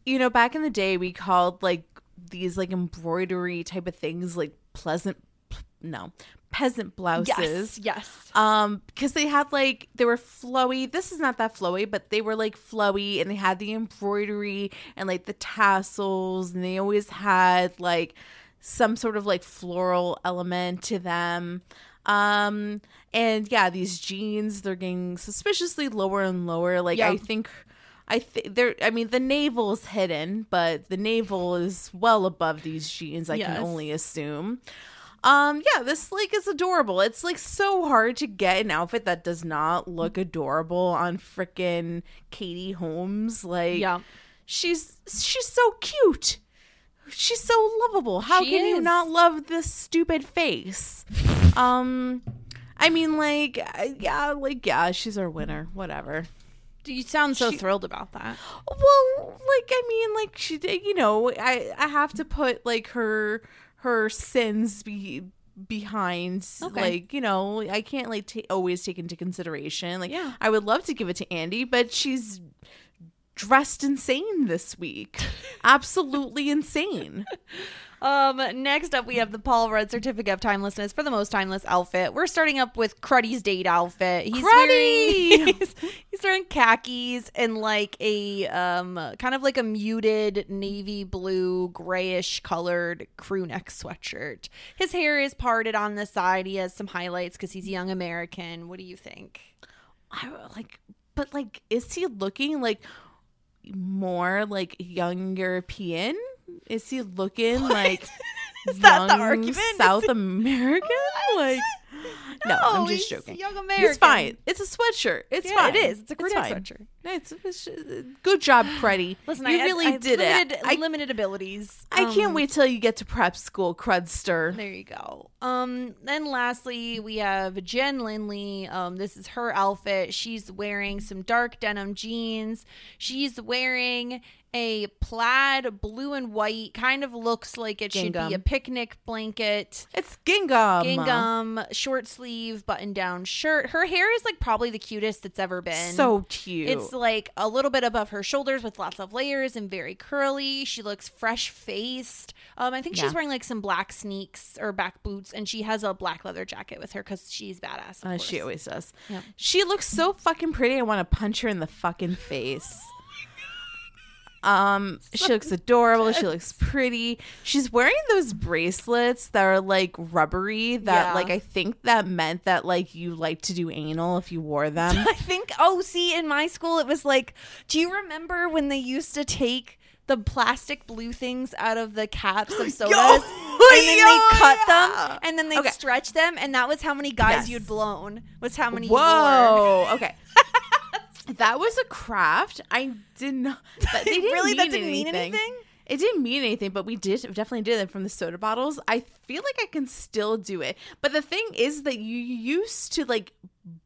you know, back in the day, we called like these like embroidery type of things like pleasant, no, peasant blouses. yes, yes. um because they had like they were flowy this is not that flowy but they were like flowy and they had the embroidery and like the tassels and they always had like some sort of like floral element to them um and yeah these jeans they're getting suspiciously lower and lower like Yeah. i think I think there. I mean, the navel is hidden, but the navel is well above these jeans. I Yes. can only assume. Um, yeah, this like is adorable. It's like so hard to get an outfit that does not look adorable on frickin' Katie Holmes. Like, Yeah. she's she's so cute. She's so lovable. How She can you not love this stupid face? *laughs* um, I mean, like, uh, yeah, like, yeah, she's our winner. Whatever. Do you sound so She- thrilled about that. Well, like I mean, like she did. You know, I I have to put like her her sins be behind Okay. like you know i can't like ta- always take into consideration like Yeah. i would love to give it to andy but she's dressed insane this week *laughs* absolutely insane Um, next up, we have the Paul Rudd Certificate of Timelessness for the most timeless outfit. We're starting up with Cruddy's date outfit. He's Cruddy! wearing *laughs* *laughs* he's, he's wearing khakis and like a um kind of like a muted navy blue grayish colored crew neck sweatshirt. His hair is parted on the side. He has some highlights because he's a young American. What do you think? I like, but like, is he looking like more like young European? Is he looking like *laughs* Is that the young argument? South American? *laughs* Like, no, I'm just joking. young American. fine. It's a sweatshirt. It's Yeah, fine. it is. It's a fine. sweatshirt. It's, it's, good job, Cruddy. *sighs* Listen, you I, really I did limited, it. I, limited abilities. I can't Um, wait till you get to prep school, Crudster. There you go. Um, then lastly, we have Jen Lindley. Um, this is her outfit. She's wearing some dark denim jeans. She's wearing a plaid blue and white, kind of looks like it should be a picnic blanket. It's gingham. Gingham, short sleeve, button down shirt. Her hair is like probably the cutest it's ever been. So cute. It's like a little bit above her shoulders with lots of layers and very curly. She looks fresh faced. Um, I think Yeah. she's wearing like some black sneaks or back boots, and she has a black leather jacket with her because she's badass. Uh, she always does. Yep. She looks so fucking pretty. I want to punch her in the fucking face. Um, she looks adorable. She looks pretty. She's wearing those bracelets that are like rubbery. That Yeah. like I think that meant that like you like to do anal if you wore them. *laughs* I think. Oh, see, in my school, it was like. Do you remember when they used to take? The plastic blue things out of the caps of *gasps* sodas, and then they cut yeah. them, and then they Okay. stretch them, and that was how many guys Yes. you'd blown. Was how many? you wore. Whoa. *laughs* Okay. That was a craft. I did not. *laughs* That, they didn't Really? mean That didn't mean anything. anything? It didn't mean anything, but we did definitely did it from the soda bottles. I feel like I can still do it, but the thing is that you used to like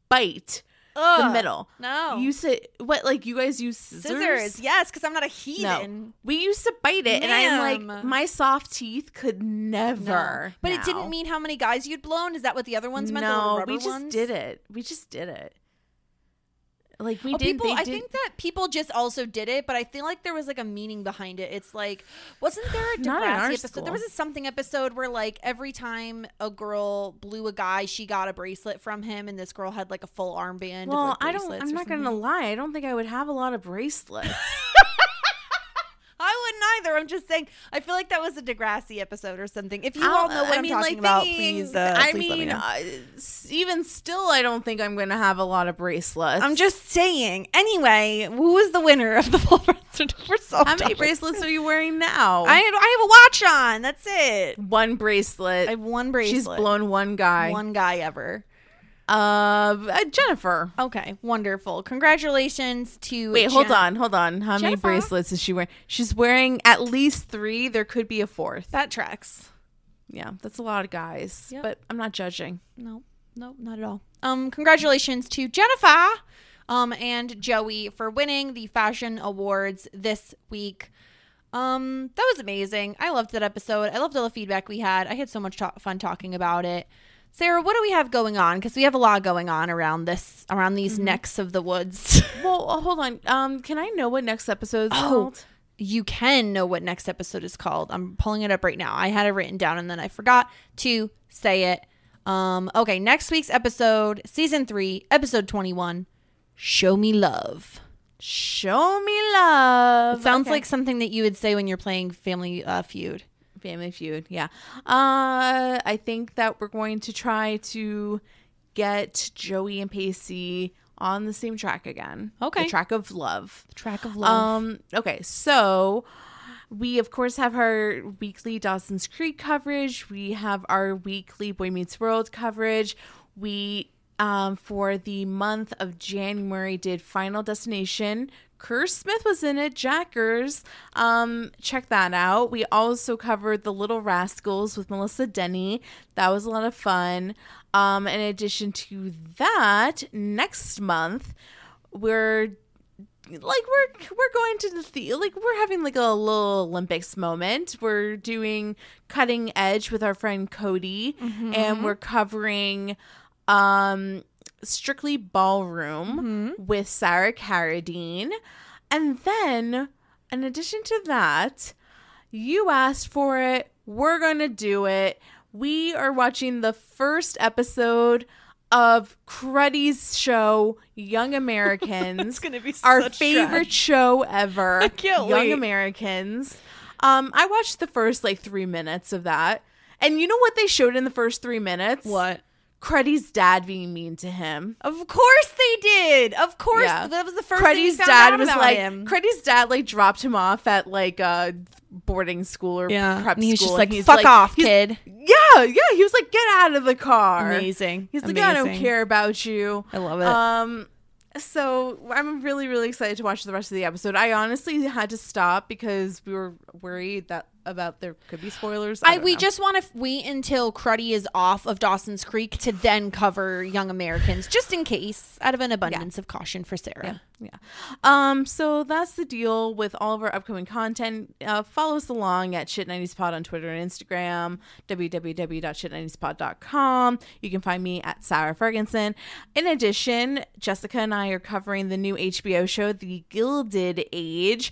bite the middle. no. you said what? Like you guys use scissors? Scissors, yes, because I'm not a No, heathen. we used to bite it, and I'm like, my soft teeth could never. But it didn't mean how many guys you'd blown. Is that what the other ones meant? no, we just ones? did it. We just did it. Like we Oh, did. people, I did- think that people just also did it, but I feel like there was like a meaning behind it. It's like, wasn't there a *sighs* Not in our Degrassi episode? school. There was a something episode where like every time a girl blew a guy, she got a bracelet from him, and this girl had like a full armband. Well, of, like, I don't. I'm not gonna lie. I don't think I would have a lot of bracelets. *laughs* I wouldn't either. I'm just saying. I feel like that was a Degrassi episode or something. If you I'll- all know what I I'm mean, talking like, about, thinking- please, uh, I please let me mean, know. uh, even still, I don't think I'm gonna have a lot of bracelets. I'm just saying. Anyway, who is the winner of the full bracelet for self? How many bracelets are you wearing now? I have, I have a watch on. That's it. one bracelet. I have one bracelet. She's blown one guy. one guy ever. Uh, uh, Jennifer. Okay, wonderful. Congratulations to. Wait, hold on, hold on. How many Jennifer? bracelets is she wearing? She's wearing at least three. There could be a fourth. That tracks. Yeah, that's a lot of guys. Yep. But I'm not judging. No, no, not at all. Um, congratulations to Jennifer, um, and Joey for winning the fashion awards this week. Um, that was amazing. I loved that episode. I loved all the feedback we had. I had so much ta- fun talking about it. Sarah, what do we have going on? Because we have a lot going on around this, around these necks of the woods. *laughs* Well, uh, hold on. Um, can I know what next episode's Oh. called? you can know what next episode is called. I'm pulling it up right now. I had it written down and then I forgot to say it. Um, okay, next week's episode, season three, episode 21, Show Me Love. Show me love. It sounds Okay. like something that you would say when you're playing Family uh, Feud. Family Feud. Yeah. Uh, I think that we're going to try to get Joey and Pacey on the same track again. Okay. The track of love. Track of love. Um, okay, so we of course have our weekly Dawson's Creek coverage. We have our weekly Boy Meets World coverage. We um for the month of January did Final Destination. Kerr Smith was in it, Jackers. Um, check that out. We also covered The Little Rascals with Melissa Denny. That was a lot of fun. Um, in addition to that, next month we're like we're we're going to the, the like we're having like a little Olympics moment. We're doing cutting edge with our friend Cody, and we're covering um strictly ballroom with Sarah Carradine, and then in addition to that, you asked for it. We're gonna do it. We are watching the first episode of Cruddy's show, Young Americans. *laughs* It's gonna be our favorite trash. show ever. *laughs* can't Young wait. Americans. Um, I watched the first like three minutes of that, and you know what they showed in the first three minutes? what? Cruddy's dad being mean to him. Of course they did. Of course, Yeah. that was the first found dad out was about like, him. Cruddy's dad like dropped him off at like a boarding school or yeah, prep and he was school. just like, he's "Fuck off, he's- kid." Yeah, yeah. He was like, get out of the car. Amazing. He's like, I don't care about you. I love it. Um, so I'm really, really excited to watch the rest of the episode. I honestly had to stop because we were worried that about there could be spoilers. I, I, we know. just want to wait until Cruddy is off of Dawson's Creek to then cover Young Americans, just in case, out of an abundance of caution for Sarah. Yeah. Um, so that's the deal with all of our upcoming content. Uh, follow us along at Shit90spod on Twitter and Instagram, www.shit90spod.com. You can find me at Sarah Ferguson. In addition, Jessica and I are covering the new HBO show, The Gilded Age.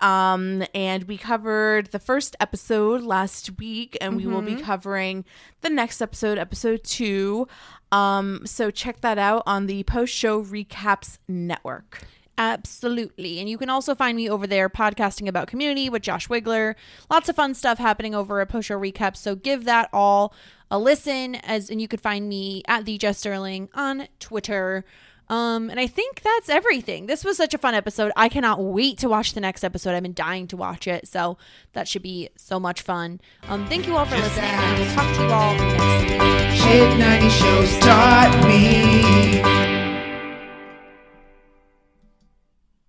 Um, and we covered the first episode last week, and we will be covering the next episode, episode two. Um, so check that out on the post show recaps network. Absolutely. And you can also find me over there podcasting about community with Josh Wigler. Lots of fun stuff happening over at Post Show Recap. So give that all a listen as and you could find me at the Jess Sterling on Twitter. Um, and I think that's everything. This was such a fun episode. I cannot wait to watch the next episode. I've been dying to watch it. So that should be so much fun. Um, thank you all for Just listening. We'll talk to you all next week. Shit90shows.me.